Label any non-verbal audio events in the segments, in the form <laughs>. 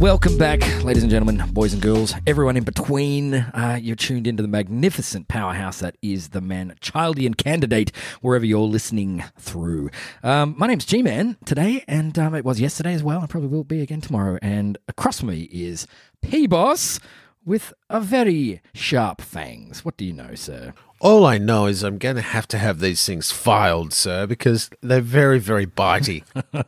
Welcome back, ladies and gentlemen, boys and girls, everyone in between. Uh, you're tuned into the magnificent powerhouse that is the Manchildian Candidate, wherever you're listening through. Um, my name's G Man today, and um, it was yesterday as well. and probably will be again tomorrow. And across from me is P Boss with a very sharp fangs. What do you know, sir? All I know is I'm going to have to have these things filed, sir, because they're very, very bitey. <laughs>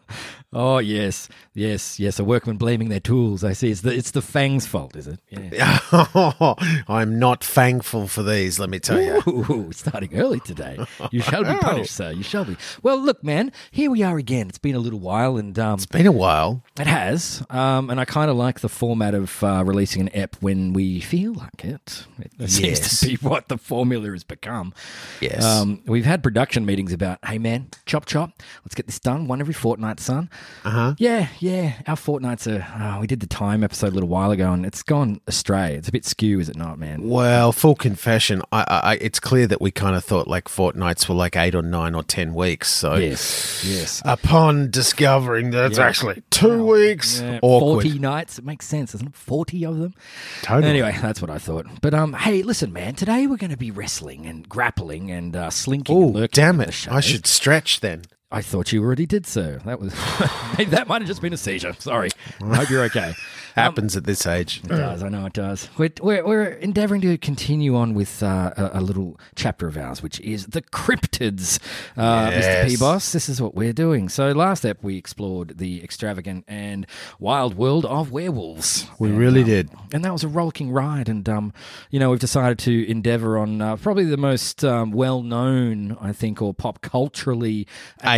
Oh yes, yes, yes. A workman blaming their tools. I see. It's the it's the fangs' fault, is it? Yeah. <laughs> I'm not thankful for these, let me tell you. Ooh, <laughs> starting early today. You shall be <laughs> punished, sir. You shall be. Well, look, man. Here we are again. It's been a little while, and um, It's been a while. it has. Um, and I kind of like the format of uh, releasing an ep when we feel like it. It seems to be what the formula has become. Yes. Um, we've had production meetings about, hey man, chop chop, let's get this done. One every fortnight, son. Uh huh. Yeah, yeah. Our fortnights are. Oh, we did the time episode a little while ago, and it's gone astray. It's a bit skew, is it not, man? Well, full confession, I, I, it's clear that we kind of thought like fortnights were like eight or nine or ten weeks. So, Yes, yes. upon discovering that it's Yeah. actually two weeks, Yeah, awkward. Forty nights. It makes sense, doesn't it? Forty of them. Totally. Anyway, that's what I thought. But um, hey, listen, man. Today we're going to be wrestling and grappling and uh, slinking. Oh, damn it! I should stretch then. I thought you already did so. That was <laughs> that might have just been a seizure. Sorry. I hope you're okay. <laughs> Happens at this age. It does. I know it does. We're, we're, we're endeavoring to continue on with uh, a, a little chapter of ours, which is the cryptids. Uh, Mr. P Boss, this is what we're doing. So, last ep, we explored the extravagant and wild world of werewolves. We And, really um, did. And that was a rollicking ride. And, um, you know, we've decided to endeavor on uh, probably the most um, well known, I think, or pop culturally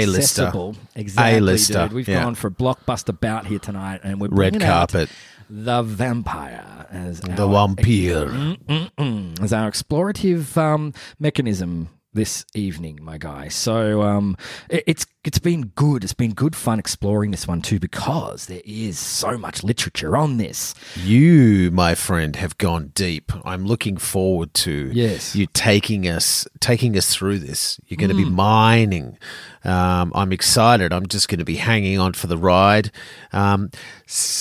A-lister. accessible. Exactly. A-lister, dude. We've yeah. gone for a blockbuster bout here tonight, and we're Red bringing out carpet. the vampire as The our, vampire. Mm-mm, as our explorative um, mechanism this evening, my guy. So um, it, it's it's been good. It's been good fun exploring this one too because there is so much literature on this. You, my friend, have gone deep. I'm looking forward to Yes. you taking us taking us through this. You're going to be mining. Um, I'm excited. I'm just going to be hanging on for the ride. Um,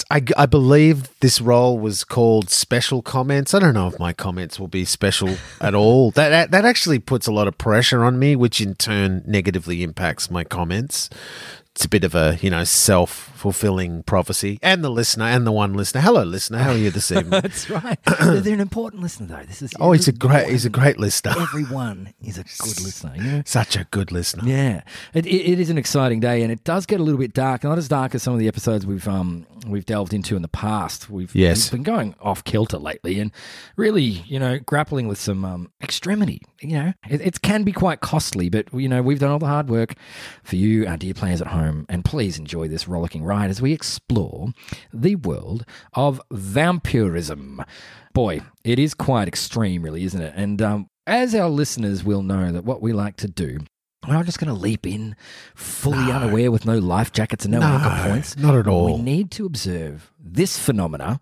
I, I believe this role was called special comments. I don't know if my comments will be special <laughs> at all. That, that that actually puts a lot of pressure on me, which in turn negatively impacts my comments. It's a bit of a you know self fulfilling prophecy, and the listener and the one listener. Hello, listener. How are you this <laughs> evening? That's right. they're, an important listener, though. This is oh, he's a great he's a great listener. Everyone is a good listener. You know. Such a good listener. Yeah, it, it, it is an exciting day, and it does get a little bit dark. Not as dark as some of the episodes we've um we've delved into in the past. We've, Yes. been going off kilter lately, and really, you know, grappling with some um, extremity. You know, it, it can be quite costly, but you know, we've done all the hard work for you, our dear players at home, and please enjoy this rollicking ride as we explore the world of vampirism. Boy, it is quite extreme, really, isn't it? And um, as our listeners will know, that what we like to do we're not just going to leap in fully unaware with no life jackets and no, No, anchor points. not at all. We need to observe this phenomena,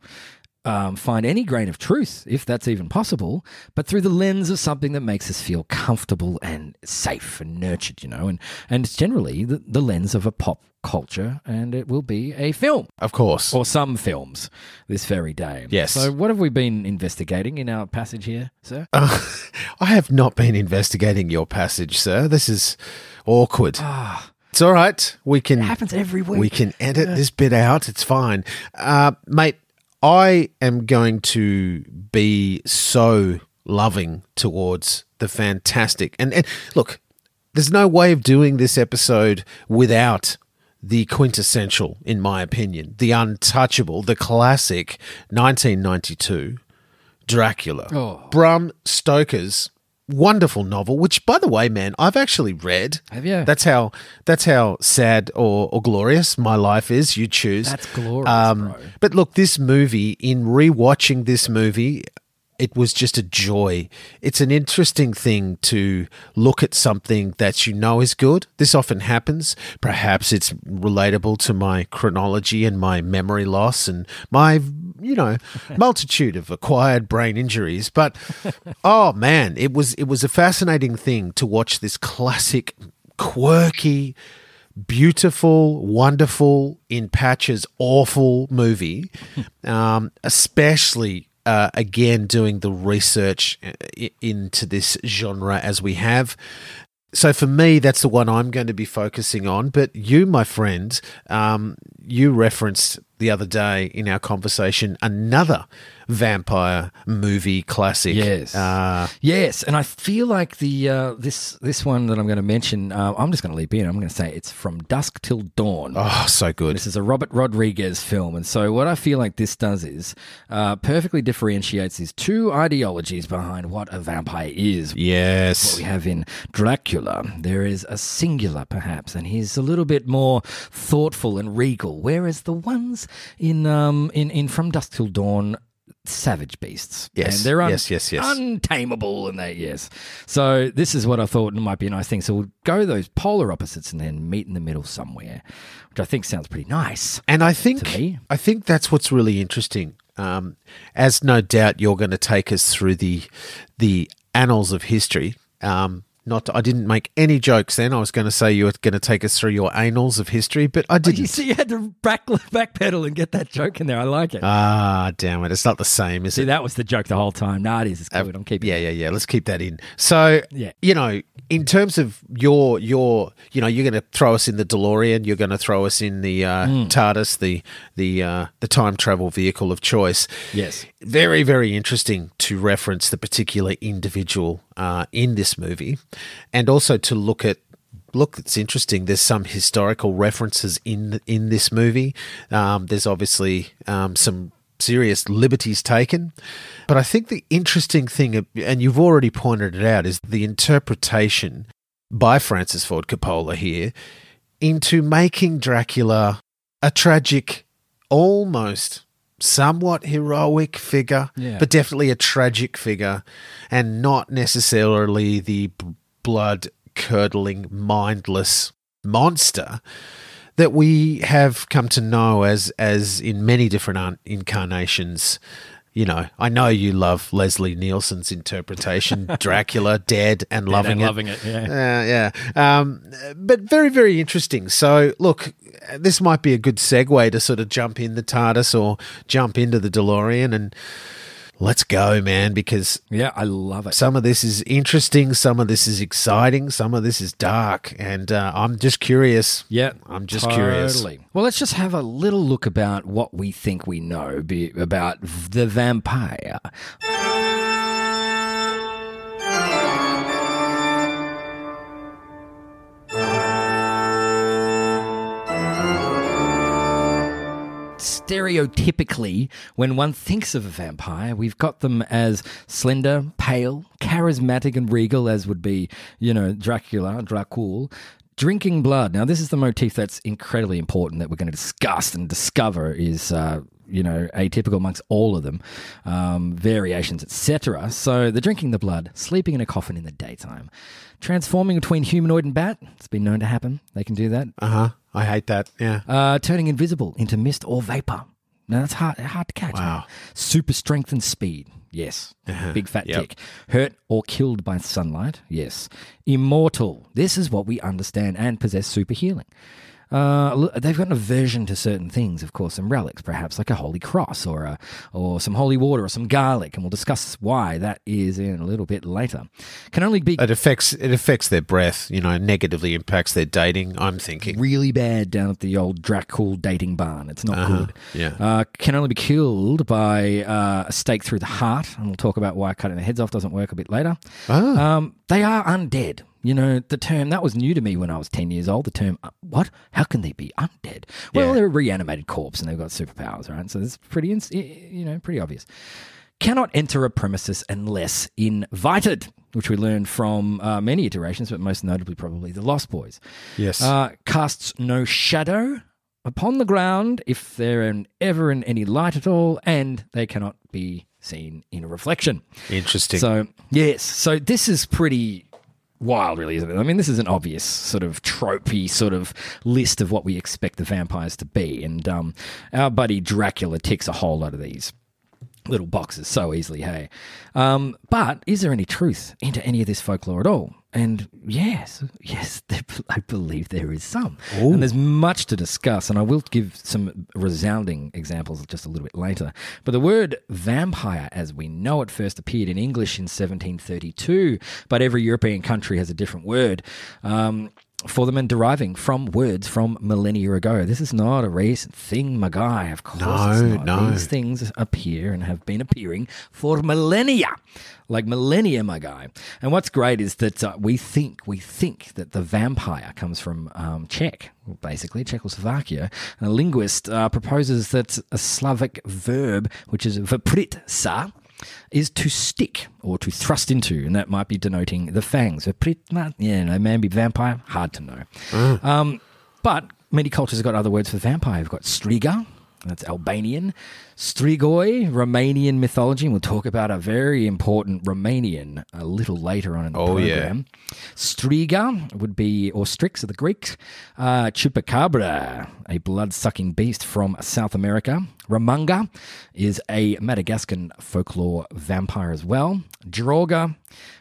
um, find any grain of truth, if that's even possible, but through the lens of something that makes us feel comfortable and safe and nurtured, you know, and, and it's generally the, the lens of a pop culture, and it will be a film Of course. or some films this very day. Yes. So, what have we been investigating in our passage here, sir? Uh, <laughs> I have not been investigating your passage, sir. This is awkward. Ah, It's all right. We can it happens every week. we can edit this bit out. It's fine, uh, mate. I am going to be so loving towards the fantastic and, and look. There's no way of doing this episode without the quintessential, in my opinion, the untouchable, the classic 1992 Dracula. Oh. Bram Stoker's wonderful novel, which by the way, man, I've actually read. Have you? That's how that's how sad or, or glorious my life is. You choose. That's glorious, um, bro. But look, this movie, in rewatching this movie, it was just a joy. It's an interesting thing to look at something that you know is good. This often happens. Perhaps it's relatable to my chronology and my memory loss and my, you know, multitude of acquired brain injuries. But oh man, it was it was a fascinating thing to watch this classic, quirky, beautiful, wonderful, in patches, awful movie, um, especially. Uh, again, doing the research into this genre as we have. So for me, that's the one I'm going to be focusing on. But you, my friend, um, you referenced the other day in our conversation another vampire movie classic. Yes. Uh, Yes, and I feel like the uh, this this one that I'm going to mention, uh, I'm just going to leap in. I'm going to say it's from dusk till dawn. oh, so good. This is a Robert Rodriguez film, and so what I feel like this does is uh, perfectly differentiates these two ideologies behind what a vampire is. What Yes. we have in Dracula, there is a singular perhaps, and he's a little bit more thoughtful and regal, whereas the ones in um in, in From Dusk Till Dawn. Savage beasts, Yes, and they're un- yes, yes, yes. untamable, and they yes. So this is what I thought might be a nice thing. So we'll go those polar opposites and then meet in the middle somewhere, which I think sounds pretty nice. And I think. I think that's what's really interesting. Um, as no doubt you're going to take us through the the annals of history. Um, not I didn't make any jokes then. I was going to say you were going to take us through your annals of history, but I didn't. see, you had to back <laughs> backpedal and get that joke in there. I like it. Ah, damn it! It's not the same, is it? see, it? that was the joke the whole time. No, it is. It's good. I'm keeping. Yeah, yeah, yeah. Let's keep that in. So, Yeah. you know, in terms of your your, you know, you're going to throw us in the DeLorean. You're going to throw us in the uh, Hmm. TARDIS, the the uh, the time travel vehicle of choice. Yes. Very, very interesting to reference the particular individual uh, in this movie, and also to look at. Look, it's interesting. There's some historical references in in this movie. Um, there's obviously um, some serious liberties taken, but I think the interesting thing, and you've already pointed it out, is the interpretation by Francis Ford Coppola here into making Dracula a tragic, almost somewhat heroic figure, Yeah. but definitely a tragic figure, and not necessarily the blood curdling, mindless monster that we have come to know as as in many different incarnations. You know, I know you love Leslie Nielsen's interpretation, <laughs> Dracula, dead and loving and it. loving it, yeah. Uh, yeah. Um, but very, very interesting. So, look, this might be a good segue to sort of jump in the TARDIS or jump into the DeLorean and let's go, man, because Yeah, I love it. some of this is interesting, some of this is exciting, some of this is dark. And uh, I'm just curious. Yeah, I'm just curious. Well, let's just have a little look about what we think we know be, about the vampire. Stereotypically, when one thinks of a vampire, we've got them as slender, pale, charismatic, and regal, as would be, you know, Dracula, Dracul, drinking blood. Now, this is the motif that's incredibly important that we're going to discuss and discover is. Uh, you know, atypical amongst all of them, um, variations, etc. So, the drinking the blood, sleeping in a coffin in the daytime, transforming between humanoid and bat. It's been known to happen. They can do that. Uh huh. I hate that. Yeah. Uh, turning invisible into mist or vapor. Now that's hard, hard to catch. Wow. man. Super strength and speed. Yes. Big fat Yep. tick. Hurt or killed by sunlight. Yes. Immortal. This is what we understand and possess super healing. Uh, they've got an aversion to certain things, of course, some relics, perhaps like a holy cross or a, or some holy water or some garlic, and we'll discuss why that is in a little bit later. Can only be It affects it affects their breath. You know, negatively impacts their dating. I'm thinking. really bad down at the old Dracul dating barn. It's not good. yeah. Uh, can only be killed by uh, a stake through the heart. And we'll talk about why cutting the heads off doesn't work a bit later. Ah. Um, they are undead. You know, the term that was new to me when I was 10 years old. The term, uh, what? How can they be undead? Well, Yeah. they're a reanimated corpse and they've got superpowers, right? So it's pretty, you know, pretty obvious. Cannot enter a premises unless invited, which we learned from uh, many iterations, but most notably probably the Lost Boys. Yes. Uh, casts no shadow upon the ground if they're in, ever in any light at all, and they cannot be seen in a reflection. Interesting. So, yes, so this is pretty wild, really, isn't it? I mean, this is an obvious sort of tropey sort of list of what we expect the vampires to be, and um, our buddy Dracula ticks a whole lot of these. little boxes so easily, hey. Um, but is there any truth into any of this folklore at all? And yes, yes, <laughs> I believe there is some. And there's much to discuss, and I will give some resounding examples just a little bit later. But the word vampire, as we know it, first appeared in English in 1732, but every European country has a different word. Um, for them and deriving from words from millennia ago. This is not a recent thing, my guy. Of course, it's No, not. no. These things appear and have been appearing for millennia, like millennia, my guy. And what's great is that uh, we think we think that the vampire comes from um, Czech, basically Czechoslovakia. And a linguist uh, proposes that a Slavic verb, which is vpritsa, is to stick or to thrust into, and that might be denoting the fangs. Vpritna, yeah, no, maybe vampire, hard to know. Um, but many cultures have got other words for vampire. We've got striga, that's Albanian. Strigoi, Romanian mythology. And we'll talk about a very important Romanian a little later on in the Oh, yeah. program. Striga would be, or Strix of the Greeks. Uh, Chupacabra, a blood sucking beast from South America. Ramanga is a Madagascan folklore vampire as well. Droga,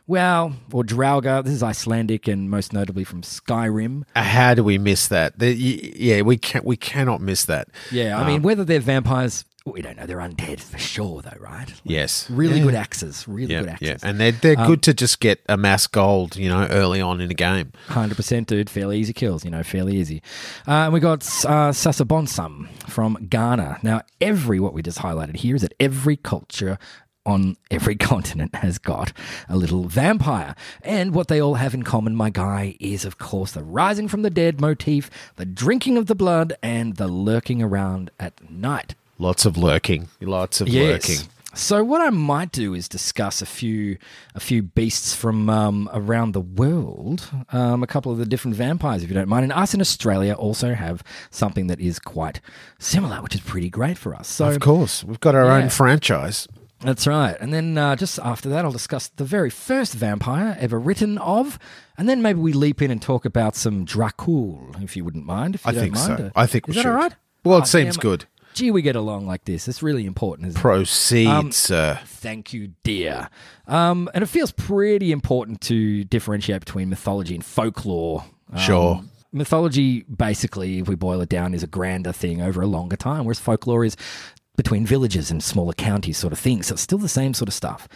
well, or Drauga, this is Icelandic and most notably from Skyrim. Uh, How do we miss that? The- yeah, we can we cannot miss that. Yeah, I mean, whether they're vampires, we don't know. They're undead for sure, though, right? Yes. Really Yeah. good axes. Really Yeah, good yeah, axes. and they're they're good to just get a mass gold, you know, early on in a game. Hundred percent, dude. Fairly easy kills, you know, fairly easy. Uh, and we got uh, Sasabonsum from Ghana. Now, every what we just highlighted here is that every culture on every <laughs> continent has got a little vampire, and what they all have in common, my guy, is of course the rising from the dead motif, the drinking of the blood, and the lurking around at night. Lots of lurking, lots of lurking. So what I might do is discuss a few a few beasts from um, around the world, um, a couple of the different vampires, if you don't mind. And us in Australia also have something that is quite similar, which is pretty great for us. So Of course, we've got our Yeah. own franchise. that's right. And then uh, just after that, I'll discuss the very first vampire ever written of, and then maybe we leap in and talk about some Dracul, if you wouldn't mind. If you I think mind. so. I think is we that should. all right? Well, it seems damn. good. Gee, we get along like this. It's really important, isn't it? Proceed, Um, sir. Thank you, dear. Um, and it feels pretty important to differentiate between mythology and folklore. Um, Sure. Mythology, basically, if we boil it down, is a grander thing over a longer time, whereas folklore is between villages and smaller counties, sort of thing. So it's still the same sort of stuff.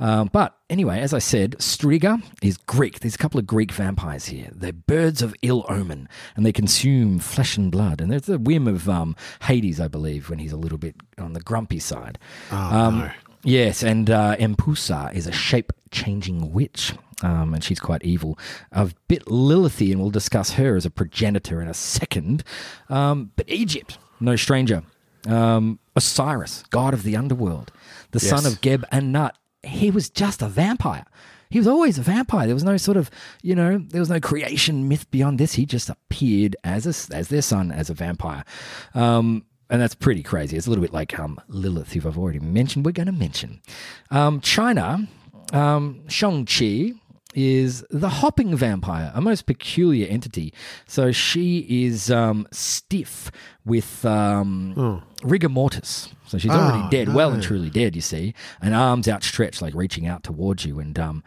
Um, but anyway, as I said, Striga is Greek. There's a couple of Greek vampires here. They're birds of ill omen, and they consume flesh and blood. And there's the whim of um, Hades, I believe, when he's a little bit on the grumpy side. um, no. Yes, and uh, Empusa is a shape changing witch. Um, and she's quite evil. A bit Lilithy, and we'll discuss her as a progenitor in a second. Um, but Egypt, no stranger. Um, Osiris, god of the underworld, the son of Geb and Nut. He was just a vampire. He was always a vampire. There was no sort of, you know, there was no creation myth beyond this. He just appeared as a, as their son as a vampire. Um, and that's pretty crazy. It's a little bit like um, Lilith, who I've already mentioned. We're going to mention. Um, China, um, Jiangshi is the hopping vampire, a most peculiar entity. So she is um, stiff with um, rigor mortis. So she's already Oh, dead, well and truly dead, you see, and arms outstretched, like reaching out towards you. And um,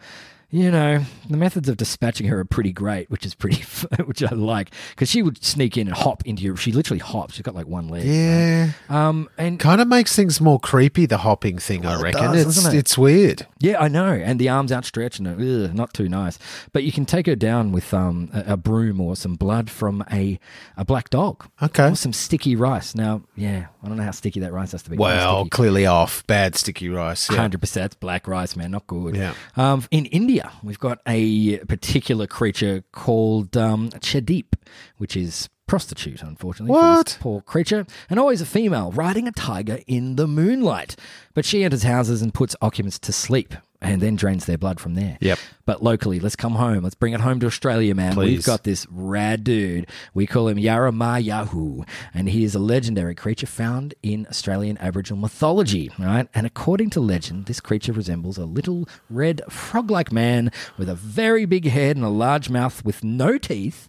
you know, the methods of dispatching her are pretty great, which is pretty, <laughs> which I like, because she would sneak in and hop into your. She literally hops. She's got like one leg. Yeah. Um, and Kind of makes things more creepy, the hopping thing, I Well, it reckon. does, it's it? it's weird. yeah, I know. And the arms outstretched and ugh, not too nice. But you can take her down with um a, a broom or some blood from a a black dog. Okay. Or some sticky rice. Now, yeah, I don't know how sticky that rice has to be. Well, clearly off. Bad sticky rice. Yeah. Hundred percent, black rice, man, not good. Yeah. Um, in India, we've got a particular creature called um, Chedipe, which is prostitute, unfortunately. What? poor creature, and always a female riding a tiger in the moonlight. But she enters houses and puts occupants to sleep, and then drains their blood from there. Yep. But locally, let's come home. Let's bring it home to Australia, man. We've got this rad dude. We call him Yara-ma-yha-who, and he is a legendary creature found in Australian Aboriginal mythology, right? And according to legend, this creature resembles a little red frog-like man with a very big head and a large mouth with no teeth.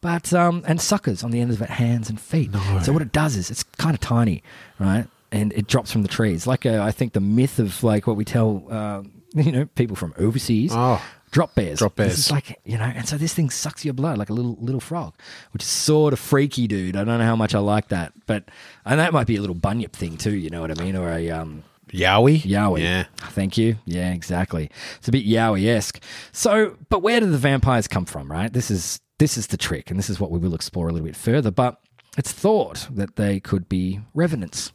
But um, and suckers on the end of its hands and feet. So what it does is it's kind of tiny, right? and it drops from the trees. Like uh, I think the myth of like what we tell, uh, <laughs> you know, people from overseas. Oh. Drop bears. Drop This bears. is like you know, and so this thing sucks your blood like a little little frog, which is sort of freaky, dude. I don't know how much I like that, but and that might be a little bunyip thing too. You know what I mean? Or a um, Yowie? Yowie. Yeah. Thank you. Yeah, exactly. It's a bit Yowie esque. So, but where do the vampires come from, right? This is this is the trick, and this is what we will explore a little bit further. But it's thought that they could be revenants,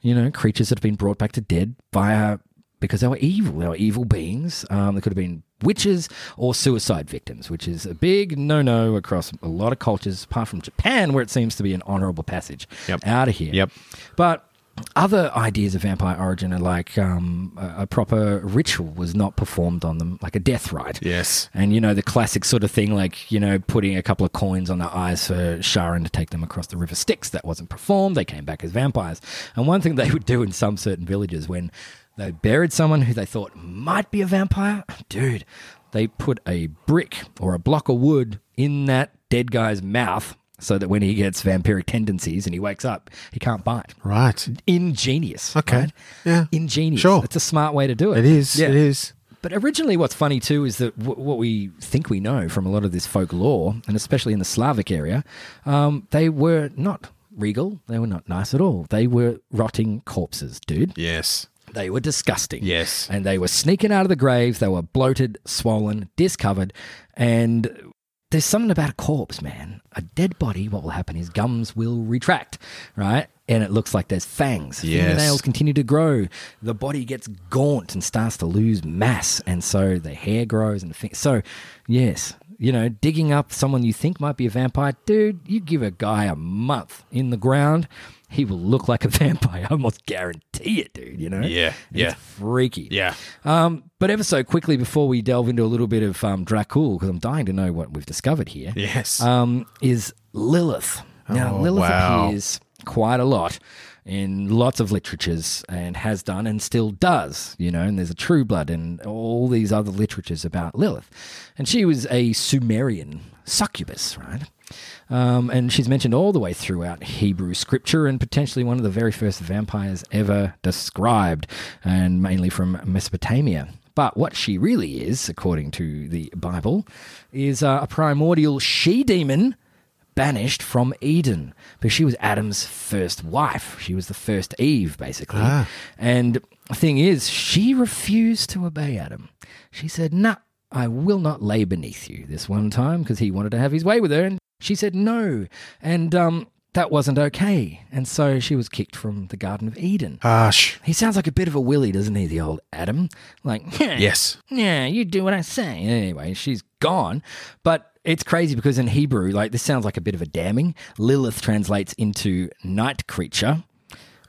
you know, creatures that have been brought back to dead via because they were evil. They were evil beings. Um, they could have been witches or suicide victims, which is a big no-no across a lot of cultures, apart from Japan, where it seems to be an honourable passage Yep. out of here. Yep. But other ideas of vampire origin are like um, a, a proper ritual was not performed on them, like a death rite. Yes. And you know the classic sort of thing, like you know putting a couple of coins on their eyes for Charon to take them across the river Styx. That wasn't performed. They came back as vampires. And one thing they would do in some certain villages when they buried someone who they thought might be a vampire, dude, they put a brick or a block of wood in that dead guy's mouth. So that when he gets vampiric tendencies and he wakes up, he can't bite. Right. Ingenious. Okay. right? Yeah. Ingenious. Sure. It's a smart way to do it. It is. Yeah. It is. But originally, what's funny too is that w- what we think we know from a lot of this folklore, and especially in the Slavic area, um, they were not regal. They were not nice at all. They were rotting corpses, dude. Yes. They were disgusting. Yes. And they were sneaking out of the graves. They were bloated, swollen, discovered. And there's something about a corpse, man. A dead body, what will happen is gums will retract, right? And it looks like there's fangs. Yes. Fingernails continue to grow. The body gets gaunt and starts to lose mass. And so the hair grows and fin- So, yes, you know, digging up someone you think might be a vampire, dude, you give a guy a month in the ground, he will look like a <laughs> vampire. I almost guarantee it, dude, you know? Yeah, It's yeah. freaky. Yeah. Um, but ever so quickly before we delve into a little bit of um, Dracul, because I'm dying to know what we've discovered here, Yes. um, is Lilith. Now, Oh, Lilith wow. appears quite a lot in lots of literatures and has done and still does, you know, and there's a True Blood and all these other literatures about Lilith. And she was a Sumerian succubus, right? Um, and she's mentioned all the way throughout Hebrew scripture and potentially one of the very first vampires ever described, and mainly from Mesopotamia. But what she really is, according to the Bible, is uh, a primordial she demon banished from Eden because she was Adam's first wife. She was the first Eve, basically. Ah. And the thing is, she refused to obey Adam. She said, Nah, I will not lay beneath you this one time because he wanted to have his way with her. And she said no. And um, that wasn't okay. And so she was kicked from the Garden of Eden. Harsh. He sounds like a bit of a willy, doesn't he, the old Adam? Like, <laughs> yeah, Yes. yeah, you do what I say. Anyway, she's gone. But it's crazy because in Hebrew, like this sounds like a bit of a damning. Lilith translates into night creature,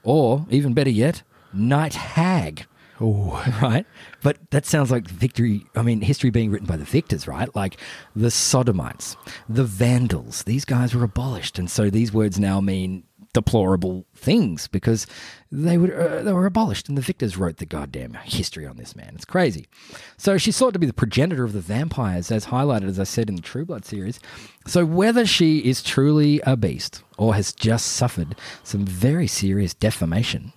or even better yet, night hag. Oh. <laughs> Right? But that sounds like victory. I mean, history being written by the victors, right? Like the Sodomites, the Vandals. These guys were abolished. And so these words now mean deplorable things because they were uh, they were abolished and the victors wrote the goddamn history on this man it's crazy so she's thought to be the progenitor of the vampires as highlighted as i said in the true blood series so whether she is truly a beast or has just suffered some very serious defamation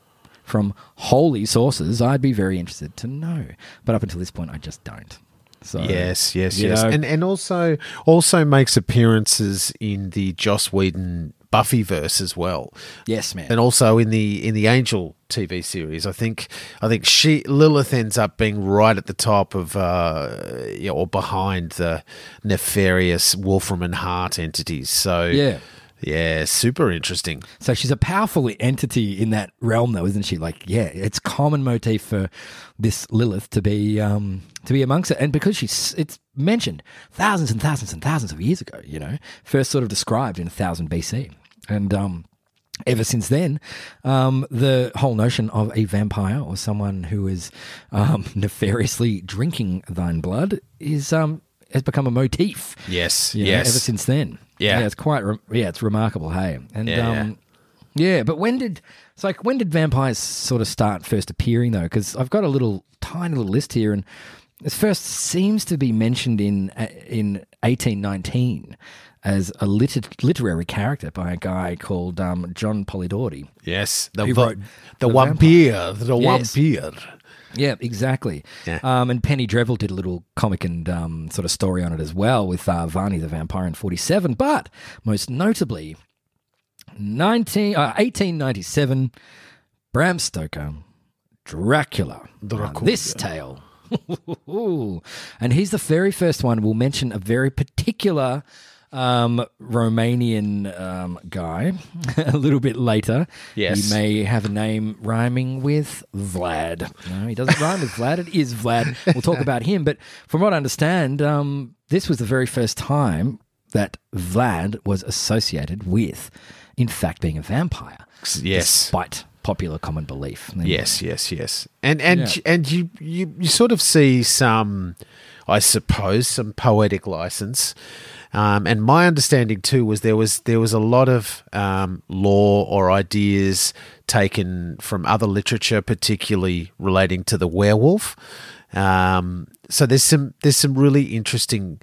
from holy sources i'd be very interested to know but up until this point i just don't so Yes, yes, yes. know, And and also also makes appearances in the Joss Whedon Buffy verse as well. yes man And also in the in the Angel TV series, I think I think she Lilith ends up being right at the top of uh, you know, or behind the nefarious Wolfram and Hart entities. So Yeah. Yeah, super interesting. So she's a powerful entity in that realm, though, isn't she? Like, yeah, it's common motif for this Lilith to be um, to be amongst it, and because she's it's mentioned thousands and thousands and thousands of years ago, you know, first sort of described in 1000 BC, and um, ever since then, um, the whole notion of a vampire or someone who is um, <laughs> nefariously drinking thine blood is um, has become a motif. Yes, you know, yes. ever since then. Yeah. it's quite. Re- yeah, it's remarkable. Hey, and Yeah, um, yeah. But when did it's like when did vampires sort of start first appearing though? Because I've got a little tiny little list here, and it first seems to be mentioned in uh, in eighteen nineteen. as a lit- literary character by a guy called um, John Polidori. Yes, the Who wrote the, The vampire, the Yes. vampire. Yeah, exactly. Yeah. Um, and Penny Dreadful did a little comic and um, sort of story on it as well with uh, Varney the Vampire in 47. But most notably, 19, uh, 1897, Bram Stoker, Dracula. Dracula. this tale. <laughs> and he's the very first one we'll mention a very particular um, Romanian um, guy <laughs> a little bit later. Yes. He may have a name rhyming with Vlad. No, he doesn't rhyme with Vlad. It is Vlad. We'll talk about him. But from what I understand, um, this was the very first time that Vlad was associated with, in fact, being a vampire. Yes. Despite popular common belief. Yes, yes, yes. And and Yeah. and you, you you sort of see some I suppose some poetic license. Um, and my understanding too was there was there was a lot of um, lore or ideas taken from other literature, particularly relating to the werewolf. Um, so there's some there's some really interesting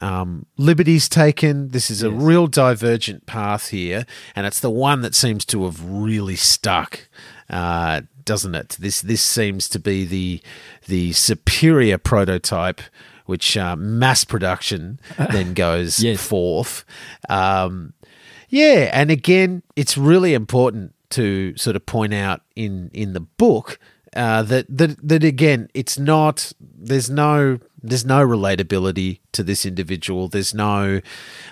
um, liberties taken. This is a real divergent path here, and it's the one that seems to have really stuck, uh, doesn't it? This this seems to be the the superior prototype, which uh, mass production <laughs> then goes Yes. forth. Um, yeah, and again, it's really important to sort of point out in in the book uh, that that that again, it's not. There's no there's no relatability to this individual. There's no.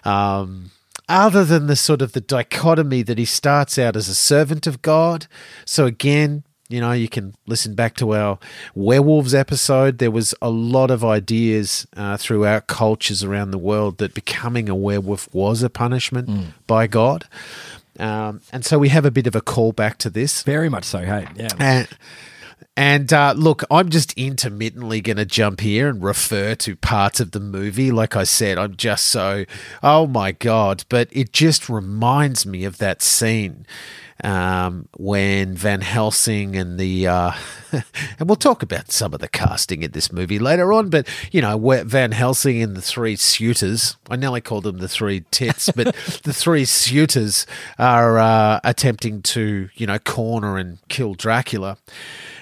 Um, other than the sort of the dichotomy that he starts out as a servant of God. So again, you know, you can listen back to our werewolves episode. There was a lot of ideas uh, throughout cultures around the world that becoming a werewolf was a punishment by God. Um, and so we have a bit of a callback to this. Very much so, hey. Yeah. And, and uh, look, I'm just intermittently going to jump here and refer to parts of the movie. Like I said, I'm just so, oh my God. But it just reminds me of that scene um, when Van Helsing and the, uh, <laughs> and we'll talk about some of the casting in this movie later on, but you know, where Van Helsing and the three suitors, I nearly called them the three tits, but <laughs> the three suitors are uh, attempting to, you know, corner and kill Dracula.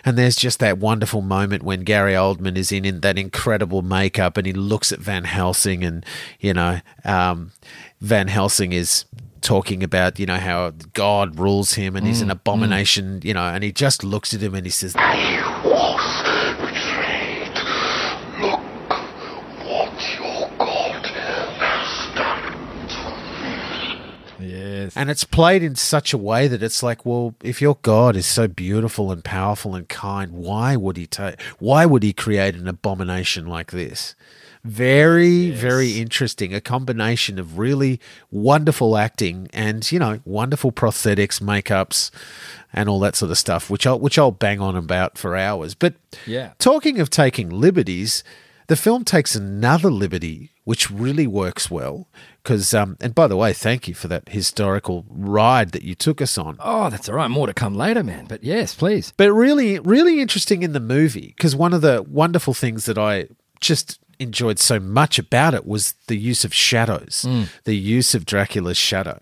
And there's just that wonderful moment when Gary Oldman is in, in that incredible makeup and he looks at Van Helsing and, you know, um, Van Helsing is talking about, you know, how God rules him and he's an mm, mm. abomination, you know, and he just looks at him and he says, I was betrayed. Look what your God has done to me. Yes. And it's played in such a way that it's like, well, if your God is so beautiful and powerful and kind, why would he take? Why would he create an abomination like this? Very, very interesting. A combination of really wonderful acting and you know wonderful prosthetics, makeups, and all that sort of stuff, which I'll which I'll bang on about for hours. But Yeah. talking of taking liberties, the film takes another liberty which really works well because um, and by the way thank you for that historical ride that you took us on Oh, that's all right. More to come later, man. But yes, please. but really really interesting in the movie because one of the wonderful things that i just enjoyed so much about it was the use of shadows Mm. the use of dracula's shadow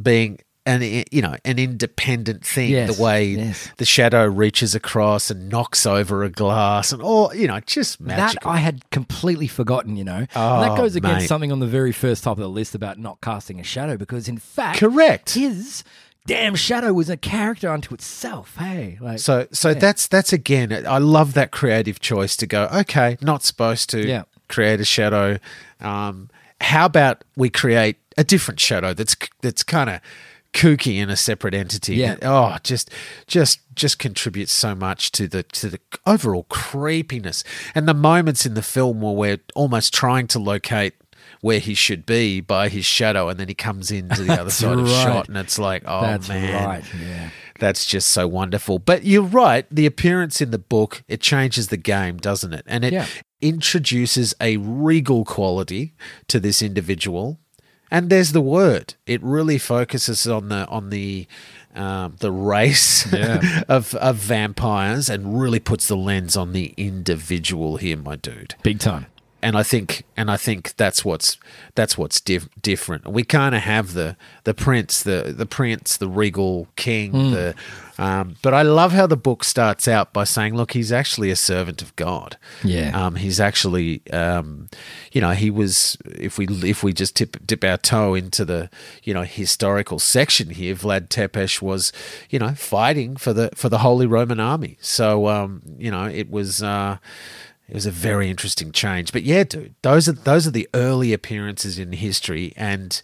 being an you know an independent thing Yes, the way yes. the shadow reaches across and knocks over a glass and all you know just magical That I had completely forgotten, you know. and Oh, that goes against mate. something on the very first top of the list about not casting a shadow because, in fact, Correct. his damn shadow was a character unto itself. Hey, like, So so that's that's again I love that creative choice to go okay not supposed to Yeah. Create a shadow um how about we create a different shadow that's that's kind of kooky in a separate entity Yeah. oh just just just contributes so much to the to the overall creepiness and the moments in the film where we're almost trying to locate where he should be by his shadow and then he comes into the <laughs> other side of right. shot and it's like oh that's man right. Yeah. That's just so wonderful. But you're right. The appearance in the book, it changes the game, doesn't it? And it Yeah. introduces a regal quality to this individual. And there's the word. It really focuses on the on the um, the race Yeah. <laughs> of of vampires and really puts the lens on the individual here, my dude. Big time. And I think and I think that's what's that's what's diff- different. We kind of have the the prince, the the prince, the regal king, the um, but I love how the book starts out by saying, "Look, he's actually a servant of God. Yeah. um, he's actually, um, you know, he was. If we if we just tip dip our toe into the you know historical section here, Vlad Tepes was, you know, fighting for the for the Holy Roman Army. So um, you know, it was. Uh, it was a very interesting change, but yeah, dude, those are those are the early appearances in history, and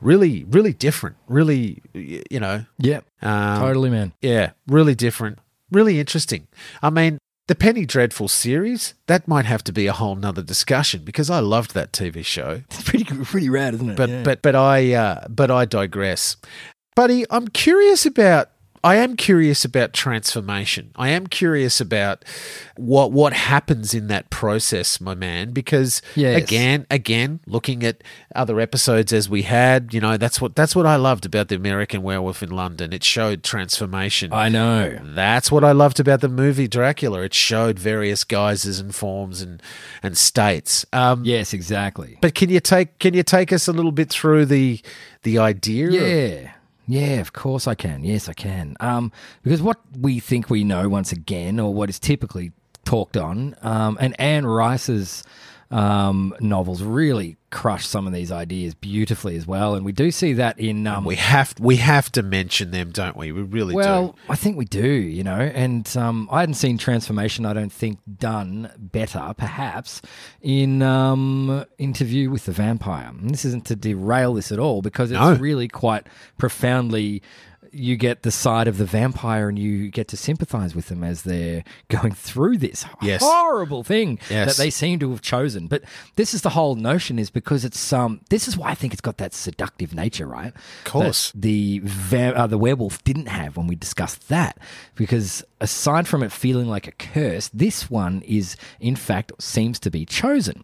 really, really different. Really, you know, Yeah. um, totally, man. yeah, really different, really interesting. I mean, the Penny Dreadful series that might have to be a whole nother discussion because I loved that TV show. <laughs> It's pretty pretty rad, isn't it? But Yeah. but but I uh, but I digress, buddy. I'm curious about. I am curious about transformation. I am curious about what what happens in that process, my man. Because Yes. again, again, looking at other episodes as we had, you know, that's what that's what I loved about the American Werewolf in London. It showed transformation. I know. That's what I loved about the movie Dracula. It showed various guises and forms and and states. Um, Yes, exactly. but can you take can you take us a little bit through the the idea? of- Yeah. Of course I can. Yes, I can. Um, because what we think we know, once again, or what is typically talked on, um, and Anne Rice's um, novels really crush some of these ideas beautifully as well. And we do see that in. Um, we have we have to mention them, don't we? We really well, do. I think we do, you know, and um, I hadn't seen Transformation, I don't think, done better, perhaps, in um, Interview with the Vampire. And this isn't to derail this at all because it's No. really quite profoundly. You get the side of the vampire and you get to sympathize with them as they're <laughs> going through this Yes. horrible thing Yes. that they seem to have chosen. But this is the whole notion is because it's um this is why I think it's got that seductive nature, right? Of course. the va- uh, the werewolf didn't have when we discussed that because aside from it feeling like a curse this one is in fact seems to be chosen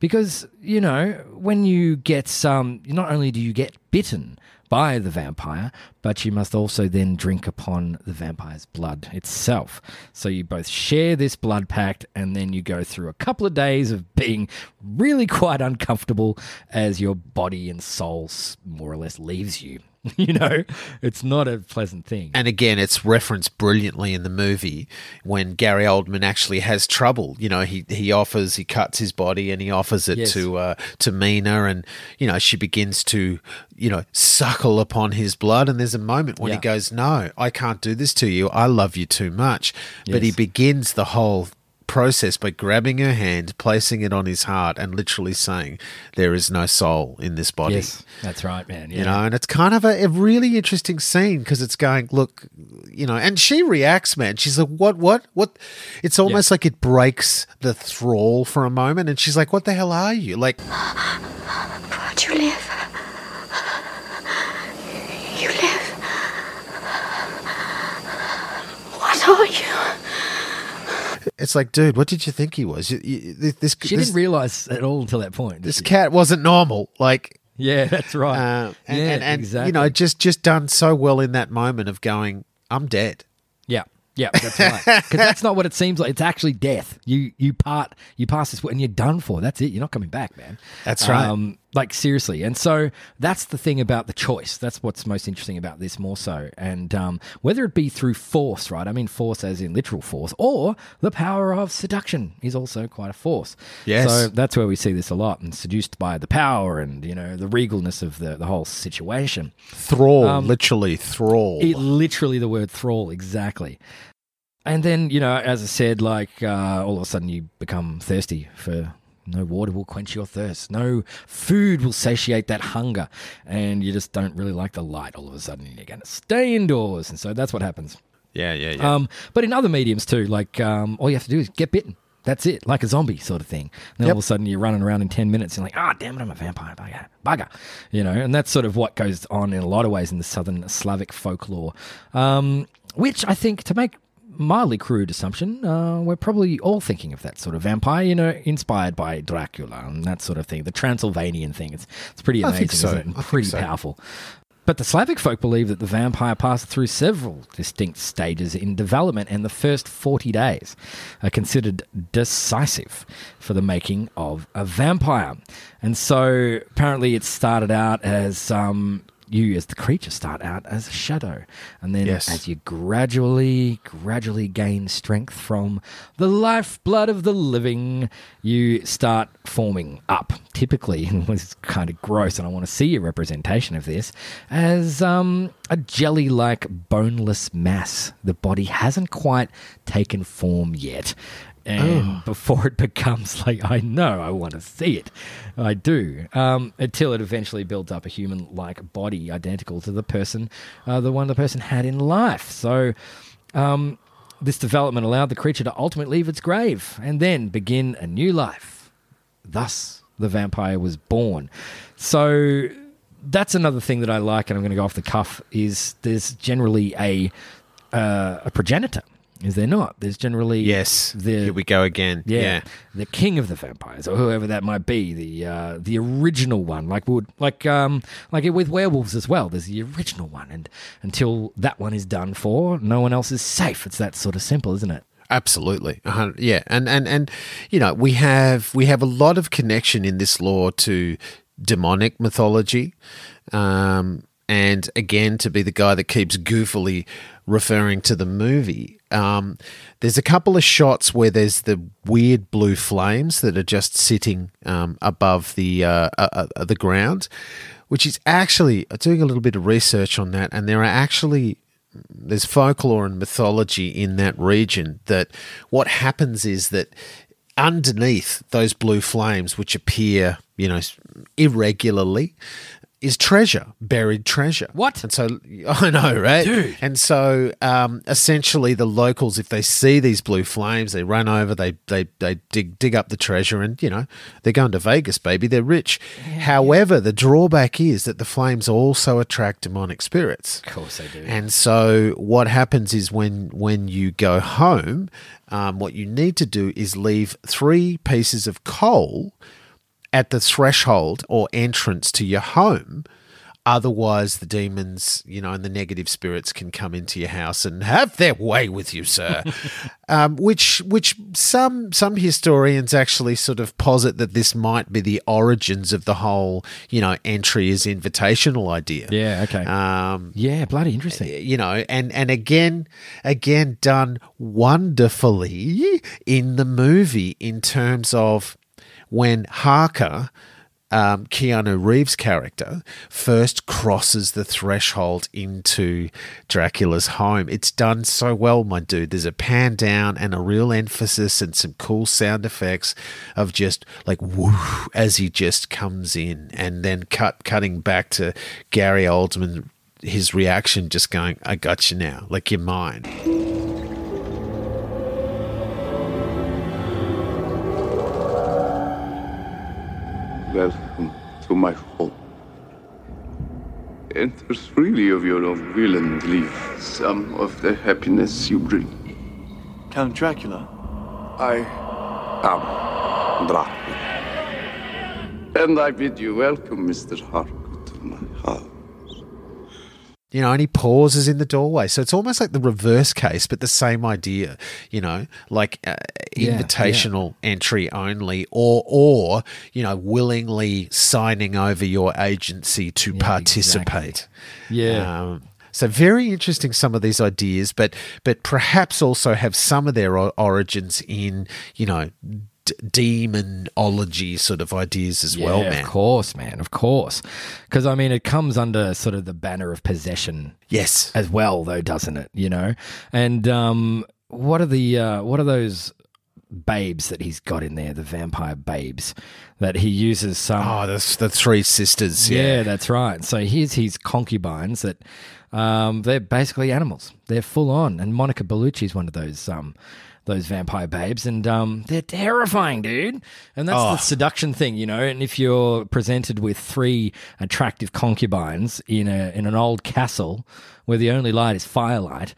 because you know when you get some not only do you get bitten by the vampire, but you must also then drink upon the vampire's blood itself. So you both share this blood pact, and then you go through a couple of days of being really quite uncomfortable as your body and soul more or less leaves you. <laughs> You know, it's not a pleasant thing. And again, it's referenced brilliantly in the movie when Gary Oldman actually has trouble. You know, he he offers, he cuts his body, and he offers it Yes. to uh, to Mina, and you know she begins to you know suckle upon his blood. And there's a moment when he goes, "No, I can't do this to you. I love you too much." But he begins the whole process by grabbing her hand, placing it on his heart, and literally saying, "There is no soul in this body." yes, that's right, man. Yeah. you know and it's kind of a, a really interesting scene because it's going look you know and she reacts man she's like what what what it's almost like it breaks the thrall for a moment and she's like what the hell are you like But you live. You live. What are you? It's like dude what did you think he was You- you- this she this, didn't realize at all until that point. this she? cat wasn't normal like yeah, that's right. uh, and, yeah, and, and exactly. you know just just done so well in that moment of going i'm dead Yeah, yeah, that's right. Because that's not what it seems like. It's actually death. You you part you pass this and you're done for. That's it. You're not coming back, man. That's right. Um, like seriously. And so that's the thing about the choice. That's what's most interesting about this more so. And um, whether it be through force, right? I mean force as in literal force, or the power of seduction is also quite a force. Yes. So that's where we see this a lot, and seduced by the power and you know the regalness of the the whole situation. thrall literally thrall It, literally the word thrall, exactly. And then, you know, as I said, like uh, all of a sudden you become thirsty for no water will quench your thirst. No food will satiate that hunger. And you just don't really like the light all of a sudden. You're going to stay indoors. And so that's what happens. yeah yeah yeah Um, but in other mediums too, like um, all you have to do is get bitten. That's it, like a zombie sort of thing. Then Yep. all of a sudden you're running around in 10 minutes and you're like, ah, damn it, I'm a vampire, bugger, bugger. You know, and that's sort of what goes on in a lot of ways in the southern Slavic folklore, um, which I think, to make mildly crude assumption, uh, we're probably all thinking of that sort of vampire, you know, inspired by Dracula and that sort of thing, the Transylvanian thing. It's, it's pretty amazing, so. isn't it? And pretty so. powerful. But the Slavic folk believe that the vampire passed through several distinct stages in development, and the first 40 days are considered decisive for the making of a vampire. And so apparently it started out as. Um, you as the creature start out as a shadow. And then Yes. as you gradually gradually gain strength from the lifeblood of the living you start forming up. Typically <laughs> and it's kind of gross and i want to see a representation of this as um, a jelly like boneless mass the body hasn't quite taken form yet and before it <laughs> becomes like I know I want to see it, I do. Um, until it eventually builds up a human-like body identical to the person, uh, the one the person had in life. So. Um, this development allowed the creature to ultimately leave its grave and then begin a new life. Thus, the vampire was born. So, that's another thing that I like, and I'm going to go off the cuff. Is there's generally a uh, a progenitor? Is there not? There's generally Yes. the Here we go again. yeah, Yeah. the king of the vampires, or whoever that might be, the uh, the original one, like would like um like it with werewolves as well. There's the original one, and until that one is done for, no one else is safe. It's that sort of simple, isn't it? Absolutely, yeah, and and and you know we have we have a lot of connection in this lore to demonic mythology, um, and again to be the guy that keeps goofily referring to the movie. Um, there's a couple of shots where there's the weird blue flames that are just sitting um, above the uh, uh, uh, the ground, which is actually doing a little bit of research on that, and there are actually there's folklore and mythology in that region that what happens is that underneath those blue flames which appear you know irregularly is treasure buried treasure What? and so <laughs> i know right Dude. and so um, essentially the locals if they see these blue flames they run over they they, they dig dig up the treasure and you know they're going to vegas baby they're rich however the drawback is that the flames also attract demonic spirits Of course, they do. and so what happens is when when you go home, um, what you need to do is leave three pieces of coal at the threshold or entrance to your home. Otherwise, the demons, you know, and the negative spirits can come into your house and have their way with you, sir. <laughs> um, which, which some some historians actually sort of posit that this might be the origins of the whole, you know, entry is invitational idea. yeah, okay. Um, yeah, bloody interesting. you know and and again again done wonderfully in the movie in terms of when Harker um, Keanu Reeves' character first crosses the threshold into Dracula's home. It's done so well, my dude. There's a pan down and a real emphasis and some cool sound effects of just like woo as he just comes in, and then cut cutting back to Gary Oldman his reaction just going, I got you now, like you're mine. Welcome to my home. Enter freely of your own will and leave some of the happiness you bring. Count Dracula. I am Dracula. And I bid you welcome, Mr. Harker, to my house. You know, and he pauses in the doorway. So it's almost like the reverse case, but the same idea, you know, like uh, Yeah, invitational entry only or, or, you know, willingly signing over your agency to participate. Yeah. Um, so very interesting some of these ideas, but but perhaps also have some of their origins in you know d- demonology sort of ideas as well, man. Of course, man. Of course. Because, I mean, it comes under sort of the banner of possession Yes, as well, though, doesn't it? You know? And um, what are the, uh, what are those babes that he's got in there, the vampire babes that he uses some. oh, the the three sisters. yeah. Yeah, that's right. So here's his concubines that um, they're basically animals. They're full on. And Monica Bellucci is one of those um, those vampire babes, and um, they're terrifying, dude. And that's the seduction thing, you know. And if you're presented with three attractive concubines in a in an old castle where the only light is firelight,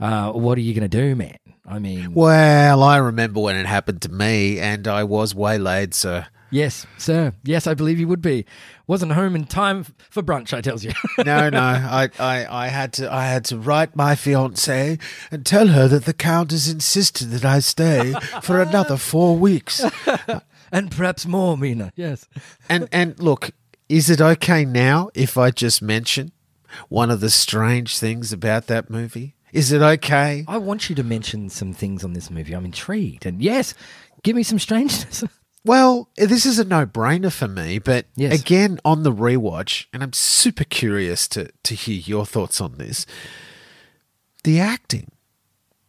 uh, what are you going to do, man? I mean, Well, I remember when it happened to me, and I was waylaid, so Yes, sir. Yes, I believe you would be. Wasn't home in time for brunch, I tells you. <laughs> No, no. I, I, I had to I had to write my fiancée and tell her that the count has insisted that I stay for another four weeks. <laughs> and perhaps more, Mina. Yes. And and look, is it okay now if I just mention one of the strange things about that movie? Is it okay? I want you to mention some things on this movie. I'm intrigued. And yes, give me some strangeness. <laughs> Well, this is a no-brainer for me, but Yes. again on the rewatch, and I'm super curious to to hear your thoughts on this. The acting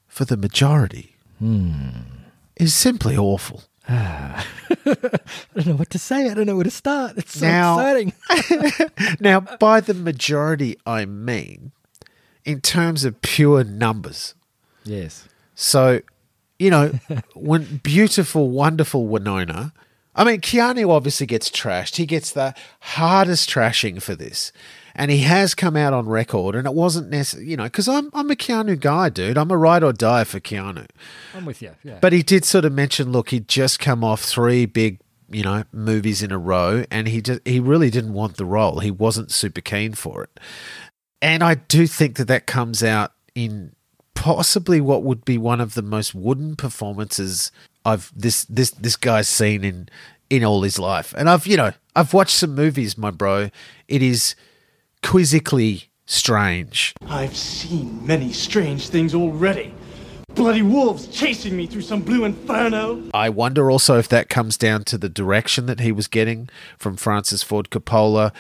for the majority hmm. is simply awful. Ah. <laughs> I don't know what to say. I don't know where to start. It's so Now- exciting. <laughs> Now, by the majority, I mean in terms of pure numbers. yes. So, you know, when beautiful, wonderful Winona, I mean, Keanu obviously gets trashed. He gets the hardest trashing for this. And he has come out on record, and it wasn't necessary, you know, because I'm, I'm a Keanu guy, dude. I'm a ride or die for Keanu. I'm with you. Yeah. But he did sort of mention, look, he'd just come off three big, you know, movies in a row, and he just he really didn't want the role. He wasn't super keen for it, and I do think that that comes out in possibly what would be one of the most wooden performances I've this this this guy's seen in in all his life. And I've you know I've watched some movies, my bro. It is quizzically strange. I've seen many strange things already. Bloody wolves chasing me through some blue inferno. I wonder also if that comes down to the direction that he was getting from Francis Ford Coppola,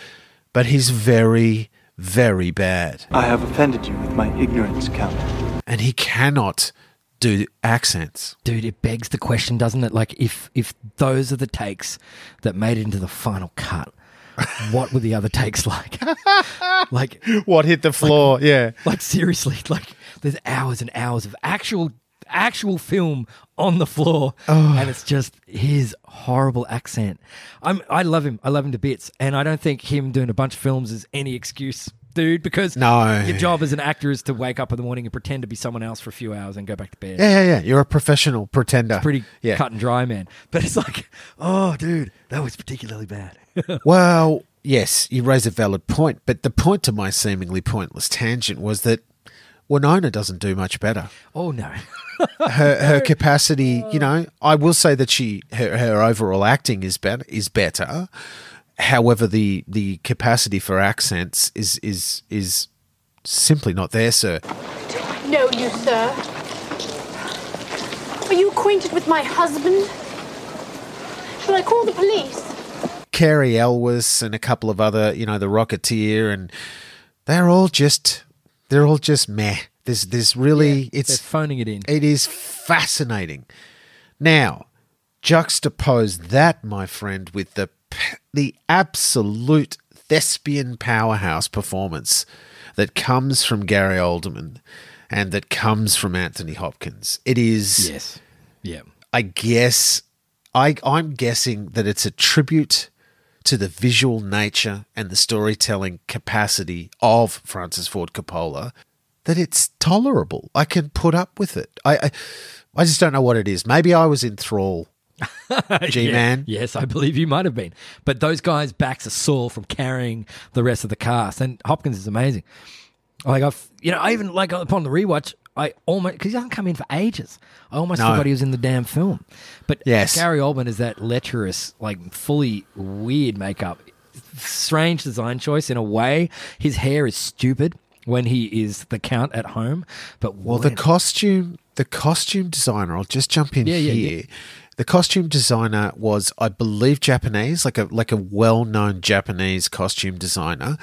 but he's very, very bad. I have offended you with my ignorance, Count. And he cannot do accents. Dude, it begs the question, doesn't it? Like, if if those are the takes that made it into the final cut, what were the other takes like? <laughs> like, What hit the floor? yeah. like seriously, like there's hours and hours of actual actual film on the floor, oh. and it's just his horrible accent. I'm I love him. I love him to bits, and I don't think him doing a bunch of films is any excuse. Dude, because No. your job as an actor is to wake up in the morning and pretend to be someone else for a few hours and go back to bed. Yeah, yeah, yeah. You're a professional pretender. Pretty yeah. cut and dry, man. But it's like, oh, dude, that was particularly bad. <laughs> Well, yes, you raise a valid point, but the point to my seemingly pointless tangent was that Winona doesn't do much better. oh no, <laughs> her her <laughs> capacity, you know, I will say that she her, her overall acting is better is better. However, the the capacity for accents is is is simply not there, sir. Do I know you, sir? Are you acquainted with my husband? Shall I call the police? Cary Elwes and a couple of other, you know, the Rocketeer, and they're all just they're all just meh. There's there's really they're it's phoning it in. It is fascinating. Now, juxtapose that, my friend, with the p- the absolute thespian powerhouse performance that comes from Gary Oldman and that comes from Anthony Hopkins. It is, Yes, yeah. I guess, I I'm guessing that it's a tribute to the visual nature and the storytelling capacity of Francis Ford Coppola that it's tolerable. I can put up with it. I I, I just don't know what it is. Maybe I was in thrall. <laughs> G man. Yeah, yes, I believe you might have been. But those guys' backs are sore from carrying the rest of the cast, and Hopkins is amazing. Like I've, you know, I even like upon the rewatch, I almost because he hasn't come in for ages. I almost No. forgot he was in the damn film. But Yes. Gary Oldman is that lecherous, like fully weird makeup, strange design choice in a way. His hair is stupid when he is the count at home, but Well, the costume, the costume designer. I'll just jump in Yeah, yeah, here. yeah. The costume designer was, I believe, Japanese, like a like a well known Japanese costume designer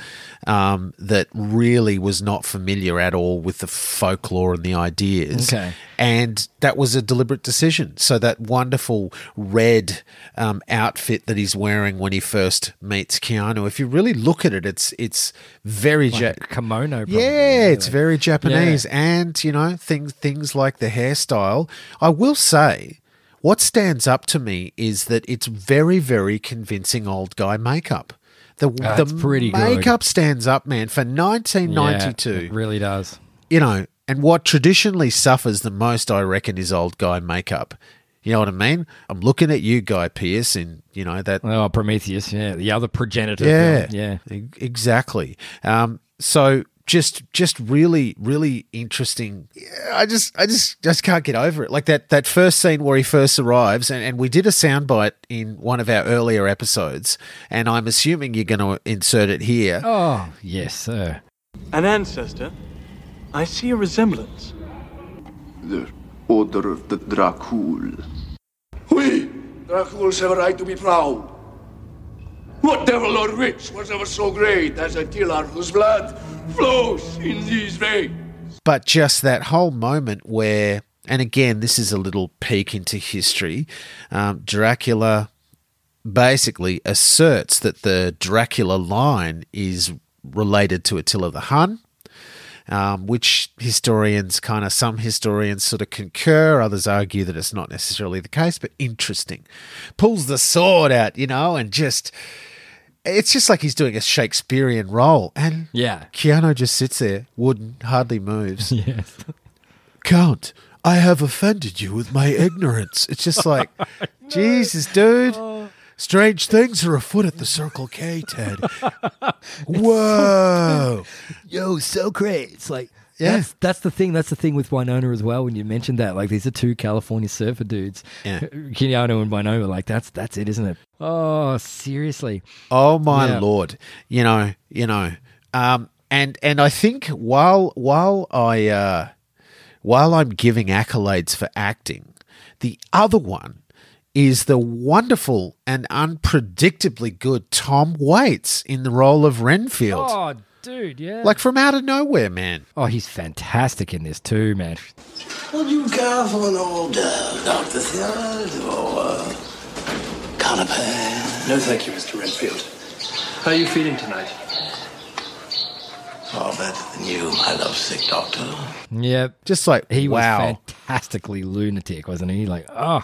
um, that really was not familiar at all with the folklore and the ideas. Okay. and that was a deliberate decision. So that wonderful red um, outfit that he's wearing when he first meets Keanu, if you really look at it, it's it's very like ja- a kimono. Probably, yeah, it's very Japanese, and you know things things like the hairstyle. I will say, what stands up to me is that it's very very convincing old guy makeup. The That's the pretty good. makeup stands up, man. For 1992. Yeah, it really does. you know, and what traditionally suffers the most, I reckon, is old guy makeup. You know what I mean? I'm looking at you, Guy Pearce, and you know that. Oh, Prometheus, yeah, the other progenitor. Yeah, yeah. exactly. Um, so just just really really interesting. Yeah, I just I just just can't get over it. Like that that first scene where he first arrives, and, and we did a soundbite in one of our earlier episodes, and I'm assuming you're going to insert it here. Oh, yes, sir. An ancestor? I see a resemblance. The Order of the Dracul. We, Draculs, have a right to be proud. What devil or witch was ever so great as Attila whose blood flows in these veins? but just that whole moment where, and again, this is a little peek into history. Um, Dracula basically asserts that the Dracula line is related to Attila the Hun. Um, which historians kind of some historians sort of concur, others argue that it's not necessarily the case, but interesting. Pulls the sword out, you know, and just it's just like he's doing a Shakespearean role. And Yeah. Keanu just sits there, wooden, hardly moves. <laughs> Yes. Count, I have offended you with my ignorance. It's just like, <laughs> Jesus, dude. Oh. Strange things are afoot at the Circle K, Ted. <laughs> Whoa. Yo, so great. It's like Yeah. that's that's the thing. That's the thing with Winona as well. When you mentioned that, like these are two California surfer dudes, Yeah. Keanu and Winona. Like that's that's it, isn't it? Oh, seriously. Oh my Yeah. lord. You know, you know. Um and and I think while while I uh while I'm giving accolades for acting, the other one is the wonderful and unpredictably good Tom Waits in the role of Renfield. Oh, dude, yeah. Like from out of nowhere, man. oh, he's fantastic in this too, man. Would you care for an old uh, Dr. Theod or uh, canapé? No, thank you, Mr. Renfield. How are you feeling tonight? Far better than you, my lovesick doctor. Yep. Just like He wow. was fantastically lunatic, wasn't he? Like, oh,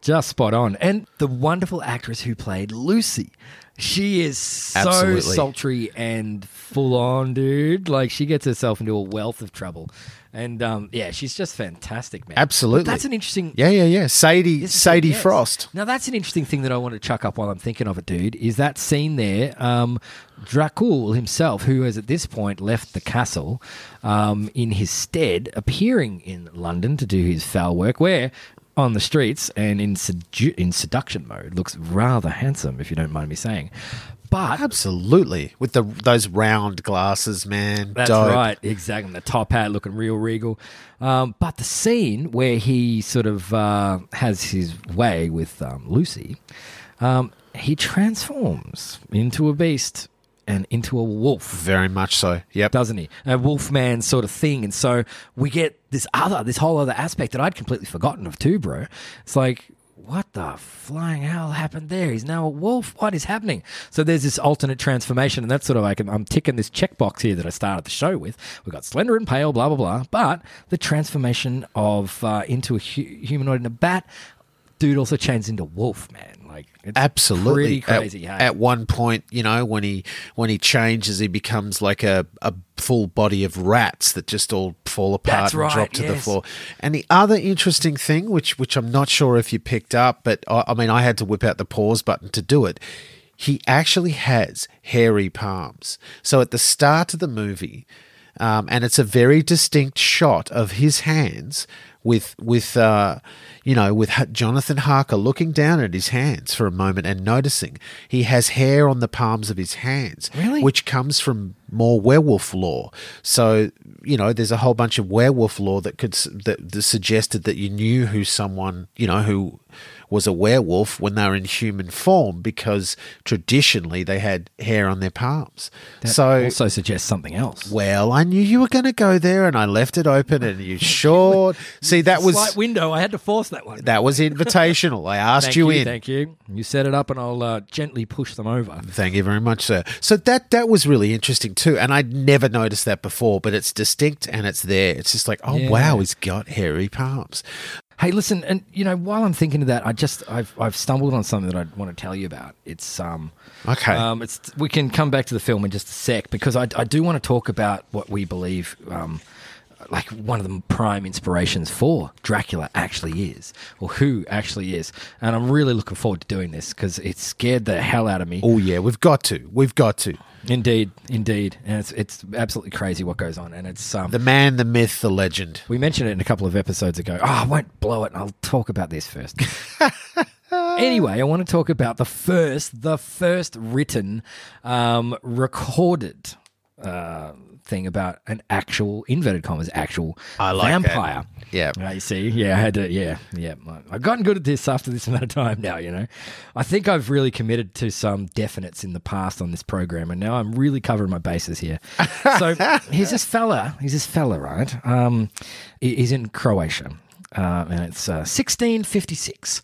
just spot on. And the wonderful actress who played Lucy. She is so Absolutely. sultry and full on, dude. Like she gets herself into a wealth of trouble. And um, yeah, she's just fantastic, man. Absolutely. But that's an interesting Yeah, yeah, yeah. Sadie Sadie yes. Frost. Now that's an interesting thing that I want to chuck up while I'm thinking of it, dude. Is that scene there? Um, Dracul himself, who has at this point left the castle, um, in his stead, appearing in London to do his foul work, where on the streets and in sedu- in seduction mode looks rather handsome, if you don't mind me saying. But Absolutely. With the those round glasses, man. That's Dope. right, exactly. The top hat looking real regal. Um, but the scene where he sort of uh, has his way with um, Lucy, um, he transforms into a beast and into a wolf, Very much so. Yep. doesn't he? A wolfman sort of thing. And so we get this other, this whole other aspect that I'd completely forgotten of too, bro. It's like, what the flying hell happened there? He's now a wolf. What is happening? So there's this alternate transformation, and that's sort of like I'm ticking this checkbox here that I started the show with. We've got slender and pale, blah blah blah. But the transformation of uh, into a hu- humanoid and a bat, dude, also changes into wolf, man. Like it's Absolutely. pretty crazy. At, hey? at one point, you know, when he when he changes, he becomes like a, a full body of rats that just all fall apart That's and right, drop to the floor. And the other interesting thing, which which I'm not sure if you picked up, but I, I mean, I had to whip out the pause button to do it. He actually has hairy palms. So at the start of the movie, um, and it's a very distinct shot of his hands with with uh, you know with Jonathan Harker looking down at his hands for a moment and noticing he has hair on the palms of his hands, Really? which comes from more werewolf lore. So you know, there's a whole bunch of werewolf lore that could that, that suggested that you knew who someone you know who was a werewolf when they were in human form because traditionally they had hair on their palms. That so also suggests something else. well, I knew you were going to go there, and I left it open, and you <laughs> sure. See, that was Slight window. I had to force that one. that was invitational. I asked you, you, in. Thank you. You set it up, and I'll uh, gently push them over. Thank you very much, sir. So that that was really interesting too, and I'd never noticed that before. But it's distinct and it's there. It's just like, oh Yeah. wow, he's got hairy palms. Hey, listen, and you know, while I'm thinking of that, I just I've I've stumbled on something that I want to tell you about. It's um Okay. um it's we can come back to the film in just a sec because I I do want to talk about what we believe um like one of the prime inspirations for Dracula actually is, or who actually is. And I'm really looking forward to doing this because it scared the hell out of me. Oh yeah, we've got to. We've got to. Indeed, indeed, and it's it's absolutely crazy what goes on, and it's um. The man, the myth, the legend. we mentioned it in a couple of episodes ago. Oh, I won't blow it. I'll talk about this first. <laughs> anyway, I want to talk about the first, the first written, um, recorded uh, thing about an actual inverted commas actual I like that. vampire. Yeah. Uh, you see, yeah, I had to, yeah, yeah. I've gotten good at this after this <laughs> amount of time now. You know, I think I've really committed to some definites in the past on this program, and now I'm really covering my bases here. <laughs> so he's this fella. He's this fella, right? Um, he's in Croatia, uh, and it's uh, 1656.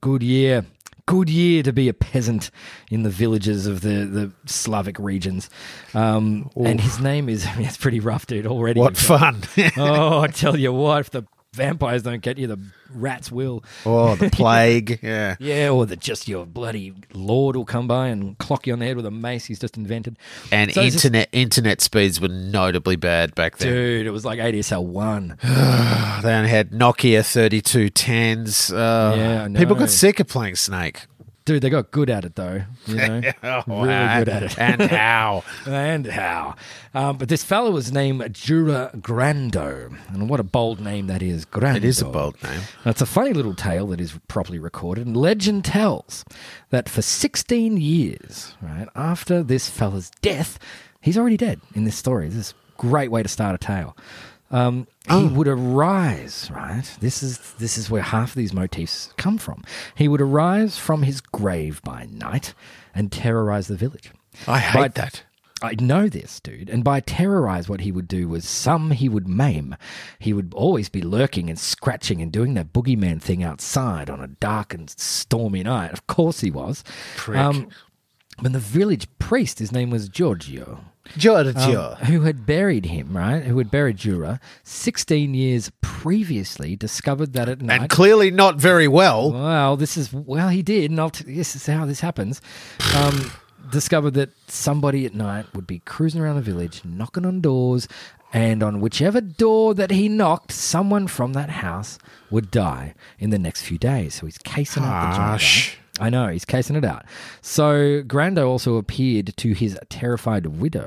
Good year. Good year to be a peasant in the villages of the, the Slavic regions. Um, and his name is, I <laughs> mean, it's pretty rough, dude, already. What fun! <laughs> oh, I tell you what, if the vampires don't get you, the rats will. oh, the <laughs> plague. Yeah. Yeah, or that just your bloody lord will come by and clock you on the head with a mace he's just invented. And So it's just- internet internet speeds were notably bad back then. Dude, it was like ADSL 1. <sighs> They only had Nokia 3210s. Uh, Yeah, People got sick of playing Snake. Dude, they got good at it, though. You <laughs> know? Oh, really good at it. and how? <laughs> and how. Um, but this fellow was named Jura Grando. And what a bold name that is. Grando. It is a bold name. That's a funny little tale that is properly recorded. And legend tells that for 16 years, right, after this fella's death, he's already dead in this story. This is a great way to start a tale. Um, he would arise, right? This is this is where half of these motifs come from. He would arise from his grave by night and terrorize the village. I hate By- that. I know this, dude. And by terrorize, what he would do was some he would maim. He would always be lurking and scratching and doing that boogeyman thing outside on a dark and stormy night. Of course he was. Um, and the village priest, his name was Giorgio, Giorgio. um, who had buried him, right? Who had buried Jura 16 years previously, discovered that at night. and clearly not very well. Well, this is well, he did, and I'll t- this is how this happens. Um, discovered that somebody at night would be cruising around the village, knocking on doors, and on whichever door that he knocked, someone from that house would die in the next few days. So he's casing out the joint. I know, he's casing it out. So Grando also appeared to his terrified widow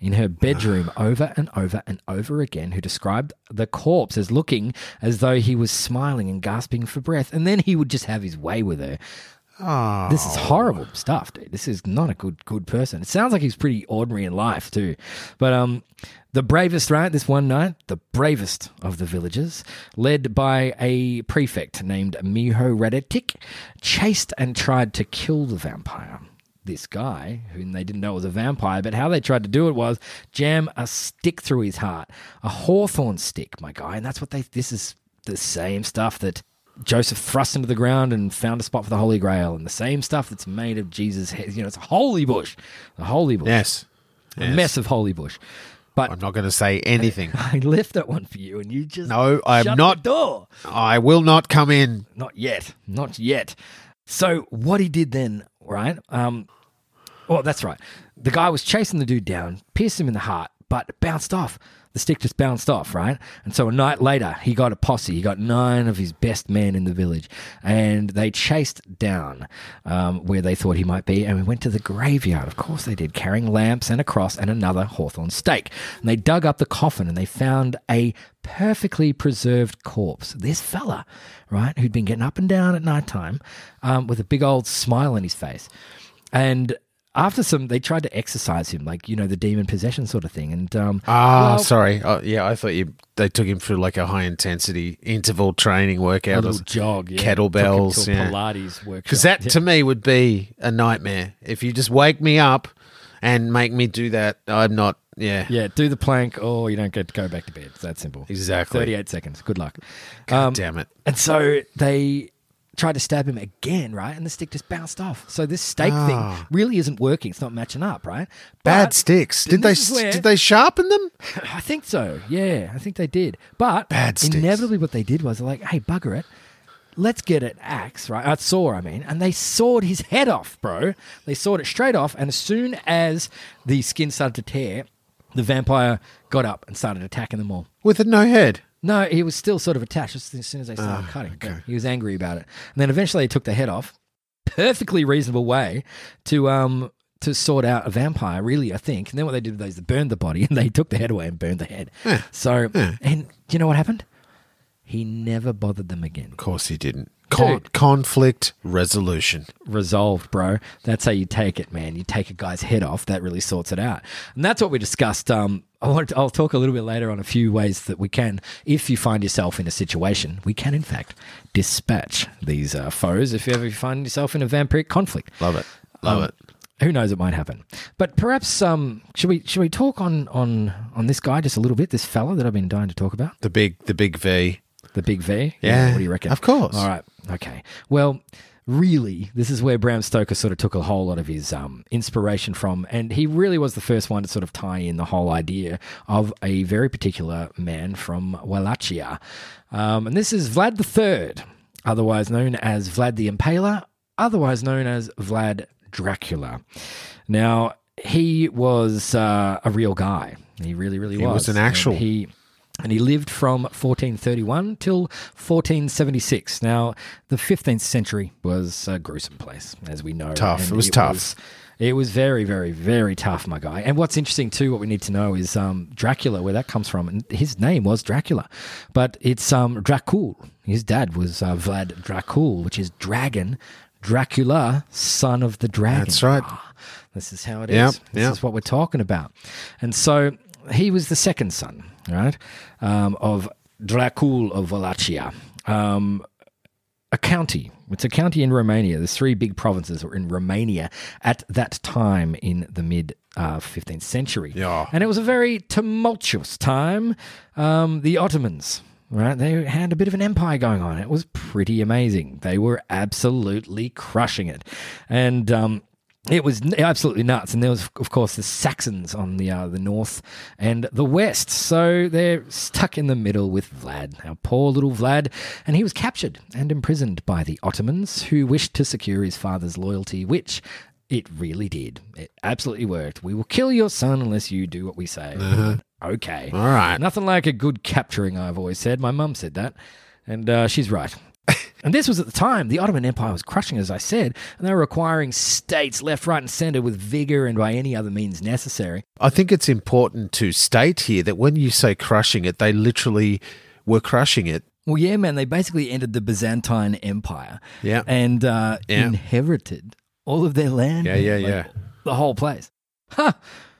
in her bedroom <sighs> over and over and over again, who described the corpse as looking as though he was smiling and gasping for breath, and then he would just have his way with her. This is horrible stuff, dude. This is not a good good person. It sounds like he's pretty ordinary in life too. But um the bravest, right, this one night, the bravest of the villagers, led by a prefect named Miho Radetic, chased and tried to kill the vampire. This guy, whom they didn't know was a vampire, but how they tried to do it was jam a stick through his heart, a hawthorn stick, my guy, and that's what they. This is the same stuff that Joseph thrust into the ground and found a spot for the Holy Grail, and the same stuff that's made of Jesus' head. You know, it's a holy bush, the holy bush, Yes. a Yes. mess of holy bush. But I'm not going to say anything. <laughs> I left that one for you, and you just No, I'm not- the door. I will not come in. Not yet, not yet. So what he did then, right? Um, well, that's right. The guy was chasing the dude down, pierced him in the heart, but bounced off. The stick just bounced off, right? And so a night later, he got a posse. He got nine of his best men in the village, and they chased down um, where they thought he might be, and we went to the graveyard. Of course, they did, carrying lamps and a cross and another hawthorn stake. And they dug up the coffin, and they found a perfectly preserved corpse. This fella, right, who'd been getting up and down at night time um, with a big old smile on his face, and after some, they tried to exorcise him, like you know the demon possession sort of thing. And um, Ah, well, sorry. Oh, yeah, I thought you they took him through like a high intensity interval training a workout. little jog, yeah. kettlebells, Took him to a yeah. Pilates workshop. Because that Yeah. to me would be a nightmare. If you just wake me up and make me do that, I'm not. Yeah, Yeah, do the plank, or you don't get to go back to bed. It's that simple. Exactly. Thirty-eight seconds. Good luck. God Um, damn it. And so they tried to stab him again, right? And the stick just bounced off. So this stake Ah. thing really isn't working. It's not matching up, right? Bad But- sticks. Did they where- did they sharpen them? <laughs> I think so. Yeah, I think they did. But Bad sticks. inevitably, what they did was they're like, "Hey, bugger it." Let's get an axe, right? A saw, I mean, and they sawed his head off, bro. They sawed it straight off, and as soon as the skin started to tear, the vampire got up and started attacking them all. With a no head. No, he was still sort of attached as soon as they started Ah, cutting. But he was angry about it, and then eventually they took the head off. Perfectly reasonable way to um to sort out a vampire, really. I think. And then what they did was they burned the body <laughs> and they took the head away and burned the head. So, and you know what happened? He never bothered them again. Of course he didn't. Con- conflict resolution. resolved, bro. That's how you take it, man. You take a guy's head off. That really sorts it out, and that's what we discussed. Um, I want. I'll talk a little bit later on a few ways that we can, if you find yourself in a situation, we can in fact dispatch these uh, foes. If you ever find yourself in a vampiric conflict, Love it. Love Um, it. Who knows? It might happen. But perhaps um, should we should we talk on on on this guy just a little bit? This fella that I've been dying to talk about. The big the big V. The big V? Yeah, What do you reckon? of course. All right. Okay. Well, really, this is where Bram Stoker sort of took a whole lot of his um, inspiration from. And he really was the first one to sort of tie in the whole idea of a very particular man from Wallachia. Um, and this is Vlad III, otherwise known as Vlad the Impaler, otherwise known as Vlad Dracula. Now, he was uh, a real guy. He really, really He was an And actual- he and he lived from 1431 till 1476. Now, the 15th century was a gruesome place, as we know. Tough. and It was tough. it was very, very, very tough, my guy. And what's interesting too, what we need to know is um, Dracula, where that comes from. And his name was Dracula, but it's um, Dracul. His dad was uh, Vlad Dracul, which is dragon. Dracula, son of the dragon. That's right. Ah, This is how it is. Yep, This yep. is what we're talking about. And so he was the second son, right, um, of Dracul of Wallachia. Um, a county. It's a county in Romania. There's three big provinces were in Romania at that time in the mid uh, 15th century. Yeah. And it was a very tumultuous time. Um, the Ottomans, right, they had a bit of an empire going on. It was pretty amazing. They were absolutely crushing it. And um, it was absolutely nuts. And there was, of course, the Saxons on the uh, the north and the west. So they're stuck in the middle with Vlad, our poor little Vlad. And he was captured and imprisoned by the Ottomans, who wished to secure his father's loyalty, which it really did. It absolutely worked. We will kill your son unless you do what we say. Okay. All right. Nothing like a good capturing, I've always said. My mum said that, and uh, she's right. And this was at the time the Ottoman Empire was crushing, as I said, and they were acquiring states left, right, and centre with vigour and by any other means necessary. I think it's important to state here that when you say crushing it, they literally were crushing it. Well, yeah, man, they basically entered the Byzantine Empire Yeah. and uh, Yeah. inherited all of their land. Yeah, yeah, Like, yeah. The whole place. Huh.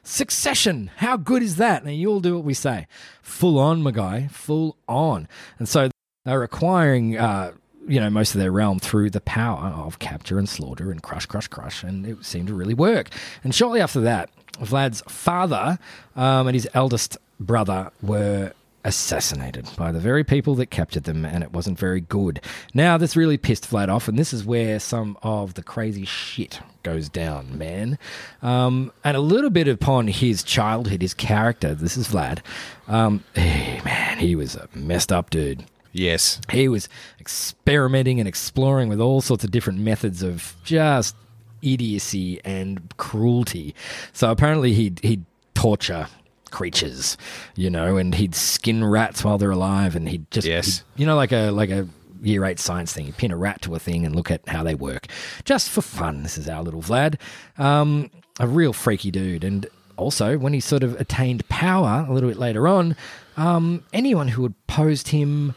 Succession. How good is that? Now, you all do what we say. Full on, my guy. Full on. And so they're acquiring, uh, you know, most of their realm through the power of capture and slaughter and crush, crush, crush. And it seemed to really work. And shortly after that, Vlad's father um, and his eldest brother were assassinated by the very people that captured them, and it wasn't very good. Now, this really pissed Vlad off, and this is where some of the crazy shit goes down, man. Um, and a little bit upon his childhood, his character. This is Vlad. Um, hey, <sighs> man, he was a messed up dude. Yes. He was experimenting and exploring with all sorts of different methods of just idiocy and cruelty. So apparently he'd he'd torture creatures, you know, and he'd skin rats while they're alive, and he'd just Yes. he'd- you know, like a like a year eight science thing. You pin a rat to a thing and look at how they work, just for fun. This is our little Vlad, um, a real freaky dude, and also when he sort of attained power a little bit later on, um, anyone who would opposed him.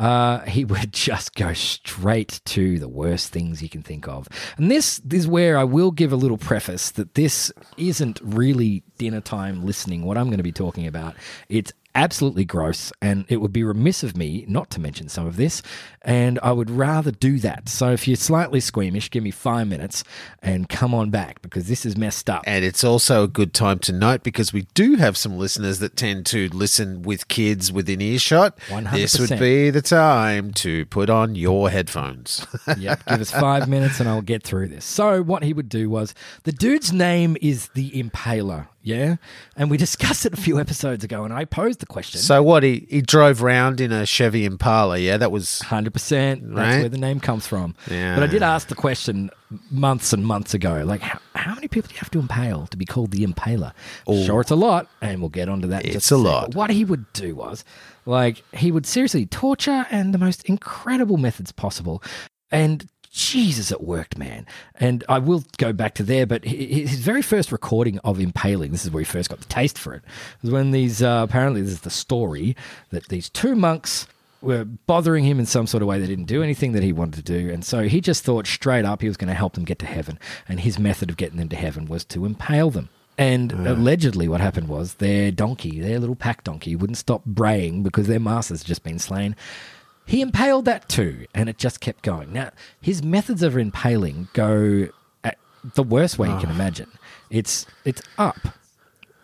Uh, he <laughs> would just go straight to the worst things you can think of. And this is where I will give a little preface that this isn't really dinner time listening, what I'm going to be talking about. It's absolutely gross, and it would be remiss of me not to mention some of this, and I would rather do that. So if you're slightly squeamish, give me five minutes and come on back because this is messed up. And it's also a good time to note because we do have some listeners that tend to listen with kids within earshot. 100%. This would be the time to put on your headphones. <laughs> yep, give us five minutes and I'll get through this. So, what he would do was the dude's name is the Impaler, yeah? And we <laughs> discussed it a few episodes ago, and I posed the question. so what? He, he drove round in a Chevy Impala. Yeah, that was. 100%. That's Right. where the name comes from. Yeah. But I did ask the question months and months ago like, how, how many people do you have to impale to be called the impaler? Sure, it's a lot, and we'll get onto that. in It's just a sec. lot. But What he would do was, like, he would seriously torture and the most incredible methods possible, and. Jesus, it worked, man. And I will go back to there, but hi- hi- his very first recording of impaling, this is where he first got the taste for it, was when these, uh, apparently, this is the story that these two monks were bothering him in some sort of way. They didn't do anything that he wanted to do. And so he just thought straight up he was going to help them get to heaven. And his method of getting them to heaven was to impale them. And allegedly, what happened was their donkey, their little pack donkey, wouldn't stop braying because their master's just been slain. He impaled that too, and it just kept going. Now, his methods of impaling go at the worst way you can ah. imagine. It's it's up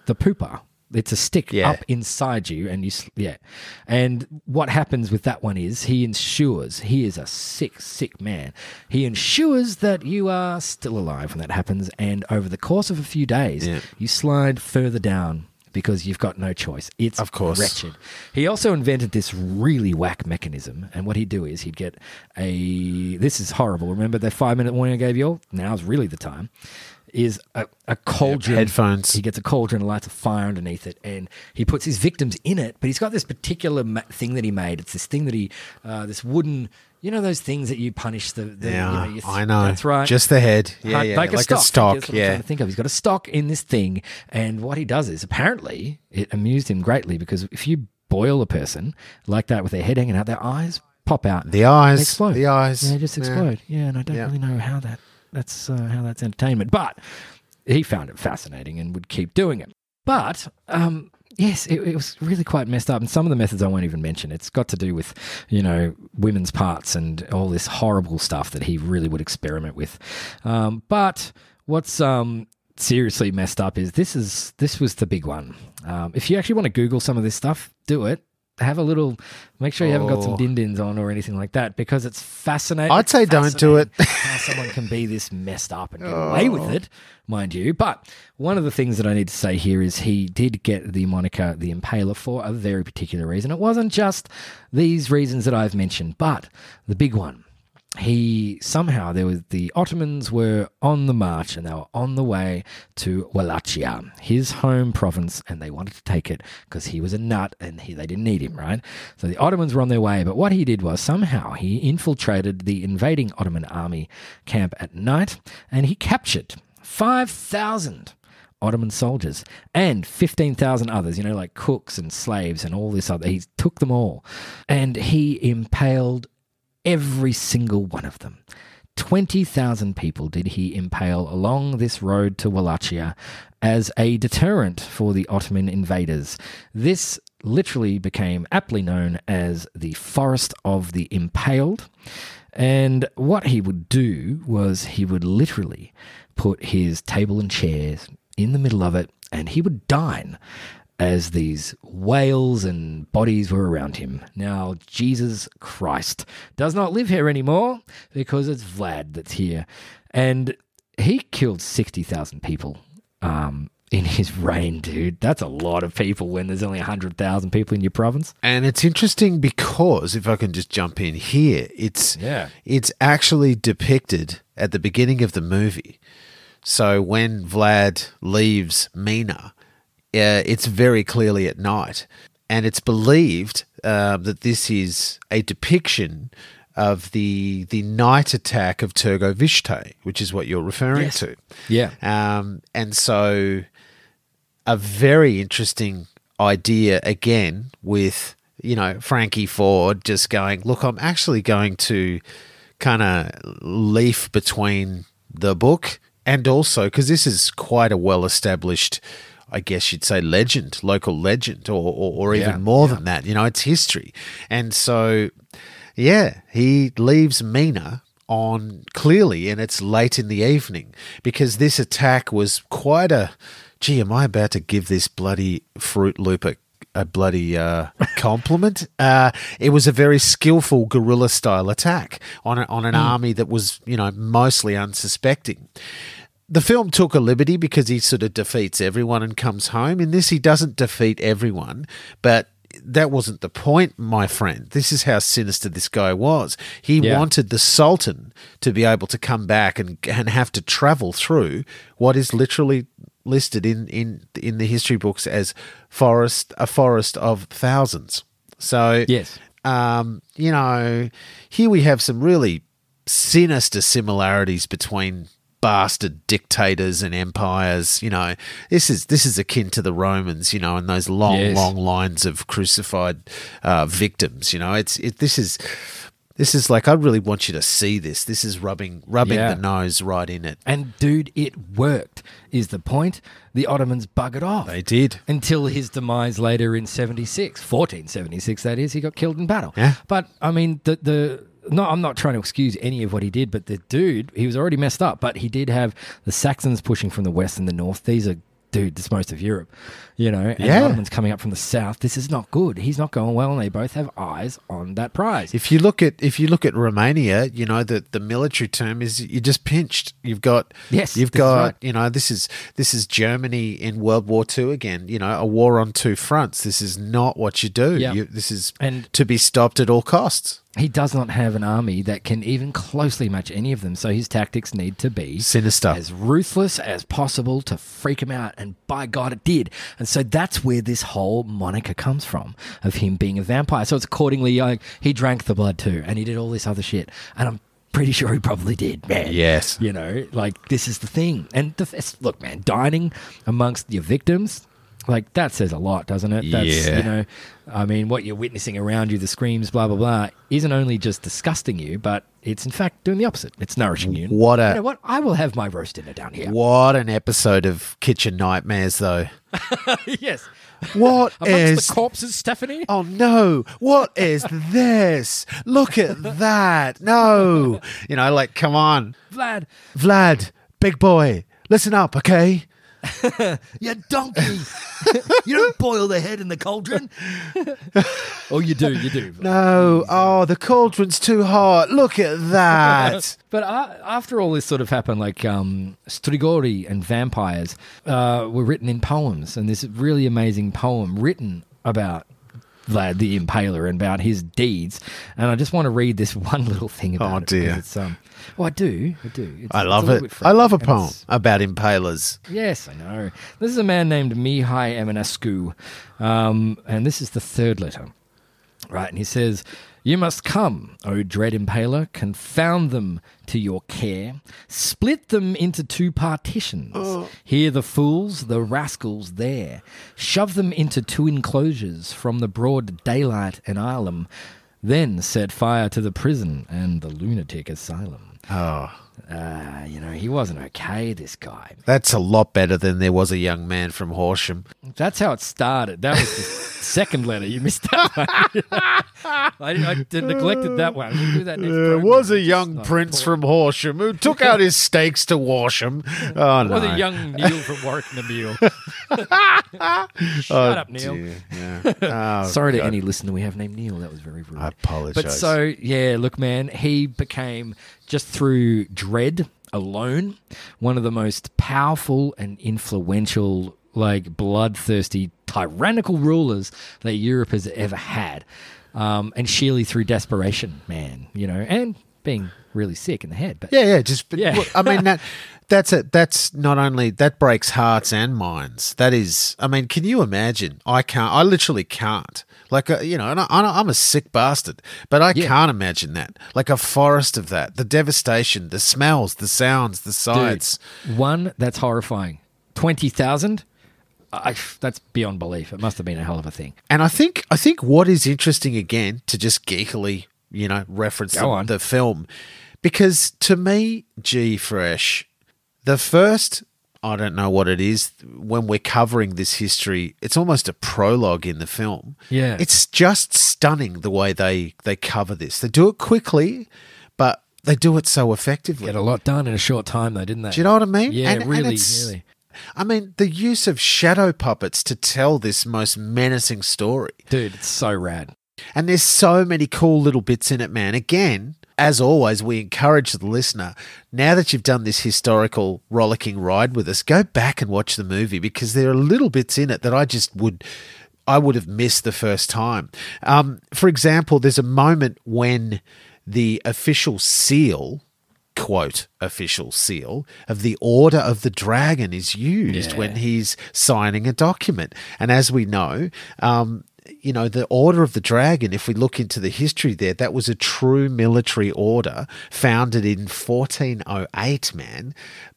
the pooper. It's a stick Yeah. up inside you, and you yeah. And what happens with that one is he ensures he is a sick, sick man. He ensures that you are still alive when that happens, and over the course of a few days, Yeah. you slide further down because you've got no choice. It's Of course. wretched. He also invented this really whack mechanism, and what he'd do is he'd get a. This is horrible. Remember that five minute warning I gave you all? Now's really the time. Is a, a cauldron. headphones. He gets a cauldron and lights a fire underneath it, and he puts his victims in it. But he's got this particular ma- thing that he made. It's this thing that he, uh, this wooden, you know, those things that you punish the. the Yeah, you know, you th- I know. That's right. Just the head. Yeah, yeah. like, a stock. stock. What I'm yeah. think of. He's got a stock in this thing, and what he does is apparently it amused him greatly because if you boil a person like that with their head hanging out, their eyes pop out. The eyes, They explode. the eyes. Yeah, they just Yeah. explode. Yeah, and I don't Yeah. really know how that that's uh, how that's entertainment, but he found it fascinating and would keep doing it. But um, yes, it, it was really quite messed up, and some of the methods I won't even mention. It's got to do with you know women's parts and all this horrible stuff that he really would experiment with. Um, but what's um, seriously messed up is this is this was the big one. Um, if you actually want to Google some of this stuff, do it. Have a little. Make sure you haven't got some Oh. din dins on or anything like that because it's fascinating. I'd say don't do it. How someone can be this messed up and get away oh. with it, mind you. But one of the things that I need to say here is he did get the moniker the Impaler for a very particular reason. It wasn't just these reasons that I've mentioned, but the big one he somehow there was the Ottomans were on the march and they were on the way to Wallachia, his home province, and they wanted to take it because he was a nut and he, they didn't need him, right? So the Ottomans were on their way, but what he did was somehow he infiltrated the invading Ottoman army camp at night and he captured five thousand. Ottoman soldiers and 15,000 others, you know, like cooks and slaves and all this other. He took them all and he impaled every single one of them. 20,000 people did he impale along this road to Wallachia as a deterrent for the Ottoman invaders. This literally became aptly known as the Forest of the Impaled. And what he would do was he would literally put his table and chairs in the middle of it and he would dine as these wails and bodies were around him. Now, Jesus Christ does not live here anymore because it's Vlad that's here. And he killed 60,000 people um, in his <laughs> reign, dude. That's a lot of people when there's only 100,000 people in your province. And it's interesting because if I can just jump in here, it's Yeah. it's actually depicted at the beginning of the movie. So when Vlad leaves Mina, uh, it's very clearly at night, and it's believed uh, that this is a depiction of the the night attack of Turgo Turgovishte, which is what you're referring Yes. to. Yeah. Um, and so, a very interesting idea again with, you know, Frankie Ford just going, look, I'm actually going to kind of leaf between the book and also, because this is quite a well established. I guess you'd say legend, local legend, or, or, or even Yeah, more than that. You know, it's history. And so, yeah, he leaves Mina on clearly, and it's late in the evening because this attack was quite a. Gee, am I about to give this bloody Fruit Loop a, a bloody uh, <laughs> compliment? Uh, it was a very skillful guerrilla style attack on a, on an army that was, you know, mostly unsuspecting. The film took a liberty because he sort of defeats everyone and comes home. In this, he doesn't defeat everyone, but that wasn't the point, my friend. This is how sinister this guy was. He Yeah. wanted the Sultan to be able to come back and and have to travel through what is literally listed in in in the history books as forest a forest of thousands. So Yes. um, you know, here we have some really sinister similarities between bastard dictators and empires. You know, this is this is akin to the Romans. You know, and those long, Yes. long lines of crucified uh, victims. You know, it's it. This is. This is like I really want you to see this. This is rubbing rubbing Yeah. the nose right in it. And dude, it worked. Is the point? The Ottomans buggered off. They did. until his demise later in 76 1476 that is he got killed in battle Yeah. but i mean the the no i'm not trying to excuse any of what he did but the dude he was already messed up but he did have the saxons pushing from the west and the north these are dude it's most of europe you know and Yeah. the ottomans coming up from the south this is not good he's not going well and they both have eyes on that prize If you look at if you look at Romania, you know that the military term is you're just pinched. You've got Yes, you've got right. you know this is this is Germany in World War Two again. You know a war on two fronts. This is not what you do. Yeah. You, this is And- to be stopped at all costs. He does not have an army that can even closely match any of them so his tactics need to be Sinister. as ruthless as possible to freak him out. And by God, it did. And so that's where this whole moniker comes from of him being a vampire. So it's accordingly, like, he drank the blood too, and he did all this other shit. And I'm pretty sure he probably did, man. Yes. You know, like, this is the thing. And the, look, man, dining amongst your victims. Like that says a lot, doesn't it? That's Yeah. you know, I mean, what you're witnessing around you, the screams, blah blah blah, isn't only just disgusting you, but it's in fact doing the opposite. It's nourishing you. What a- you know what? I will have my roast dinner down here. What an episode of Kitchen Nightmares, though. <laughs> yes. What <laughs> Amongst is the corpses, Stephanie? Oh no, what is this? Look at that. No. You know, like, come on. Vlad, Vlad, big boy, listen up, okay? <laughs> you donkey. you don't boil the head in the cauldron. <laughs> oh, you do, you do. No, oh, the cauldron's too hot. Look at that. <laughs> But uh, after all this sort of happened, like um, Strigoi and vampires uh, were written in poems, and this really amazing poem written about Vlad the Impaler and about his deeds. And I just want to read this <laughs> one little thing about Oh, dear. because It's, um, oh, I do, I do. It's, I love it. I love a poem about impalers. Yes, I know. This is a man named Mihai Eminescu, um, and this is the third letter. Right, and he says, You must come, O dread impaler, confound them to your care, split them into two partitions. Oh. Here the fools, the rascals there. Shove them into two enclosures from the broad daylight and island. Then set fire to the prison and the lunatic asylum. Oh, Ah, you know, he wasn't okay, this guy. that's a lot better than there was a young man from Horsham. That's how it started. That was the <laughs> second letter. You missed that one. <laughs> I, I did- neglected that one. We'll do that next There program. was a young prince from Horsham who took out his stakes to Horsham. Oh, no. Was a young Neil from Warwick Nabil. <laughs> Shut Oh, up, Neil. dear. Yeah. Oh, Sorry to God. any listener we have named Neil. That was very rude. I apologize. But so, yeah, look, man, he became just through dread alone one of the most powerful and influential, like bloodthirsty, tyrannical rulers that Europe has ever had. Um, and sheerly through desperation, man, you know, and being really sick in the head. But Yeah, yeah. Just, Yeah. I mean that. <laughs> That's it. That's not only that breaks hearts and minds. That is, I mean, can you imagine? I can't. I literally can't. Like, uh, you know, and I, I'm a sick bastard, but I Yeah. can't imagine that. Like a forest of that, the devastation, the smells, the sounds, the Dude, sights. one that's horrifying. Twenty thousand. I, That's beyond belief. It must have been a hell of a thing. And I think I think what is interesting again to just geekily, you know, reference the, the film, because to me, G Fresh, the first I don't know what it is when we're covering this history. It's almost a prologue in the film. Yeah. it's just stunning the way they they cover this. They do it quickly, but they do it so effectively. Get a lot done in a short time, though, didn't they? Do you know what I mean? Yeah, And- and really, it's- really. I mean, the use of shadow puppets to tell this most menacing story. Dude, it's so rad. And there's so many cool little bits in it, man. Again, as always, we encourage the listener, now that you've done this historical rollicking ride with us, go back and watch the movie because there are little bits in it that I just would I would have missed the first time. Um, for example, there's a moment when the official seal quote official seal of the order of the dragon is used Yeah. when he's signing a document and as we know um, you know the order of the dragon if we look into the history there that was a true military order founded in 1408 man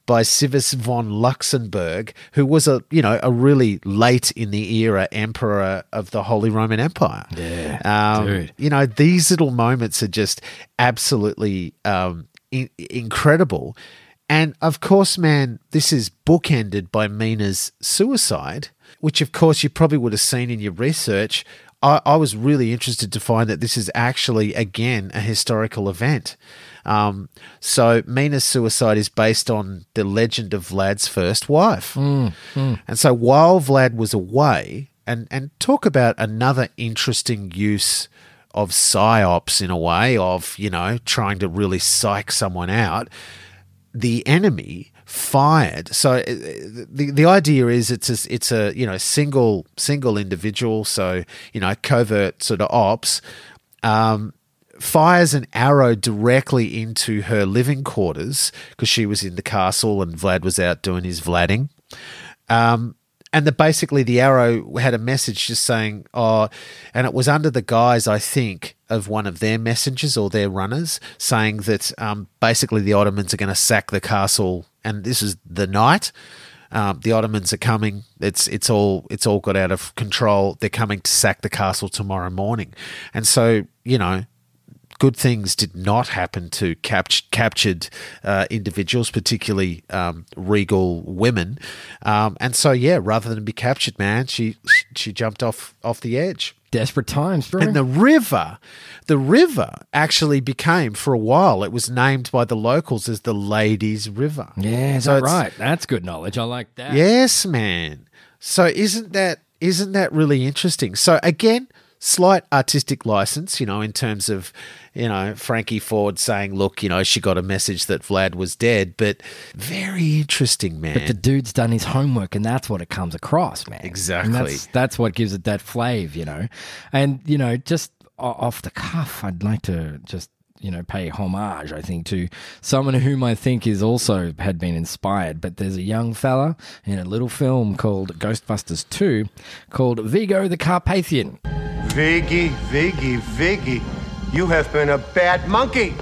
by Civis von Luxembourg, who was a you know a really late in the era emperor of the Holy Roman Empire. Yeah, um, dude. you know these little moments are just absolutely um, in- incredible. And of course, man, this is bookended by Mina's suicide, which of course you probably would have seen in your research. I, I was really interested to find that this is actually, again, a historical event. Um, so Mina's suicide is based on the legend of Vlad's first wife. And so while Vlad was away, and, and talk about another interesting use of psyops in a way of, you know, trying to really psych someone out, the enemy fired. So uh, the the idea is it's a, it's a you know single single individual. So you know covert sort of ops. Um, fires an arrow directly into her living quarters because she was in the castle and Vlad was out doing his Vlading. Um, and the basically the arrow had a message just saying, "Oh," and it was under the guise, I think, of one of their messengers or their runners saying that um, basically the Ottomans are going to sack the castle, and this is the night. Um, the Ottomans are coming. It's it's all it's all got out of control. They're coming to sack the castle tomorrow morning, and so you know good things did not happen to capt- captured uh, individuals, particularly um, regal women. Um, and so, yeah, rather than be captured, man, she she jumped off off the edge. Desperate times, bro. And the river, the river actually became for a while. It was named by the locals as the Ladies River. yeah, So that right? That's good knowledge. I like that. Yes, man. So isn't that isn't that really interesting? So again, slight artistic license, you know, in terms of, you know, Frankie Ford saying, "Look, you know, she got a message that Vlad was dead," but very interesting, man. But the dude's done his homework, and that's what it comes across, man. Exactly. That's that's what gives it that flave, you know. And you know, just off the cuff, I'd like to just you know pay homage. I think to someone whom I think is also had been inspired. But there's a young fella in a little film called Ghostbusters Two, called Vigo the Carpathian. Viggy, Viggy, Viggy, you have been a bad monkey.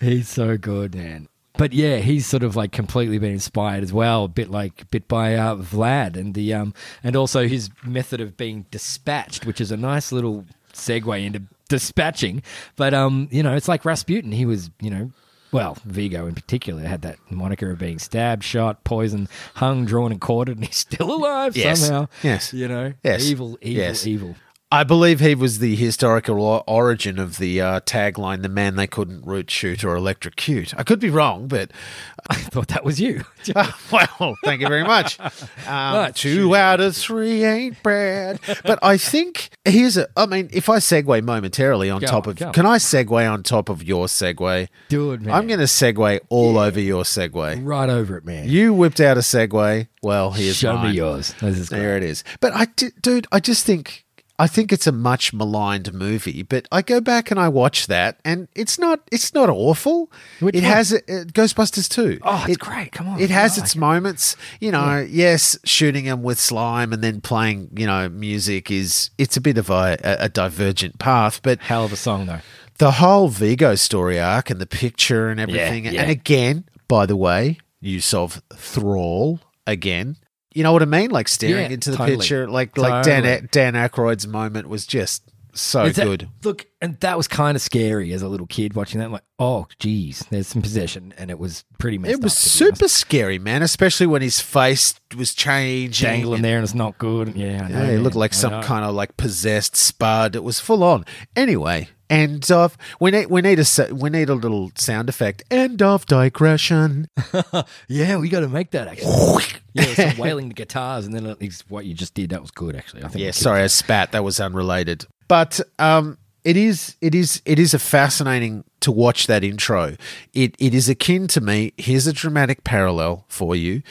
He's so good, man. But yeah, he's sort of like completely been inspired as well, a bit like bit by uh, Vlad and the um and also his method of being dispatched, which is a nice little segue into dispatching. But um, you know, it's like Rasputin. He was, you know, well, Vigo in particular had that moniker of being stabbed, shot, poisoned, hung, drawn, and quartered, and he's still alive Yes. somehow. Yes. you know, Yes. evil, evil, Yes. evil. I believe he was the historical origin of the uh, tagline "The man they couldn't root, shoot, or electrocute." I could be wrong, but <laughs> I thought that was you. <laughs> well, thank you very much. <laughs> Um, two out of three ain't bad. But I think here's a. I mean, if I segue momentarily on Go top on, of, go on. can I segue on top of your segue? Do it, man. I'm going to segue all over your segue. right over it, man. You whipped out a segue. Well, here's Show mine. me yours. There it is. But I, di- dude, I just think I think it's a much maligned movie. But I go back and I watch that, and it's not it's not awful. Which it one? has uh, Ghostbusters too. Oh, it's It- great. Come on. It has I its it. moments. You know, yes, shooting them with slime and then playing you know music is it's a bit of a, a, a divergent path, but Hell of a song, though. the whole Vigo story arc and the picture and everything. yeah. And again, by the way, use of thrall again. You know what I mean? Like staring Yeah, into the totally. picture, like like Dan. Dan Aykroyd's moment was just so It's a- good. look, and that was kind of scary as a little kid watching that. I'm like, oh, geez, there's some possession, and it was pretty messed It was up, to be super scary, man. Especially when his face was changing, dangling and- there, and it's not good. Yeah, I know, Yeah, he man. looked like I some know. kind of like possessed spud. It was full on. Anyway, end of we need we need a we need a little sound effect. End of digression. <laughs> Yeah, we got to make that actually. <laughs> yeah, some wailing the guitars, and then at least what you just did that was good. Actually, I think. Yeah, sorry, I spat. That was unrelated. But um, it is, it is, it is a fascinating to watch that intro. It, it is akin to me. Here's a dramatic parallel for you.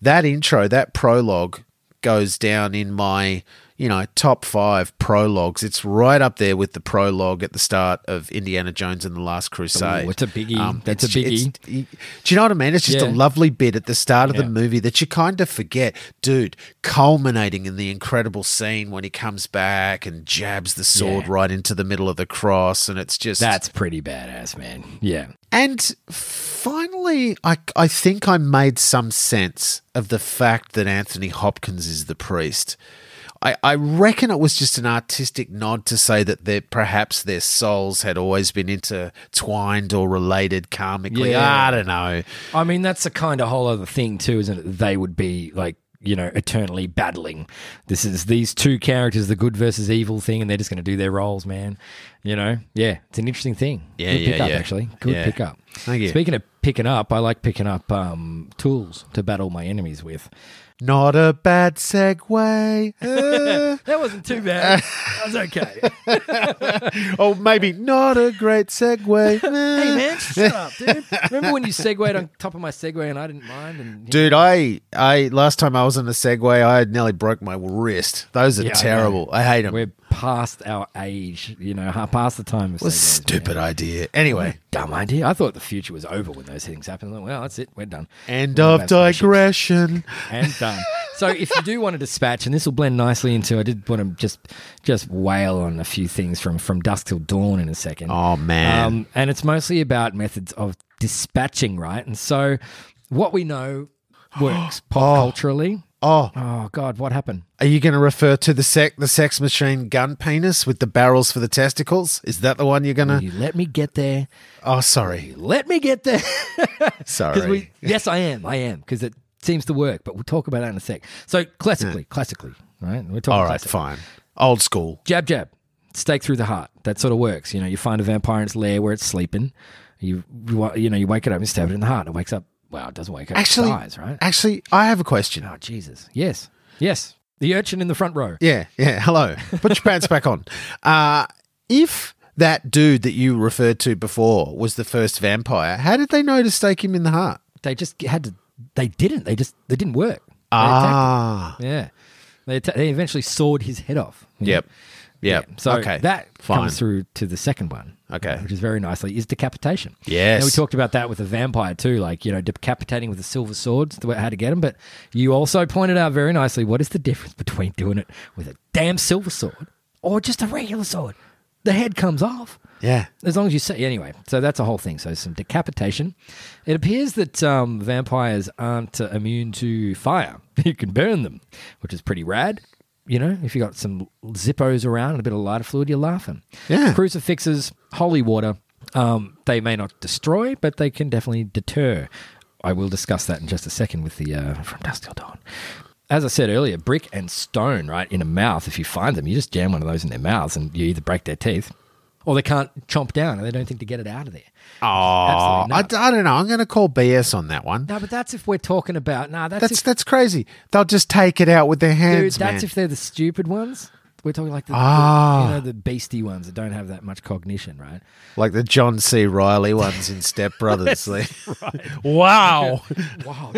That intro, that prologue, goes down in my, you know, top five prologues. It's right up there with the prologue at the start of Indiana Jones and the Last Crusade. Ooh, it's a biggie. Um, That's a biggie. do you know what I mean? It's just a lovely bit at the start of the movie that you kind of forget. Dude, culminating in the incredible scene when he comes back and jabs the sword Yeah. right into the middle of the cross. And it's just. That's pretty badass, man. Yeah. And finally, I, I think I made some sense of the fact that Anthony Hopkins is the priest. I, I reckon it was just an artistic nod to say that their, perhaps their souls had always been intertwined or related karmically. Yeah. I don't know. I mean, that's a kind of whole other thing too, isn't it? They would be like, you know, eternally battling. This is these two characters, the good versus evil thing, and they're just going to do their roles, man. You know, yeah, it's an interesting thing. Yeah, good yeah, pickup, yeah. actually. Good Yeah. pickup. Thank you. Speaking of picking up, I like picking up um, tools to battle my enemies with. Not a bad segue. <laughs> Uh, That wasn't too bad. <laughs> that was okay. <laughs> oh, maybe not a great segue. hey man, shut up, dude. Remember when you segued on top of my Segway and I didn't mind? And Dude, I, I last time I was in a Segway, I nearly broke my wrist. Those are Yeah, I terrible. I, hate them. we're past our age, you know, past the time of What a stupid idea. Anyway, Dumb idea. I thought the future was over when those things happened. Like, well, that's it. We're done. end of digression. and done. So if you do want to dispatch, and this will blend nicely into, I did want to just just wail on a few things from from dusk till dawn in a second. Oh, man. Um, and it's mostly about methods of dispatching, right? And so what we know works <gasps> pop culturally. Oh, Oh God, what happened? are you going to refer to the sec the sex machine gun penis with the barrels for the testicles? Is that the one you're going to? You let me get there. Oh, sorry, Let me get there. <laughs> sorry. <laughs> we, yes, I am. I am because it seems to work. But we'll talk about that in a sec. So classically, classically, right? We're talking All right, classic. fine. Old school. jab jab stake through the heart that sort of works you know you find a vampire in its lair where it's sleeping you you, you know you wake it up and stab it in the heart it wakes up wow it doesn't wake up Actually, right actually, I have a question. oh jesus yes yes the urchin in the front row Yeah, yeah. Hello. Put your pants back on. <laughs> Uh, if that dude that you referred to before was the first vampire, how did they know to stake him in the heart? they just had to they didn't they just they didn't work They Ah. yeah they, atta- they eventually sawed his head off Yep. Yep. So okay. that Fine. comes through to the second one. Okay. Which is very nicely is decapitation. Yes. And we talked about that with the vampire too, like, you know, decapitating with a silver sword, the way how to get them. But you also pointed out very nicely what is the difference between doing it with a damn silver sword or just a regular sword? The head comes off. Yeah. As long as you say anyway, so that's a whole thing. So some decapitation. It appears that um, vampires aren't uh, immune to fire. <laughs> You can burn them, which is pretty rad. You know, if you got some Zippos around and a bit of lighter fluid, you're laughing. Yeah. Crucifixes, holy water. Um, they may not destroy, but they can definitely deter. I will discuss that in just a second with the uh, from dusk till dawn. As I said earlier, brick and stone, right, in a mouth. If you find them, you just jam one of those in their mouths, and you either break their teeth, or they can't chomp down, and they don't think to get it out of there. Oh, I. I don't know. I'm going to call BS on that one. No, but that's if we're talking about. No, that's, That's if, that's crazy. They'll just take it out with their dude. hands, That's man. if they're the stupid ones. We're talking like the, the- Ah. you know the beastie ones that don't have that much cognition, right? like the John C. Reilly ones in Step <laughs> Brothers. Like, <laughs> wow. <laughs> Wow.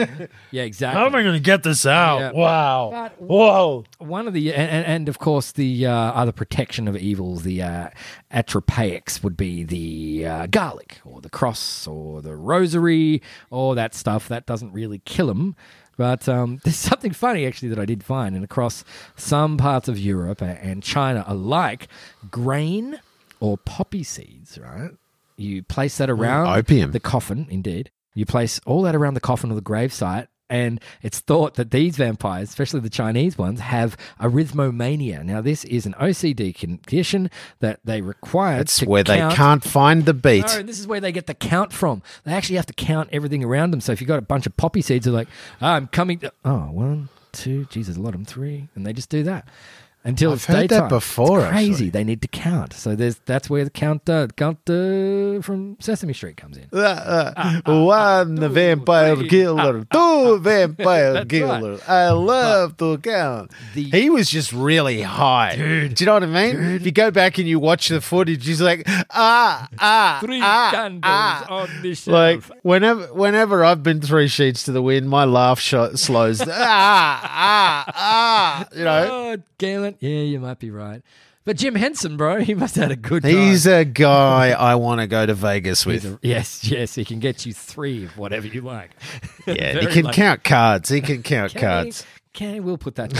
yeah, exactly. How am I going to get this out? Yeah. Wow. But- Whoa. One of the and, and, and of course the uh, other protection of evils, the uh, apotropaics, would be the uh, garlic or the cross or the rosary or that stuff that doesn't really kill them. But um, <laughs> there's something funny actually that I did find, and across some parts of Europe and China alike, grain or poppy seeds, right? You place that around opium. the coffin, indeed. You place all that around the coffin or the gravesite, and it's thought that these vampires, especially the Chinese ones, have arithmomania. Now, this is an OCD condition that they require. That's to where they can't find the beat. No, this is where they get the count from. They actually have to count everything around them. So if you've got a bunch of poppy seeds, they're like, "Ah, I'm coming. To, oh, one, two, Jesus, a lot of them, three, and they just do that until I've it's heard that daytime. before, It's crazy. actually. They need to count. So there's that's where the count uh, count uh, from Sesame Street comes in. Uh, uh, one <laughs> vampire three. killer, <laughs> two vampire killer. I love to count. the- he was just really high. Dude, Do you know what I mean? If you go back and you watch the footage, he's like, ah, ah, Three ah, candles ah. on the shelf. Like whenever, whenever I've been three sheets to the wind, my laugh sh- slows. <laughs> ah, ah, ah. You know, Oh, it. Point. Yeah, you might be right. But Jim Henson, bro, <laughs> he must have had a good time. He's a guy I want to go to Vegas with. a- yes, <laughs> yes, he can get you three of whatever you like. Yeah, <laughs> he can lucky. count cards. He can count Can cards. He? We'll put that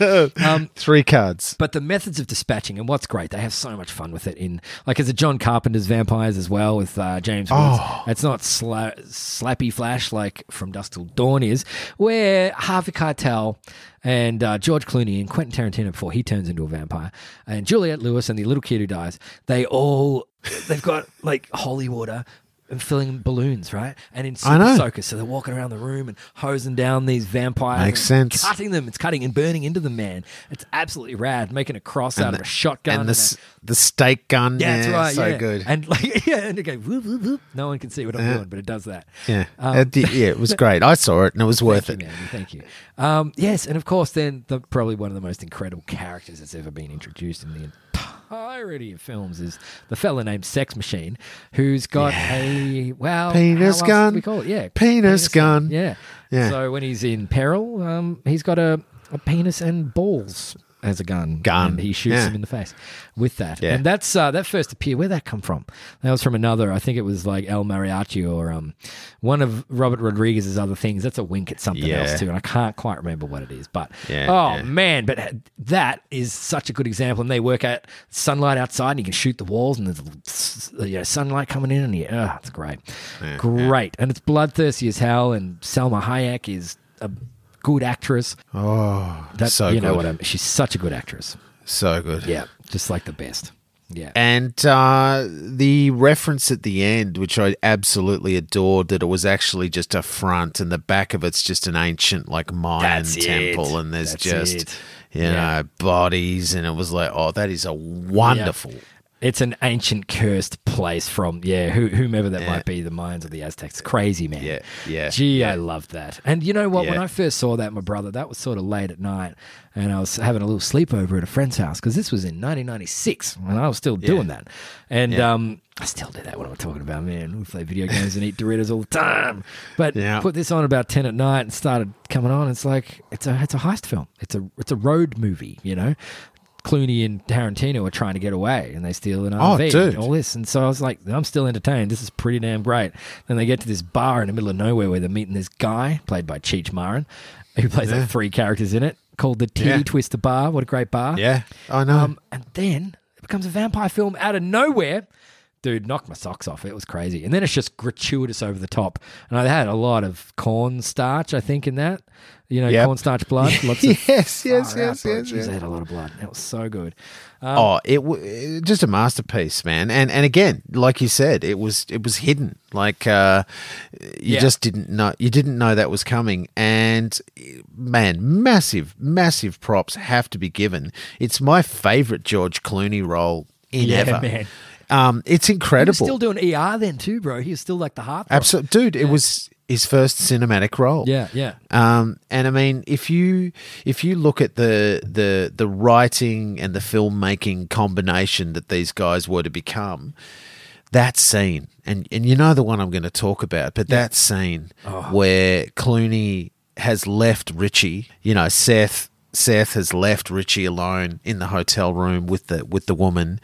<laughs> um, Three cards. but the methods of dispatching and what's great, they have so much fun with it. In like, as a John Carpenter's vampires as well with uh, James Woods. Oh. It's not sla- slappy flash like From Dusk Till Dawn is, where Harvey Keitel and uh, George Clooney and Quentin Tarantino before he turns into a vampire, and Juliette Lewis and the little kid who dies, they all they've got like holy water. And filling balloons, right? And in I know. soakers, so they're walking around the room and hosing down these vampires. Makes sense. Cutting them, it's cutting and burning into them, man. It's absolutely rad. Making a cross out of a shotgun. and the and the stake gun. yeah, that's right. So yeah. good. And like, <laughs> yeah, and it goes whoop, whoop, whoop. No one can see what I'm doing, but it does that. yeah, Um, It did- yeah, it was <laughs> great. I saw it and it was worth Thank it. you, man. Thank you. Um, yes, and of course, then the, probably one of the most incredible characters that's ever been introduced in the entirety of films is the fella named Sex Machine, who's got a well Penis gun. We call it yeah, Penis gun. Yeah, Yeah. So when he's in peril, um, he's got a, a penis and balls as a gun. Gun. and he shoots Yeah. him in the face with that. Yeah. And that's uh, that first appear. Where'd that come from? That was from another. I think it was like El Mariachi or um, one of Robert Rodriguez's other things. That's a wink at something Yeah. else too, and I can't quite remember what it is. But oh man, but that is such a good example. And they work at sunlight outside, and you can shoot the walls, and there's you know, sunlight coming in, and you, oh, it's great, great, and it's bloodthirsty as hell. And Salma Hayek is a good actress. Oh, That's so you know good. what I mean. She's such a good actress. so good. Yeah, just like the best. Yeah. And uh, the reference at the end, which I absolutely adored, that it was actually just a front, and the back of it's just an ancient like Mayan That's it. temple, and there's That's just it. you Yeah. know bodies, and it was like, oh, that is a wonderful. It's an ancient cursed place from yeah, who, whomever that Yeah. might be, the Mayans or the Aztecs. Crazy man. Yeah, yeah, Gee, yeah. I loved that. And you know what? When I first saw that, my brother, that was sort of late at night, and I was having a little sleepover at a friend's house because this was in 1996, and I was still doing that. And Yeah. um, I still do that. What am I talking about, man? We play video games and eat Doritos all the time. But Yeah. put this on about 10 at night and started coming on. It's like it's a it's a heist film. It's a it's a road movie. You know. Clooney and Tarantino are trying to get away and they steal an Oh, RV dude. and all this. And so I was like, I'm still entertained. This is pretty damn great. Then they get to this bar in the middle of nowhere where they're meeting this guy, played by Cheech Marin, who plays Yeah. like three characters in it, called the Titty Yeah. Twister Bar. What a great bar. Yeah, I know. Um, and then it becomes a vampire film out of nowhere. Dude, knocked my socks off. It was crazy. And then it's just gratuitous over the top. And I had a lot of cornstarch, I think, in that. You know, Yep. cornstarch blood. <laughs> Lots of Yes, yes, yes, yes, Jeez, yes. They had a lot of blood. It was so good. Um, oh, it w- just a masterpiece, man. And and again, like you said, it was it was hidden. Like uh, you Yeah. just didn't know you didn't know that was coming. And man, massive, massive props have to be given. It's my favorite George Clooney role in Yeah, ever. man. Um, it's was incredible. still doing ER then too, bro. He was still like the heart. Absolutely, dude. It was his first cinematic role. Yeah, yeah. Um, and I mean, if you if you look at the the the writing and the filmmaking combination that these guys were to become, that scene, and and you know the one I'm going to talk about, but that scene where Clooney has left Richie, you know, Seth Seth has left Richie alone in the hotel room with the with the woman,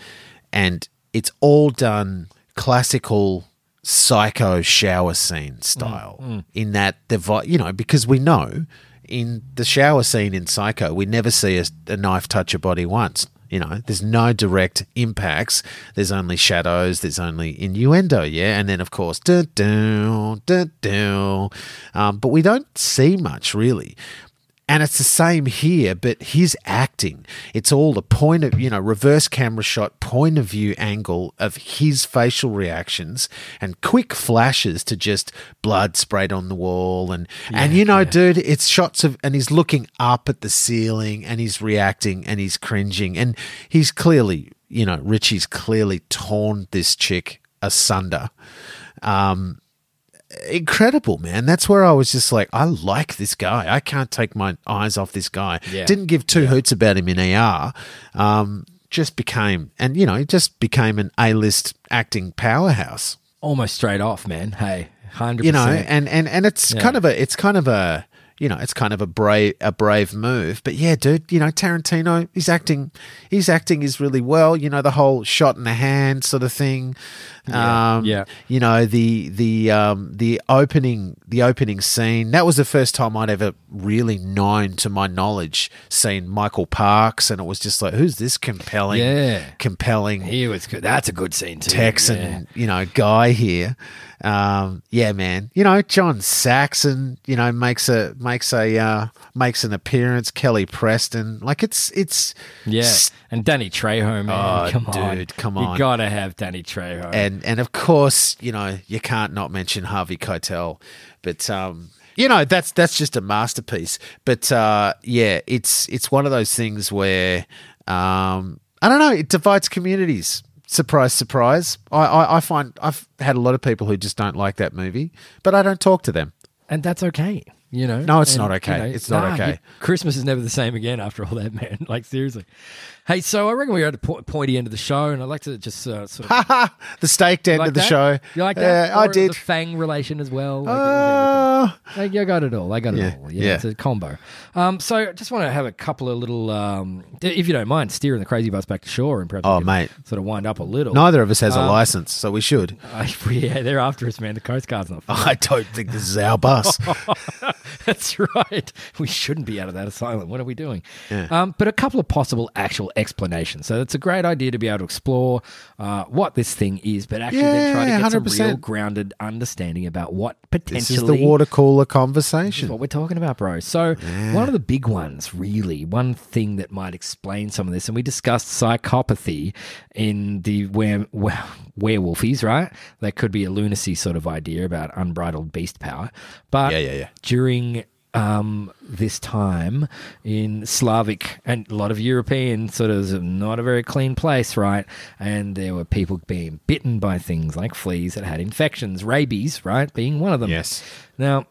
and it's all done classical psycho shower scene style in that the you know because we know in the shower scene in psycho we never see a, a knife touch a body once you know? There's no direct impacts. There's only shadows. There's only innuendo yeah? And then of course dun, dun, dun, dun. Um, but we don't see much really and it's the same here, but his acting, it's all the point of, you know, reverse camera shot, point of view angle of his facial reactions and quick flashes to just blood sprayed on the wall. And, and you know, dude, it's shots of, and he's looking up at the ceiling and he's reacting and he's cringing. And he's clearly, you know, Richie's clearly torn this chick asunder. Um, incredible, man. That's where I was just like, I like this guy. I can't take my eyes off this guy. Yeah. Didn't give two hoots about him in ER. Um, just became, and you know, just became an A-list acting powerhouse. Almost straight off, man. Hey, hundred You know, and and and it's Yeah. kind of a, it's kind of a, you know, it's kind of a brave a brave move. But yeah, dude, you know, Tarantino, he's acting his acting is really well. You know, the whole shot in the hand sort of thing. Yeah, um, yeah. You know, the the um, the opening the opening scene. That was the first time I'd ever really known, to my knowledge, seen Michael Parks, and it was just like, who's this compelling, Yeah. compelling He was good. That's a good scene too. Texan, Yeah. you know, guy here. Um, yeah, man. You know, John Saxon, you know, makes a makes a uh, makes an appearance. Kelly Preston, like it's it's Yeah, s- and Danny Trejo, man, Oh, come on, dude, come on. you gotta have Danny Trejo. and and of course, you know, you can't not mention Harvey Keitel, but um, you know, that's that's just a masterpiece. But uh, yeah, it's it's one of those things where um, I don't know, it divides communities. Surprise, surprise. I, I, I find I've had a lot of people who just don't like that movie, but I don't talk to them. and that's okay. You know, No, it's And, not okay. It's not okay. Christmas is never the same again after all that, man. <laughs> Like seriously. Hey, so I reckon we're at the po- pointy end of the show, and I'd like to just uh, sort of <laughs> the staked end like of the that? show. You like that? Yeah, I did. The Fang relation as well. Like, Uh, Like, I got it all. I got it Yeah, all. Yeah, yeah. it's a combo. Um, so I just want to have a couple of little, um, if you don't mind, steering the crazy bus back to shore and perhaps Oh, mate. sort of wind up a little. neither of us has a Um, license, so we should. <laughs> Uh, yeah, they're after us, man. The Coast Guard's not. <laughs> I don't think this is our bus. That's right. We shouldn't be out of that asylum. What are we doing? Um, but a couple of possible actual explanations. So it's a great idea to be able to explore uh, what this thing is, but actually then try to get some 100%. real grounded understanding about what potentially this is the water cooler conversation. what we're talking about, bro. So, one of the big ones, really, one thing that might explain some of this, and we discussed psychopathy in the were, were, werewolfies, right? That could be a lunacy sort of idea about unbridled beast power. But Yeah, yeah, yeah. during um, this time in Slavic and a lot of European sort of not a very clean place, right? And there were people being bitten by things like fleas that had infections, rabies, right? Being one of them. Yes. Now,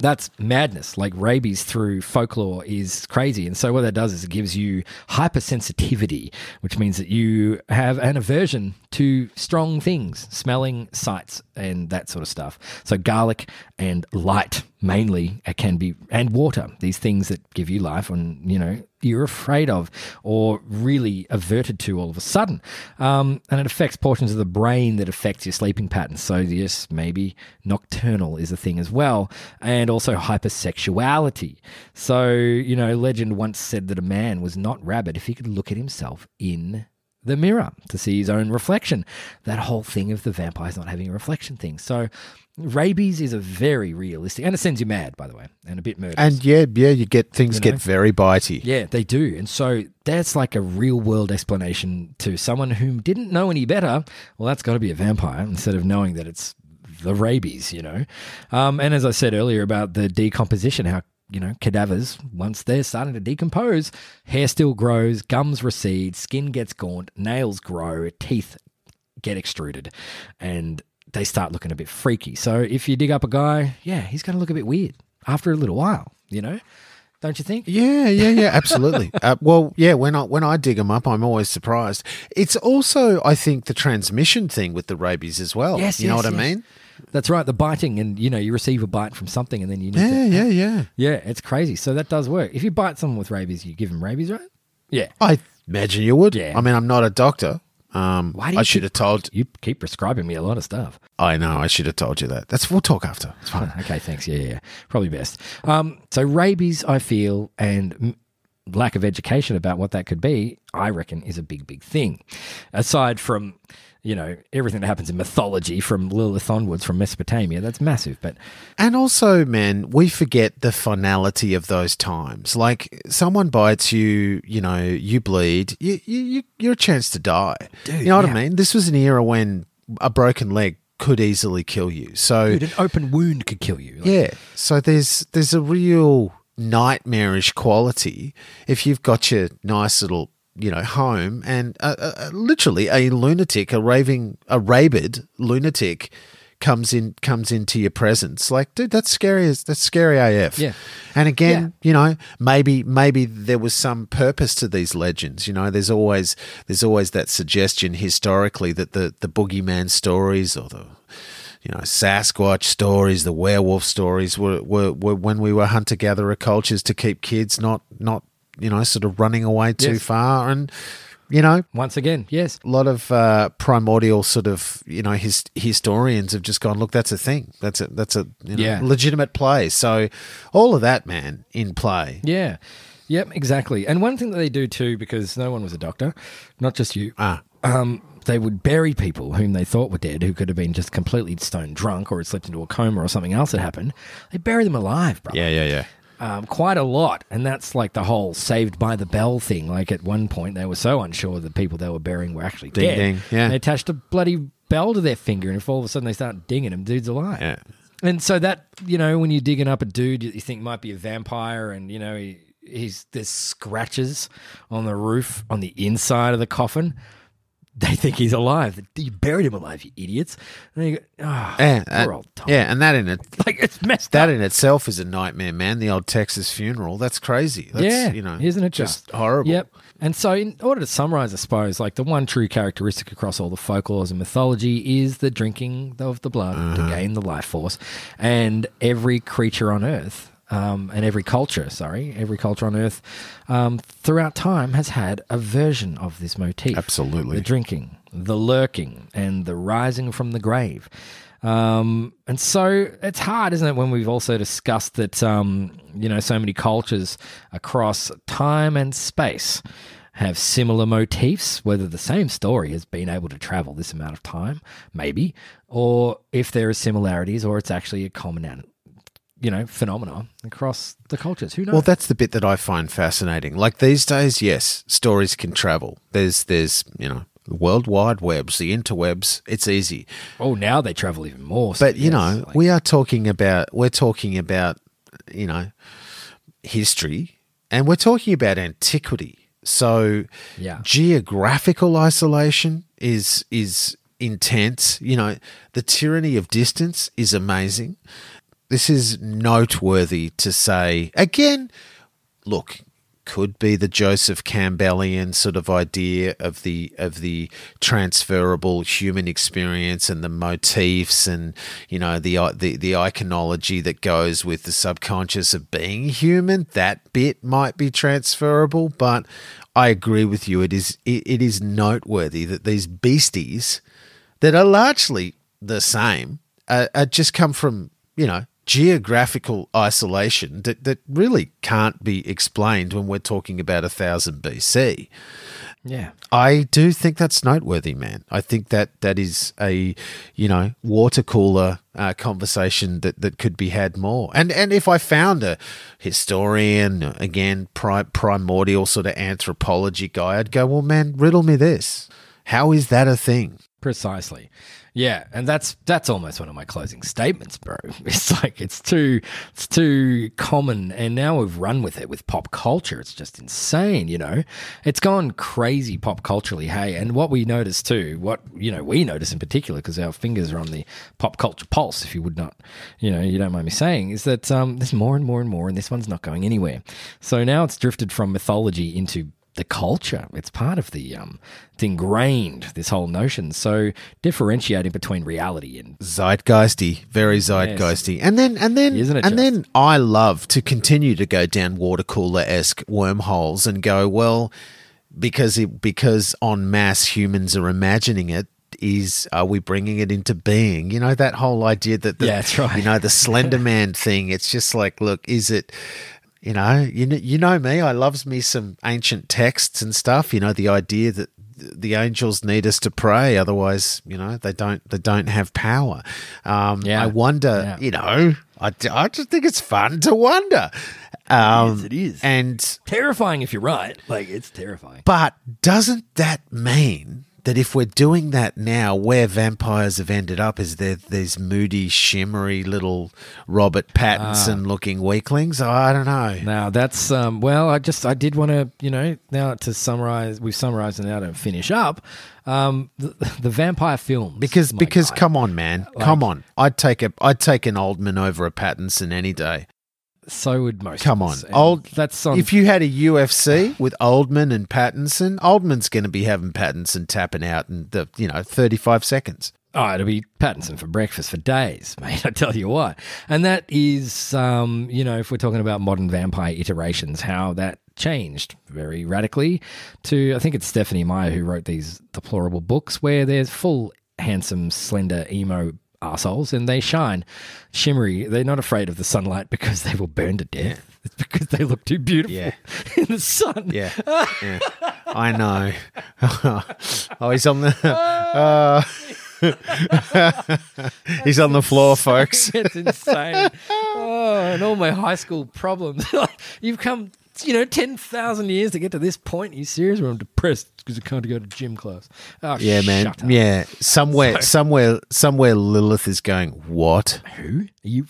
that's madness. Like rabies through folklore is crazy. And so what that does is it gives you hypersensitivity, which means that you have an aversion to strong things, smelling, sights, and that sort of stuff. So garlic and light mainly uh, can be and water, these things that give you life and you know you're afraid of or really averted to all of a sudden. Um, and it affects portions of the brain that affects your sleeping patterns. So, yes, maybe nocturnal is a thing as well. And also hypersexuality. So, you know, legend once said that a man was not rabid if he could look at himself in the mirror to see his own reflection. That whole thing of the vampires not having a reflection thing. So, rabies is a very realistic, and it sends you mad, by the way, and a bit murderous. And yeah, yeah, you get things You get very bitey. Yeah, they do. And so that's like a real world explanation to someone who didn't know any better. Well, that's got to be a vampire instead of knowing that it's the rabies, you know? Um, and as I said earlier about the decomposition, how, you know, cadavers, once they're starting to decompose, hair still grows, gums recede, skin gets gaunt, nails grow, teeth get extruded, and they start looking a bit freaky. So if you dig up a guy, yeah, he's going to look a bit weird after a little while, you know? Don't you think? Yeah, yeah, yeah, absolutely. <laughs> uh, well, yeah, when I when I dig them up, I'm always surprised. It's also, I think, the transmission thing with the rabies as well. Yes, you know yes, what I mean? That's right. The biting, and you know, you receive a bite from something, and then you need Yeah, to. yeah, yeah. yeah. It's crazy. So that does work. If you bite someone with rabies, you give them rabies, right? Yeah. I imagine you would. Yeah. I mean, I'm not a doctor. Um, Why do you I should have told. You keep prescribing me a lot of stuff. I know. I should have told you that. That's we'll talk after. It's fine. <laughs> Okay, thanks. Yeah, yeah, yeah. probably best. Um, so rabies, I feel, and m- lack of education about what that could be, I reckon, is a big, big thing. Aside from, you know, everything that happens in mythology from Lilith onwards from Mesopotamia, that's massive. But And also, man, we forget the finality of those times. Like someone bites you, you know, you bleed, you, you, you you're a chance to die. Dude, you know what yeah. I mean? This was an era when a broken leg could easily kill you. So dude, an open wound could kill you. Like, yeah, so there's there's a real nightmarish quality if you've got your nice little you know home and uh, uh, literally a lunatic, a raving, a rabid lunatic comes in comes into your presence. Like, dude, that's scary. as That's scary AF. Yeah. And again, you know, maybe maybe there was some purpose to these legends. You know, there's always there's always that suggestion historically that the the boogeyman stories or the you know, Sasquatch stories, the werewolf stories were, were, were when we were hunter gatherer cultures to keep kids not, not, you know, sort of running away too Yes. far. And, you know, Once again, yes. a lot of uh, primordial sort of you know his, historians have just gone look that's a thing that's a that's a you know, Yeah. legitimate play so all of that man in play Yeah. Yep, exactly. And one thing that they do too, because no one was a doctor, not just you, ah um, they would bury people whom they thought were dead, who could have been just completely stone drunk or had slipped into a coma or something else had happened. They bury them alive, brother. yeah yeah yeah Um, quite a lot. And that's like the whole saved by the bell thing. Like at one point, they were so unsure the people they were burying were actually Ding, dead. ding, yeah. They attached a bloody bell to their finger, and if all of a sudden they start dinging him, dude's alive. Yeah. And so that, you know, when you're digging up a dude you you think might be a vampire, and, you know, he, he's there's scratches on the roof on the inside of the coffin. They think he's alive. You buried him alive, you idiots. And then you go, oh, yeah, poor old Tom. yeah and that in it <laughs> Like, it's messed that up. in itself is a nightmare man the old texas funeral that's crazy that's, yeah, you know isn't it just just horrible Yep. And so, in order to summarize, I suppose, like the one true characteristic across all the folklores and mythology is the drinking of the blood Uh-huh. to gain the life force, and every creature on Earth. Um, and every culture, sorry, every culture on Earth um, throughout time has had a version of this motif. Absolutely. The drinking, the lurking, and the rising from the grave. Um, and so it's hard, isn't it, when we've also discussed that, um, you know, so many cultures across time and space have similar motifs, whether the same story has been able to travel this amount of time, maybe, or if there are similarities or it's actually a common, you know, phenomena across the cultures. Who knows? Well, that's the bit that I find fascinating. Like these days, yes, stories can travel. There's, there's, you know, the world wide webs, the interwebs. It's easy, oh, now they travel even more. so but you yes, know, like- we are talking about, we're talking about, you know, history, and we're talking about antiquity. So, Yeah. geographical isolation is is intense. You know, the tyranny of distance is amazing. This is noteworthy to say. Again, look, could be the Joseph Campbellian sort of idea of the of the transferable human experience and the motifs and you know the the the iconology that goes with the subconscious of being human. That bit might be transferable, but I agree with you. It is it, it is noteworthy that these beasties that are largely the same uh, uh, just come from you know geographical isolation that, that really can't be explained when we're talking about a thousand BC. yeah. I do think that's noteworthy, man. I think that that is a you know water cooler uh, conversation that, that could be had more. And and if I found a historian again pri- primordial sort of anthropology guy, I'd go, well, man, riddle me this. How is that a thing? Precisely. Yeah, and that's that's almost one of my closing statements, bro. <laughs> It's like it's too it's too common and now we've run with it with pop culture. It's just insane, you know. It's gone crazy pop culturally, hey. And what we notice too, what you know, we notice in particular because our fingers are on the pop culture pulse, if you would not, you know, you don't mind me saying, is that um, there's more and more and more and this one's not going anywhere. So now it's drifted from mythology into the culture. It's part of the um it's ingrained, this whole notion. So differentiating between reality and zeitgeisty, very zeitgeisty. And then and then Isn't it and just? then I love to continue to go down water cooler esque wormholes and go, well, because it because en masse humans are imagining it. Is are we bringing it into being? You know that whole idea that the, Yeah, that's right. You know the <laughs> Slender Man thing. It's just like, look, is it? You know, you know, you know me. I loves me some ancient texts and stuff. You know, the idea that the angels need us to pray, otherwise, you know, they don't they don't have power. Um, Yeah. I wonder, Yeah. you know, I, I just think it's fun to wonder. Um, it is. And terrifying if you're right. Like it's terrifying. but doesn't that mean that if we're doing that now, where vampires have ended up is they're these moody, shimmery little Robert Pattinson looking weaklings? I don't know. Now that's um well, I just I did want to, you know, now to summarize we've summarized and now to finish up. Um the, the vampire films. Because because guy. come on, man, come on. I'd take a I'd take an Oldman over a Pattinson any day. So would most Come on. Old. that's on if you had a UFC with Oldman and Pattinson, Oldman's going to be having Pattinson tapping out in the you know thirty five seconds. Oh, it'll be Pattinson for breakfast for days, <laughs> mate. I tell you what. And that is, um, you know, if we're talking about modern vampire iterations, how that changed very radically to, I think it's Stephenie Meyer who wrote these deplorable books where there's full, handsome, slender, emo assholes and they shine shimmery. They're not afraid of the sunlight because they will burn to death. It's because they look too beautiful Yeah. <laughs> in the sun. Yeah, <laughs> yeah. I know. <laughs> oh, he's on the. Uh, he's on the floor, folks. it's insane. Oh, and all my high school problems. You've come, you know, 10,000 years to get to this point. Are you serious? Where I'm depressed because I can't go to gym class. Oh, Yeah, man. Yeah, somewhere, So- somewhere, somewhere. Lilith is going. What? Who? Are you.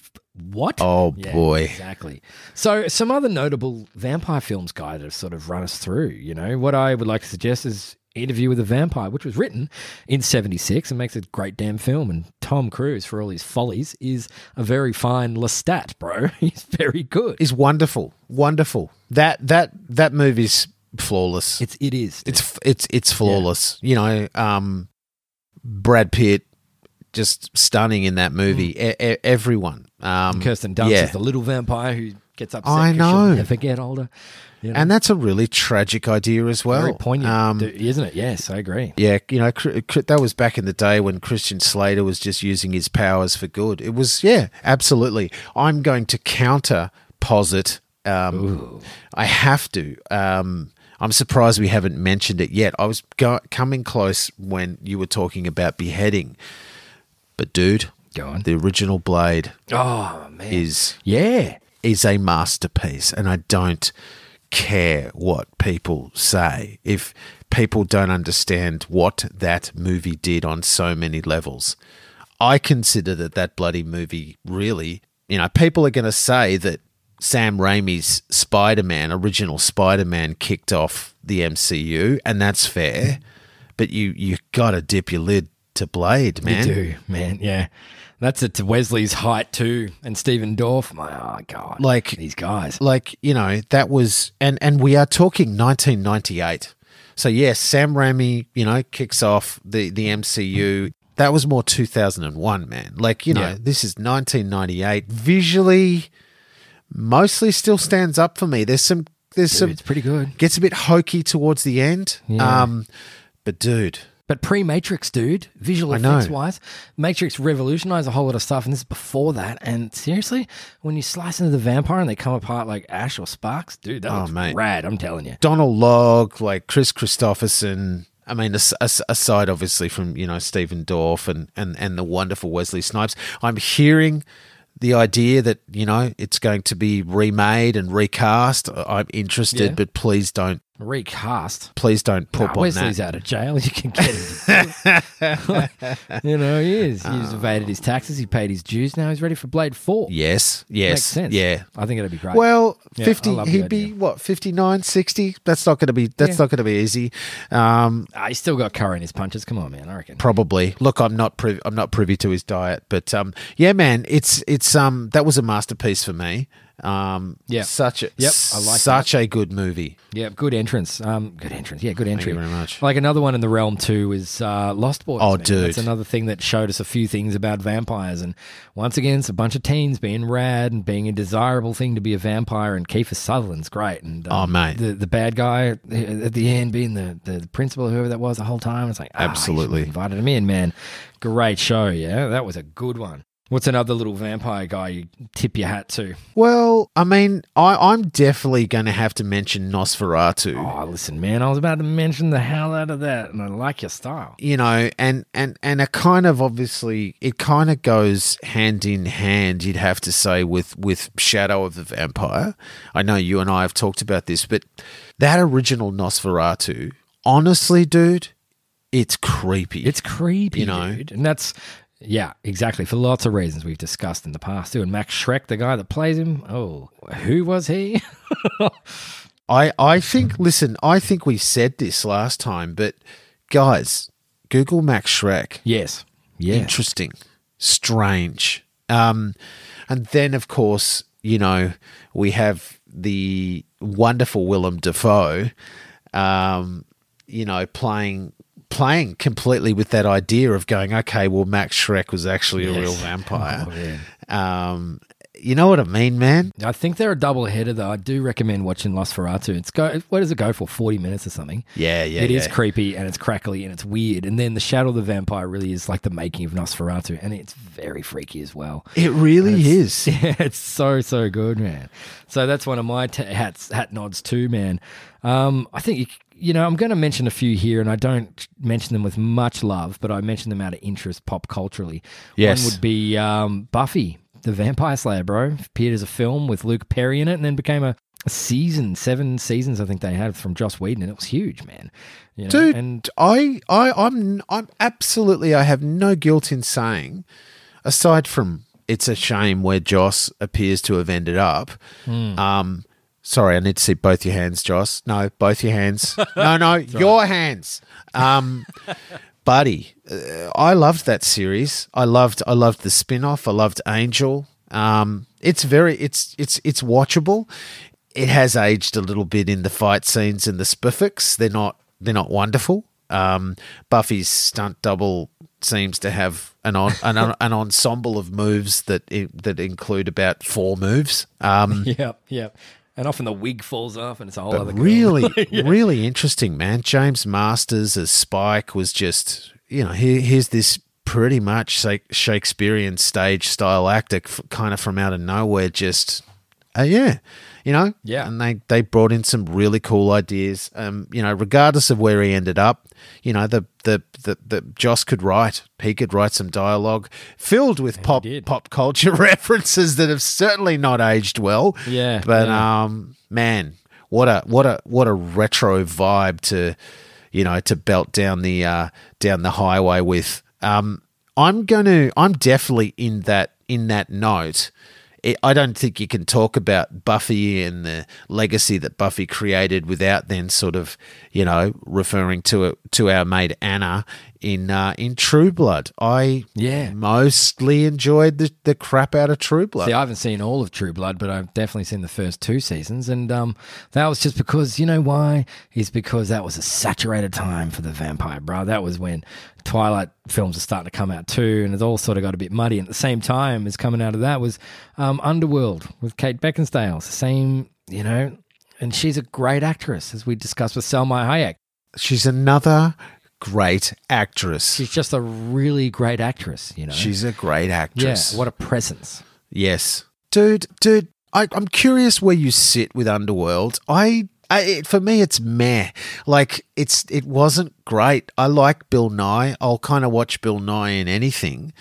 What? Oh, Yeah, boy. Exactly. So, some other notable vampire films, guy, that have sort of run us through. You know, what I would like to suggest is Interview with a Vampire, which was written in 76 and makes a great damn film. And Tom Cruise, for all his follies, is a very fine Lestat, bro. <laughs> He's very good. Is wonderful, wonderful. That that that movie's flawless. It's, it is. It's it's it's flawless. You know, um, Brad Pitt just stunning in that movie. E- e- everyone, um, Kirsten Dunst yeah. is the little vampire who gets upset. I 'cause she'll never get older. You know? and that's a really tragic idea as well. very poignant, Um, isn't it? Yes, I agree. yeah, you know, that was back in the day when Christian Slater was just using his powers for good. It was, yeah, absolutely. I'm going to counter posit. Um, I have to. Um, I'm surprised we haven't mentioned it yet. I was go- coming close when you were talking about beheading, but dude, Go on. the original Blade Oh man, is yeah. is a masterpiece, and I don't care what people say. If people don't understand what that movie did on so many levels, I consider that that bloody movie really, you know, people are going to say that Sam Raimi's Spider Man, original Spider Man, kicked off the MCU, and that's fair. But you you got to dip your lid to Blade, man. You do, man. Yeah, that's it to Wesley's height too, and Stephen Dorff. My, oh god, Like- these guys. like you know that was and and we are talking 1998 so yes sam raimi you know kicks off the the mcu that was more 2001 man like you know Yeah. this is 1998 visually mostly still stands up for me there's some there's Dude, some it's pretty good. gets a bit hokey towards the end Yeah. um but dude But pre Matrix, dude, visual I know. effects wise, Matrix revolutionized a whole lot of stuff, and this is before that. And seriously, when you slice into the vampire and they come apart like Ash or Sparks, dude, that Oh, looks mate. rad. I'm telling you. Donal Logue, like Kris Kristofferson. I mean, as- as- aside obviously from you know Stephen Dorff and and and the wonderful Wesley Snipes, I'm hearing the idea that you know it's going to be remade and recast. I'm interested, Yeah. but please don't, Recast. please don't Nah, put on Wesley's that. out of jail. <laughs> You can get him. <laughs> you know, he is. He's evaded his taxes. He paid his dues. Now he's ready for Blade 4. Yes, yes, Makes sense. yeah. I think it'd be great. Well, Yeah, 50 I love the he'd be what 59 60 that's not going to be that's Yeah. not going to be easy um Ah, he's still got curry in his punches. Come on, man. I reckon. Probably. Look, I'm not privy. I'm not privy to his diet, but um, yeah, man, it's it's um, that was a masterpiece for me. Um, Yeah. such a Yep, I like such a good movie. Yeah, good entrance. Um, good entrance. Yeah, good entry. you very much. Like another one in the realm too is uh, Lost Boys. Oh, man. dude. that's another thing that showed us a few things about vampires. And once again, it's a bunch of teens being rad and being a desirable thing to be a vampire. And Kiefer Sutherland's great. And um, Oh, mate. the the bad guy at the end being the the principal, whoever that was, the whole time. It's like you Absolutely. invited him in, man. Great show. Yeah, that was a good one. What's another little vampire guy you tip your hat to? Well, I mean, I, I'm definitely going to have to mention Nosferatu. Oh, listen, man, I was about to mention the hell out of that, and I like your style. You know, and and and a kind of obviously, it kind of goes hand in hand. You'd have to say with with Shadow of the Vampire. I know you and I have talked about this, but that original Nosferatu, honestly, dude, it's creepy. It's creepy, You know? dude. And that's, yeah, exactly. For lots of reasons we've discussed in the past, too. And Max Schreck, the guy that plays him, oh, who was he? <laughs> I I think listen, I think we said this last time, but guys, Google Max Schreck. yes. Yeah. Interesting. Strange. Um and then of course, you know, we have the wonderful Willem Dafoe um, you know, playing playing completely with that idea of going, okay, well, Max Schreck was actually a real <laughs> vampire. Oh. Um, you know what I mean, man? I think they're a double header though. I do recommend watching Nosferatu. It's go. What does it go for? Forty minutes or something. Yeah, yeah, It is yeah. creepy and it's crackly and it's weird. And then the Shadow of the Vampire really is like the making of Nosferatu, and it's very freaky as well. It really is. <laughs> Yeah, it's so so good, man. So that's one of my t- hats hat nods too, man. Um, I think you, you know I'm going to mention a few here, and I don't mention them with much love, but I mention them out of interest pop culturally. Yes. one would be um, Buffy, the Vampire Slayer, bro. Appeared as a film with Luke Perry in it, and then became a, season, seven seasons, I think they had from Joss Whedon, and it was huge, man. You know? Dude, and I, I, I'm, I'm absolutely. I have no guilt in saying, aside from it's a shame where Joss appears to have ended up. Hmm. Um, sorry, I need to see both your hands, Joss. No, both your hands. <laughs> no, no, your hands. Um, buddy, uh, I loved that series. I loved, I loved the spin-off. I loved Angel. Um, it's very, it's, it's, it's watchable. It has aged a little bit in the fight scenes and the spiffics. They're not, they're not wonderful. Um, Buffy's stunt double seems to have an on, an, an ensemble of moves that that include about four moves. Um, <laughs> yep, yep. And often the wig falls off, and it's a whole other but girl. really, <laughs> really interesting, man. James Marsters as Spike was just, you know, here, here's this pretty much Sha- Shakespearean stage style actor, f- kind of from out of nowhere, just, uh, yeah, you know, Yeah. And they they brought in some really cool ideas. Um, you know, regardless of where he ended up, you know, the the the, the Joss could write. He could write some dialogue filled with pop pop culture <laughs> references that have certainly not aged well. Yeah, but yeah. um, man, what a what a what a retro vibe to you know to belt down the uh, down the highway with. Um, I'm gonna I'm definitely in that in that note. It, I don't think you can talk about Buffy and the legacy that Buffy created without then sort of you know referring to it to our maid Anna in uh, in True Blood. I Yeah. mostly enjoyed the, the crap out of True Blood. See, I haven't seen all of True Blood, but I've definitely seen the first two seasons, and um, that was just because you know why? Is because that was a saturated time for the vampire, bro. That was when Twilight films are starting to come out too, and it all sort of got a bit muddy. And at the same time as coming out of that was um, Underworld with Kate Beckinsale. It's the same, you know, and she's a great actress, as we discussed with Salma Hayek. She's another great actress. She's just a really great actress, you know. She's a great actress. yeah, what a presence. Yes, dude, dude. I, I'm curious where you sit with Underworld. I, I it, for me, it's meh. Like it's it wasn't great. I like Bill Nighy. I'll kind of watch Bill Nighy in anything.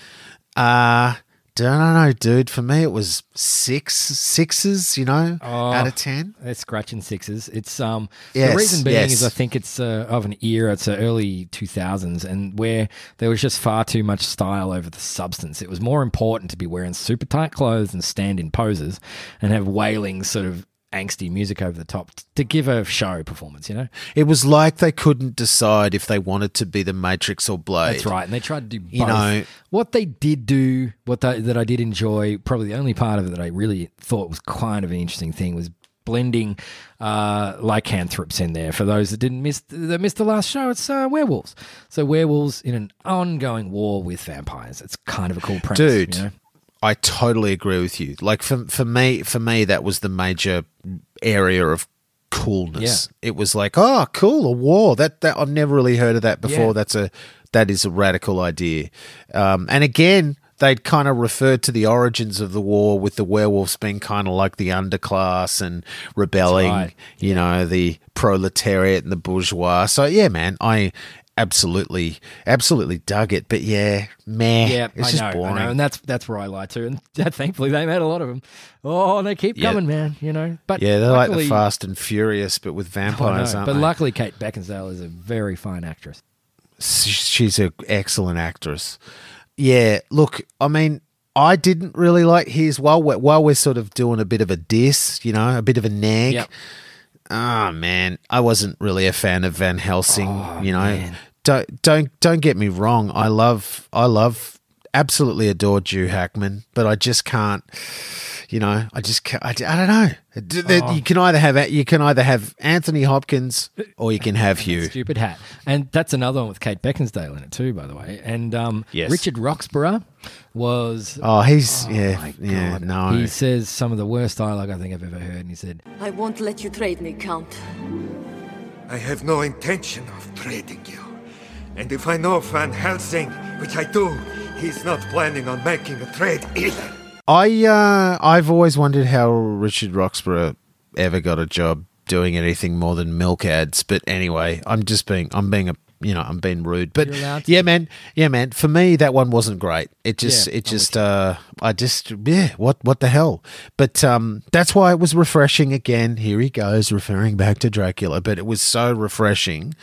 Uh don't know, dude. For me, it was six sixes. You know, out of ten. It's scratching sixes. It's um Yes, the reason being yes. is I think it's uh, of an era. It's the early two thousands, and where there was just far too much style over the substance. It was more important to be wearing super tight clothes and stand in poses, and have wailing sort of angsty music over the top to give a show performance. You know, It was like they couldn't decide if they wanted to be the Matrix or Blade. that's right. And they tried to do both. You know- what they did do, what they, that I did enjoy. Probably the only part of it that I really thought was kind of an interesting thing was blending uh, lycanthropes in there. For those that didn't miss that missed the last show, it's uh, werewolves. So werewolves in an ongoing war with vampires. It's kind of a cool premise, dude You know? I totally agree with you. Like for, for me for me that was the major area of coolness. It was like oh cool a war. That, that i've never really heard of that before. Yeah. that's a that is a radical idea. Um, and again they'd kind of referred to the origins of the war with the werewolves being kind of like the underclass and rebelling right. you know the proletariat and the bourgeois. So yeah man i absolutely absolutely dug it but yeah meh Yeah, it's I just know, boring know, and that's that's where I lie to, and <laughs> thankfully they made a lot of them. Oh, and they keep Yeah. coming, man. You know, but Yeah, they're like the Fast and Furious, but with <laughs> know, vampires, aren't but they? luckily, Kate Beckinsale is a very fine actress. She's an excellent actress. Yeah, look, I mean, I didn't really like his. While we're, while we're sort of doing a bit of a diss, you know, a bit of a nag. Yep. Oh man, I wasn't really a fan of Van Helsing. Oh, you know, don't don't don't get me wrong. I love I love absolutely adore Hugh Jackman, but I just can't. you know, I just ca- I don't know. D- there- You can either have you can either have Anthony Hopkins or you can have Hugh. Stupid hat. And that's another one with Kate Beckinsale in it too, by the way. And um, Yes. Richard Roxburgh was. Oh, he's Oh, yeah my yeah God. no. He says some of the worst dialogue I think I've ever heard. And he said, I won't let you trade me, Count. I have no intention of trading you. And if I know Van Helsing, which I do, he's not planning on making a trade either. I uh, I've always wondered how Richard Roxburgh ever got a job doing anything more than milk ads. But anyway, I'm just being I'm being a you know I'm being rude. But You're allowed to. yeah, man, yeah, man. For me, that one wasn't great. It just Yeah, it just uh, I just yeah, what what the hell? But um, that's why it was refreshing again. Here he goes referring back to Dracula. But it was so refreshing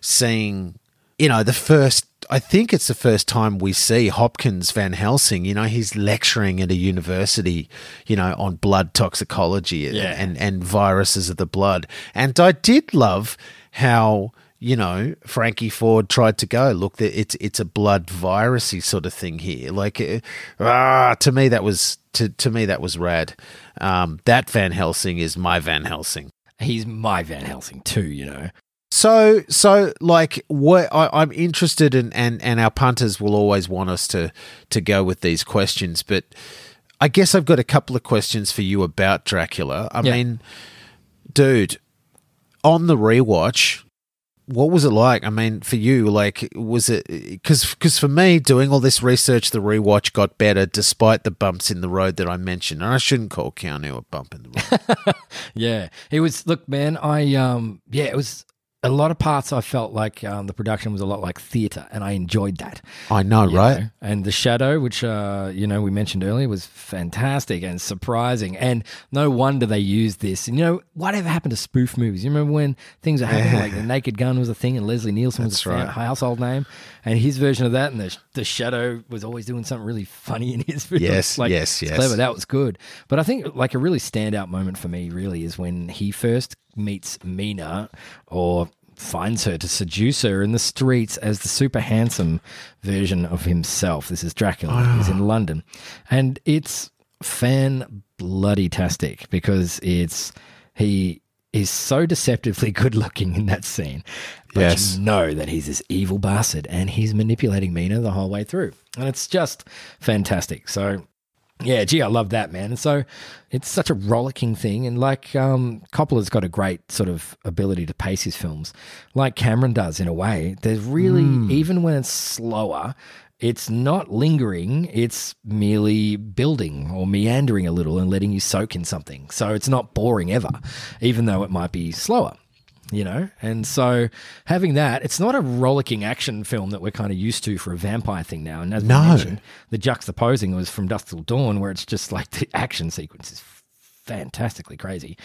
seeing you know the first i think it's the first time we see hopkins van helsing you know he's lecturing at a university you know on blood toxicology and- Yeah. and and viruses of the blood and i did love how you know frankie ford tried to go look that it's it's a blood virusy sort of thing here like uh, ah, to me that was to, to me that was rad um, that van helsing is my van helsing he's my Van Helsing too, you know. So, so like, what I, I'm interested in, and and our punters will always want us to to go with these questions, but I guess I've got a couple of questions for you about Dracula. I Yeah. mean, dude, on the rewatch, what was it like? I mean, for you, like, was it because because for me, doing all this research, the rewatch got better despite the bumps in the road that I mentioned, and I shouldn't call Keanu a bump in the road. <laughs> Yeah, it was. Look, man, I um, yeah, it was a lot of parts. I felt like um, the production was a lot like theater, and I enjoyed that. I know, right? know. And the shadow, which uh, you know we mentioned earlier, was fantastic and surprising. And no wonder they used this. And you know, whatever happened to spoof movies? You remember when things were happening, like the Naked Gun was a thing, and Leslie Nielsen was a right. household name, and his version of that, and the the shadow was always doing something really funny in his films. Yes, like, yes, yes. Clever. That was good. But I think like a really standout moment for me really is when he first meets Mina or finds her to seduce her in the streets as the super handsome version of himself. This is Dracula. Ah. He's in London. And it's fan bloody tastic because it's he is so deceptively <laughs> good looking in that scene. But Yes. you know that he's this evil bastard and he's manipulating Mina the whole way through. And it's just fantastic. So yeah, gee, I love that, man. And so it's such a rollicking thing. And like um, Coppola's got a great sort of ability to pace his films, like Cameron does in a way. There's really, even when it's slower, it's not lingering, it's merely building or meandering a little and letting you soak in something. So it's not boring ever, even though it might be slower you know? And so having that it's not a rollicking action film that we're kind of used to for a vampire thing now. And as we No. mentioned the juxtaposing was from dusk till dawn where it's just like the action sequence is fantastically crazy.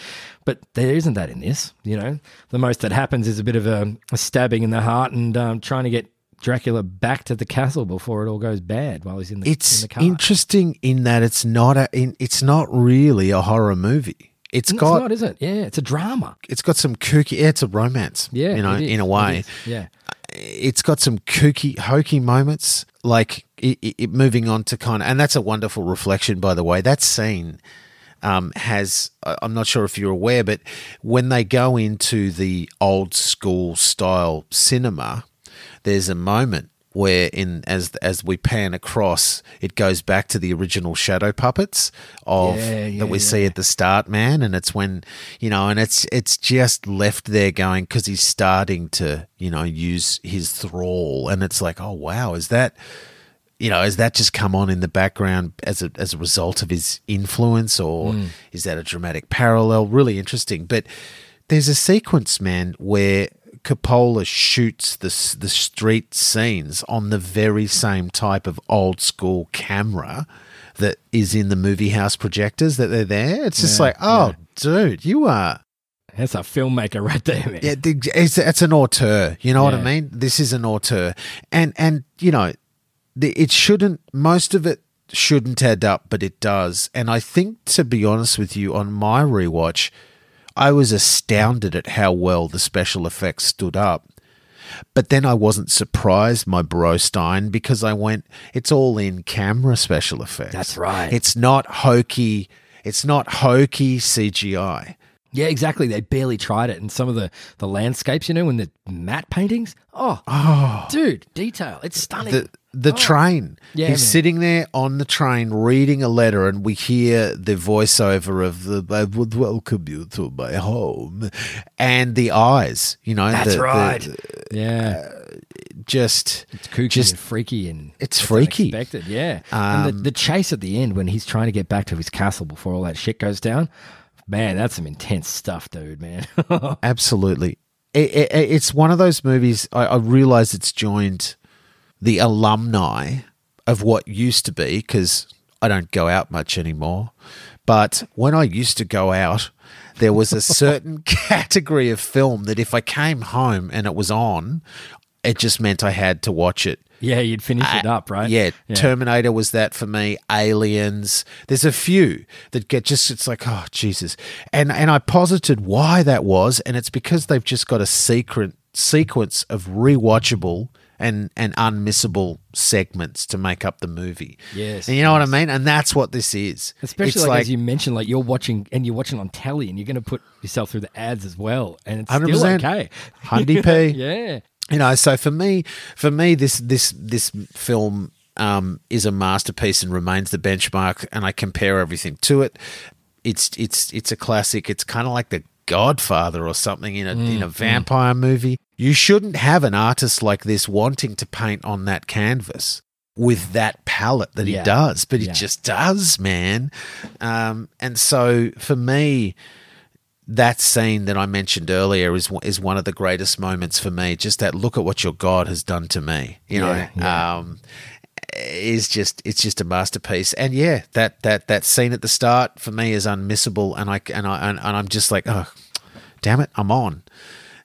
But there isn't that in this you know? The most that happens is a bit of a, a stabbing in the heart and um, trying to get dracula back to the castle before it all goes bad while he's in the, in it's the car. interesting in that it's not a in, it's not really a horror movie. It's it's got not is it yeah it's a drama it's got some kooky. Yeah, it's a romance. yeah you know, in a way, yeah it's got some kooky, hokey moments. Like it, it, it moving on to kind of, and that's a wonderful reflection, by the way. That scene um, has. I'm not sure if you're aware, but when they go into the old school style cinema, there's a moment where in as as we pan across it goes back to the original shadow puppets of Yeah, yeah, that we see at the start man and it's when you know and it's it's just left there going because he's starting to you know use his thrall and it's like oh wow is that you know, has that just come on in the background as a as a result of his influence, or Mm. is that a dramatic parallel? Really interesting. But there's a sequence, man, where Coppola shoots the the street scenes on the very same type of old school camera that is in the movie house projectors that they're there. It's just Yeah, like, oh, dude, you are that's a filmmaker right there man yeah, it's, it's an auteur. You know what I mean? This is an auteur, and and you know, the, it shouldn't. Most of it shouldn't add up, but it does. And I think, to be honest with you, on my rewatch, I was astounded at how well the special effects stood up. But then I wasn't surprised, my bro Stein, because I went, it's all in camera special effects. That's right. It's not hokey. It's not hokey CGI. Yeah, exactly. They barely tried it. And some of the, the landscapes, you know, and the matte paintings. Oh, Oh, dude, detail. It's stunning. the the Oh. train. Yeah, He's man. sitting there on the train reading a letter, and we hear the voiceover of the "I would welcome you to my home," and the eyes. You know, That's the- the- right. yeah. just It's kooky just and freaky and it's freaky. unexpected, yeah. and Um, the, the chase at the end when he's trying to get back to his castle before all that shit goes down, man, that's some intense stuff, dude, man. <laughs> Absolutely. It, it, it's one of those movies. I, I realize it's joined the alumni of what used to be because I don't go out much anymore. But when I used to go out, there was a certain <laughs> category of film that if I came home and it was on, it just meant I had to watch it. Yeah, you'd finish it up, right? Yeah, Terminator was that for me. Aliens. There's a few that get just it's like oh Jesus, and and I posited why that was, and it's because they've just got a secret sequence of rewatchable and and unmissable segments to make up the movie. Yes, and you know what I mean, and that's what this is. Especially It's like, as you mentioned, like you're watching and you're watching on telly and you're going to put yourself through the ads as well. And it's still 100%. okay. <laughs> Hundy P. yeah. You know so for me for me this this this film um, is a masterpiece and remains the benchmark and i compare everything to it. It's it's it's a classic. It's kind of like the godfather or something in a in a vampire movie. You shouldn't have an artist like this wanting to paint on that canvas with that palette that Yeah. he does but Yeah. he just does man. Um, and so for me that scene that I mentioned earlier is is one of the greatest moments for me. Just that look at what your God has done to me. You Yeah, know, um, is just it's just a masterpiece. And yeah, that that that scene at the start for me is unmissable. And I and I and, and I'm just like, oh, damn it, I'm on.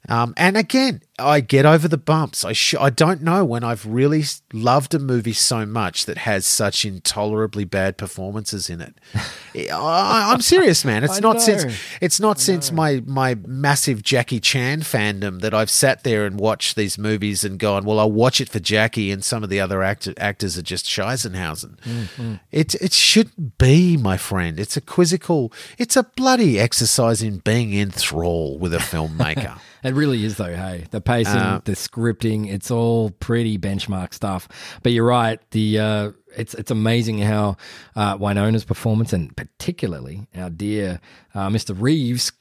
Um, and again, I get over the bumps. I sh- I don't know when I've really loved a movie so much that has such intolerably bad performances in it. <laughs> I, I'm serious, man. It's I not know. since it's not since my my massive Jackie Chan fandom that I've sat there and watched these movies and gone, well, I'll watch it for Jackie, and some of the other actor, actors are just Scheisenhausen. Mm-hmm. It it shouldn't be, my friend. It's a quizzical. It's a bloody exercise in being in thrall with a <laughs> filmmaker. It really is, though. Hey, the pacing, Uh, the scripting, it's all pretty benchmark stuff. But you're right. The uh, it's it's amazing how uh, Winona's performance, and particularly our dear uh, Mr. Reeves,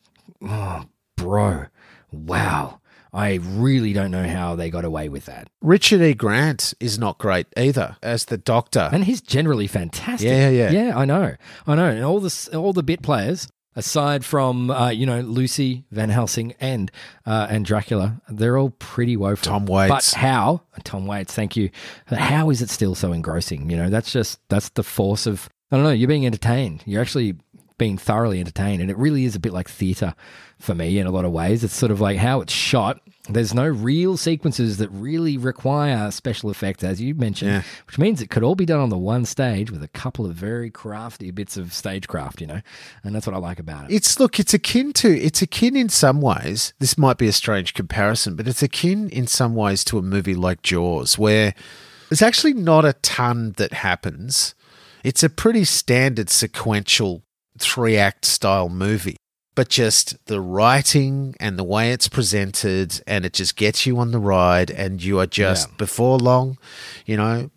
oh, bro, wow. I really don't know how they got away with that. Richard E. Grant is not great either as the Doctor. And he's generally fantastic. Yeah, yeah, yeah. Yeah, I know. I know. And all the all the bit players, aside from uh, you know Lucy Van Helsing and uh, and Dracula, they're all pretty woeful. Tom Waits. But how? Tom Waits, thank you. How is it still so engrossing? You know, that's just that's the force of I don't know. You're being entertained. You're actually being thoroughly entertained, and it really is a bit like theatre for me in a lot of ways. It's sort of like how it's shot. There's no real sequences that really require special effects, as you mentioned, Yeah. which means it could all be done on the one stage with a couple of very crafty bits of stagecraft, you know, and that's what I like about it. It's look, it's akin to it's akin in some ways. This might be a strange comparison, but it's akin in some ways to a movie like Jaws, where there's actually not a ton that happens. It's a pretty standard sequential three act style movie. But just the writing and the way it's presented, and it just gets you on the ride, and you are just Yeah. before long, you know,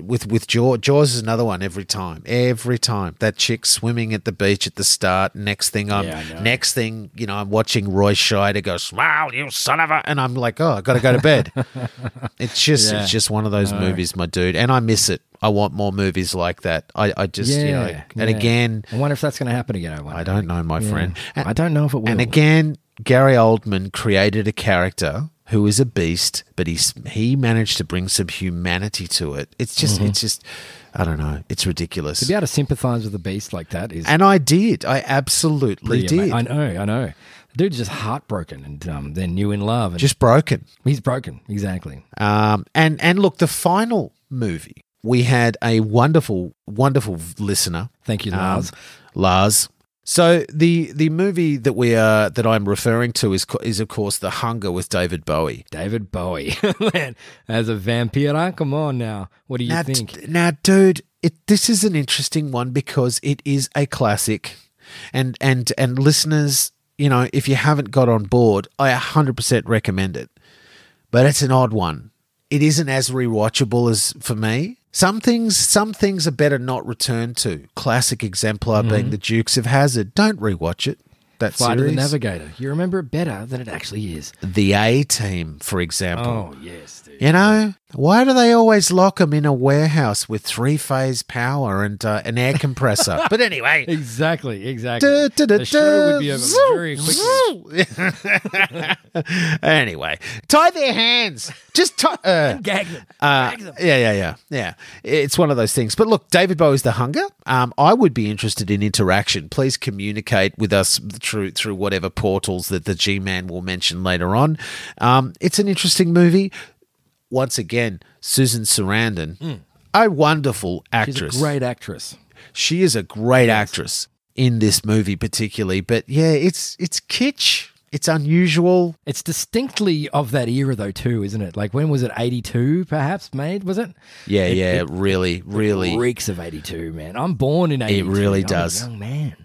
with with Jaws, Jaws is another one every time, every time. That chick swimming at the beach at the start. Next thing I'm, Yeah, next thing you know, I'm watching Roy Scheider go, "Smile, you son of a," and I'm like, oh, I got to go to bed. <laughs> it's just, Yeah. it's just one of those movies, my dude, and I miss it. I want more movies like that. I, I just, you know, and yeah. again, I wonder if that's going to happen again. I, wonder. I don't know, my Yeah. friend. And- I don't know if it will. and again, Gary Oldman created a character who is a beast, but he's he managed to bring some humanity to it. It's just, it's just, I don't know, it's ridiculous. to be able to sympathize with a beast like that is and I did, I absolutely did. ama- I know, I know. The dude's just heartbroken and um, then new in love. And just broken. he's broken, exactly. Um, and and look, the final movie, we had a wonderful, wonderful listener. Thank you, um, Lars. Lars, So the the movie that we are that I'm referring to is is of course The Hunger with David Bowie. David Bowie, <laughs> man, as a vampire. Come on now. What do you now, think? d- now, dude, it this is an interesting one because it is a classic, and and and listeners, you know, if you haven't got on board, I 100% recommend it. But it's an odd one. It isn't as rewatchable as for me. Some things, some things are better not returned to. Classic exemplar mm-hmm. being the Dukes of Hazzard. Don't rewatch it. That Flight of the. Navigator. You remember it better than it actually is. The A Team, for example. Oh yes. You know, why do they always lock them in a warehouse with three phase power and uh, an air compressor? <laughs> but anyway. Exactly, exactly. Da, da, da, the show would be da, over zoo, very quickly. <laughs> anyway, tie their hands. Just tie. Uh, Gag them. uh, Gag them. yeah, yeah, yeah, yeah. It's one of those things. But look, David Bowie's The Hunger. Um, I would be interested in interaction. Please communicate with us through through whatever portals that the G Man will mention later on. Um, it's an interesting movie. Once again, Susan Sarandon, hmm. a wonderful. She's actress. a great actress. She is a great actress in this movie, particularly. But yeah, it's it's kitsch. It's unusual. It's distinctly of that era, though, too, isn't it? Like when was it? Eighty-two, perhaps made was it? Yeah, It- yeah, it- really, really. reeks of eighty-two, man. I'm born in eighty-two. It really I'm a does. young man.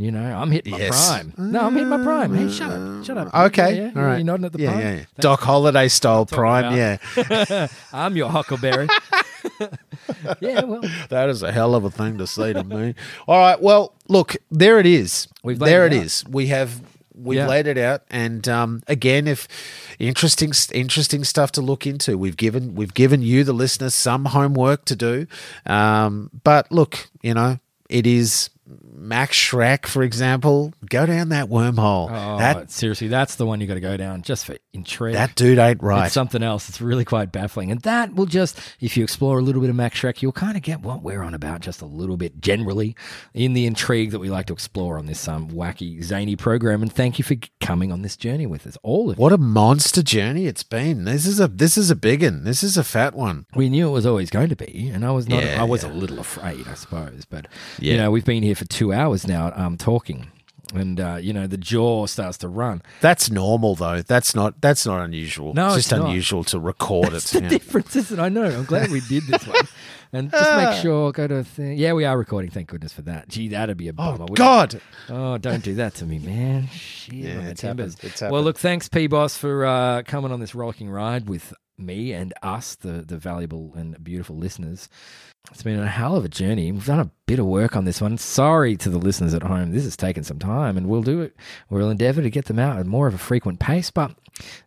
You know, I'm hitting my Yes. prime. No, I'm hitting my prime. Hey, shut up, shut up. Okay, Yeah, yeah, all right. You're nodding at the yeah, prime. yeah, yeah. Doc Holliday style prime. Yeah, <laughs> I'm your huckleberry. <laughs> yeah, well, that is a hell of a thing to say to me. All right, well, look, there it is. We've there it it is. We have we've Yeah. laid it out, and um, again, if interesting interesting stuff to look into, we've given we've given you the listeners some homework to do. Um, but look, you know, it is. Max Schreck, for example, go down that wormhole. oh, that seriously, that's the one you got to go down just for intrigue. that dude ain't right. It's something else. It's really quite baffling. And that will just, if you explore a little bit of Max Schreck, you'll kind of get what we're on about just a little bit generally in the intrigue that we like to explore on this um, wacky, zany program. And thank you for coming on this journey with us, all of you. What a monster journey it's been. This is a this is a big one. This is a fat one. We knew it was always going to be, and I was not. Yeah, I was yeah. a little afraid, I suppose. But Yeah. you know, we've been here for two hours now, um, talking, and uh, you know, the jaw starts to run. That's normal though. That's not that's not unusual. No, it's it's just not. unusual to record That's it. the yeah. difference, isn't it? I know. I'm glad we did this one. <laughs> And just make sure, go to a thing. Yeah, we are recording. Thank goodness for that. Gee, that'd be a bummer. Oh God! Oh, don't do that to me, man. Shit, Yeah, on the it's happened. Well, look, thanks, P Boss, for uh, coming on this rollicking ride with me and us, the the valuable and beautiful listeners. It's been a hell of a journey. We've done a bit of work on this one. Sorry to the listeners at home. This has taken some time, and we'll do it. We'll endeavour to get them out at more of a frequent pace. But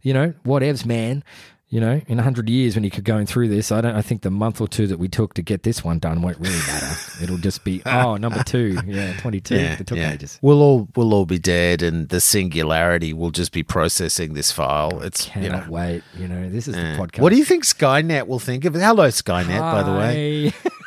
you know, whatevs, man. You know, in a hundred years, when you could going through this, I don't. I think the month or two that we took to get this one done won't really matter. It'll just be <laughs> oh, number two, yeah, twenty-two. Yeah, it took yeah. ages. We'll all we'll all be dead, and the singularity will just be processing this file. It's you Cannot know. wait. You know, this is eh. the podcast. What do you think Skynet will think of it? Hello, Skynet. By the way, <laughs>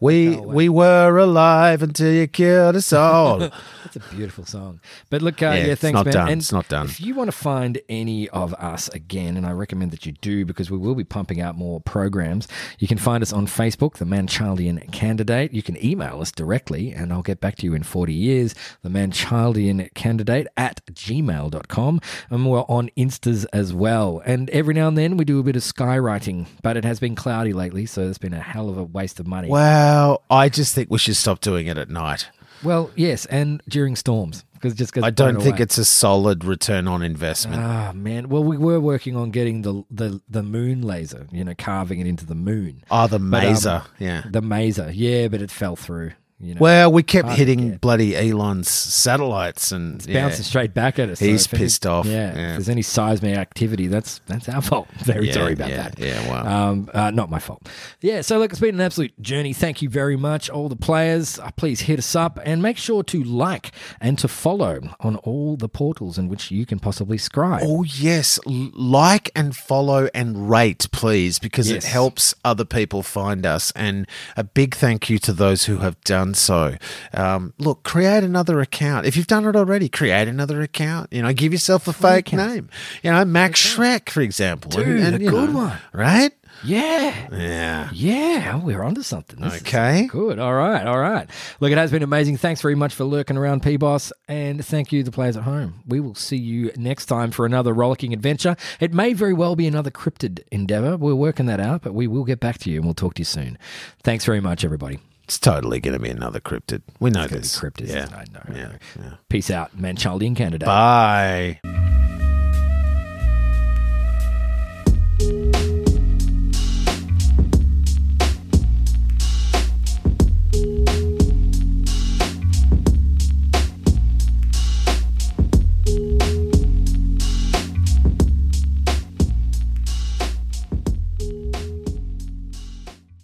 We we were alive until you killed us all. <laughs> That's a beautiful song. But look, uh, Yeah, yeah, it's thanks, not man. done. And It's not done. If you want to find any of us again, and I recommend that you do because we will be pumping out more programs, you can find us on Facebook, The Manchildian Candidate. You can email us directly, and I'll get back to you in 40 years, The Manchildian Candidate at gmail.com. And we're on Instas as well. And every now and then we do a bit of skywriting, but it has been cloudy lately, so it's been a hell of a waste of money. well, I just think we should stop doing it at night. Well, yes, and during storms because just gets I don't think away. it's a solid return on investment. Ah man, well we were working on getting the the the moon laser, you know, carving it into the moon. oh, the um, mazer. yeah. The maser, yeah, but it fell through. You know, Well, we kept hitting bloody Elon's satellites, and it's yeah. bouncing straight back at us. He's any- pissed off. Yeah, Yeah. if there's any seismic activity, that's that's our <laughs> fault. Very Yeah, sorry about that. yeah, wow. Um, uh, not my fault. Yeah, so look, it's been an absolute journey. Thank you very much, all the players. Uh, please hit us up and make sure to like and to follow on all the portals in which you can possibly scribe. Oh yes, L- like and follow and rate, please, because Yes. it helps other people find us. And a big thank you to those who have done so. Um, look, create another account if you've done it already. Create another account. You know, give yourself a fake accounts. name. You know, Max Schreck, for example, Dude, a good know, one. right? Yeah. Yeah. Yeah, we're onto something. This Okay. Good. All right. All right. Look, it has been amazing. Thanks very much for lurking around, P Boss. And thank you, the players at home. We will see you next time for another rollicking adventure. It may very well be another cryptid endeavor. We're working that out, but we will get back to you and we'll talk to you soon. Thanks very much, everybody. It's totally going to be another cryptid. We know It's this. cryptids. Yeah. I know, Yeah. yeah. Peace out, man. Chaldean candidate. Bye.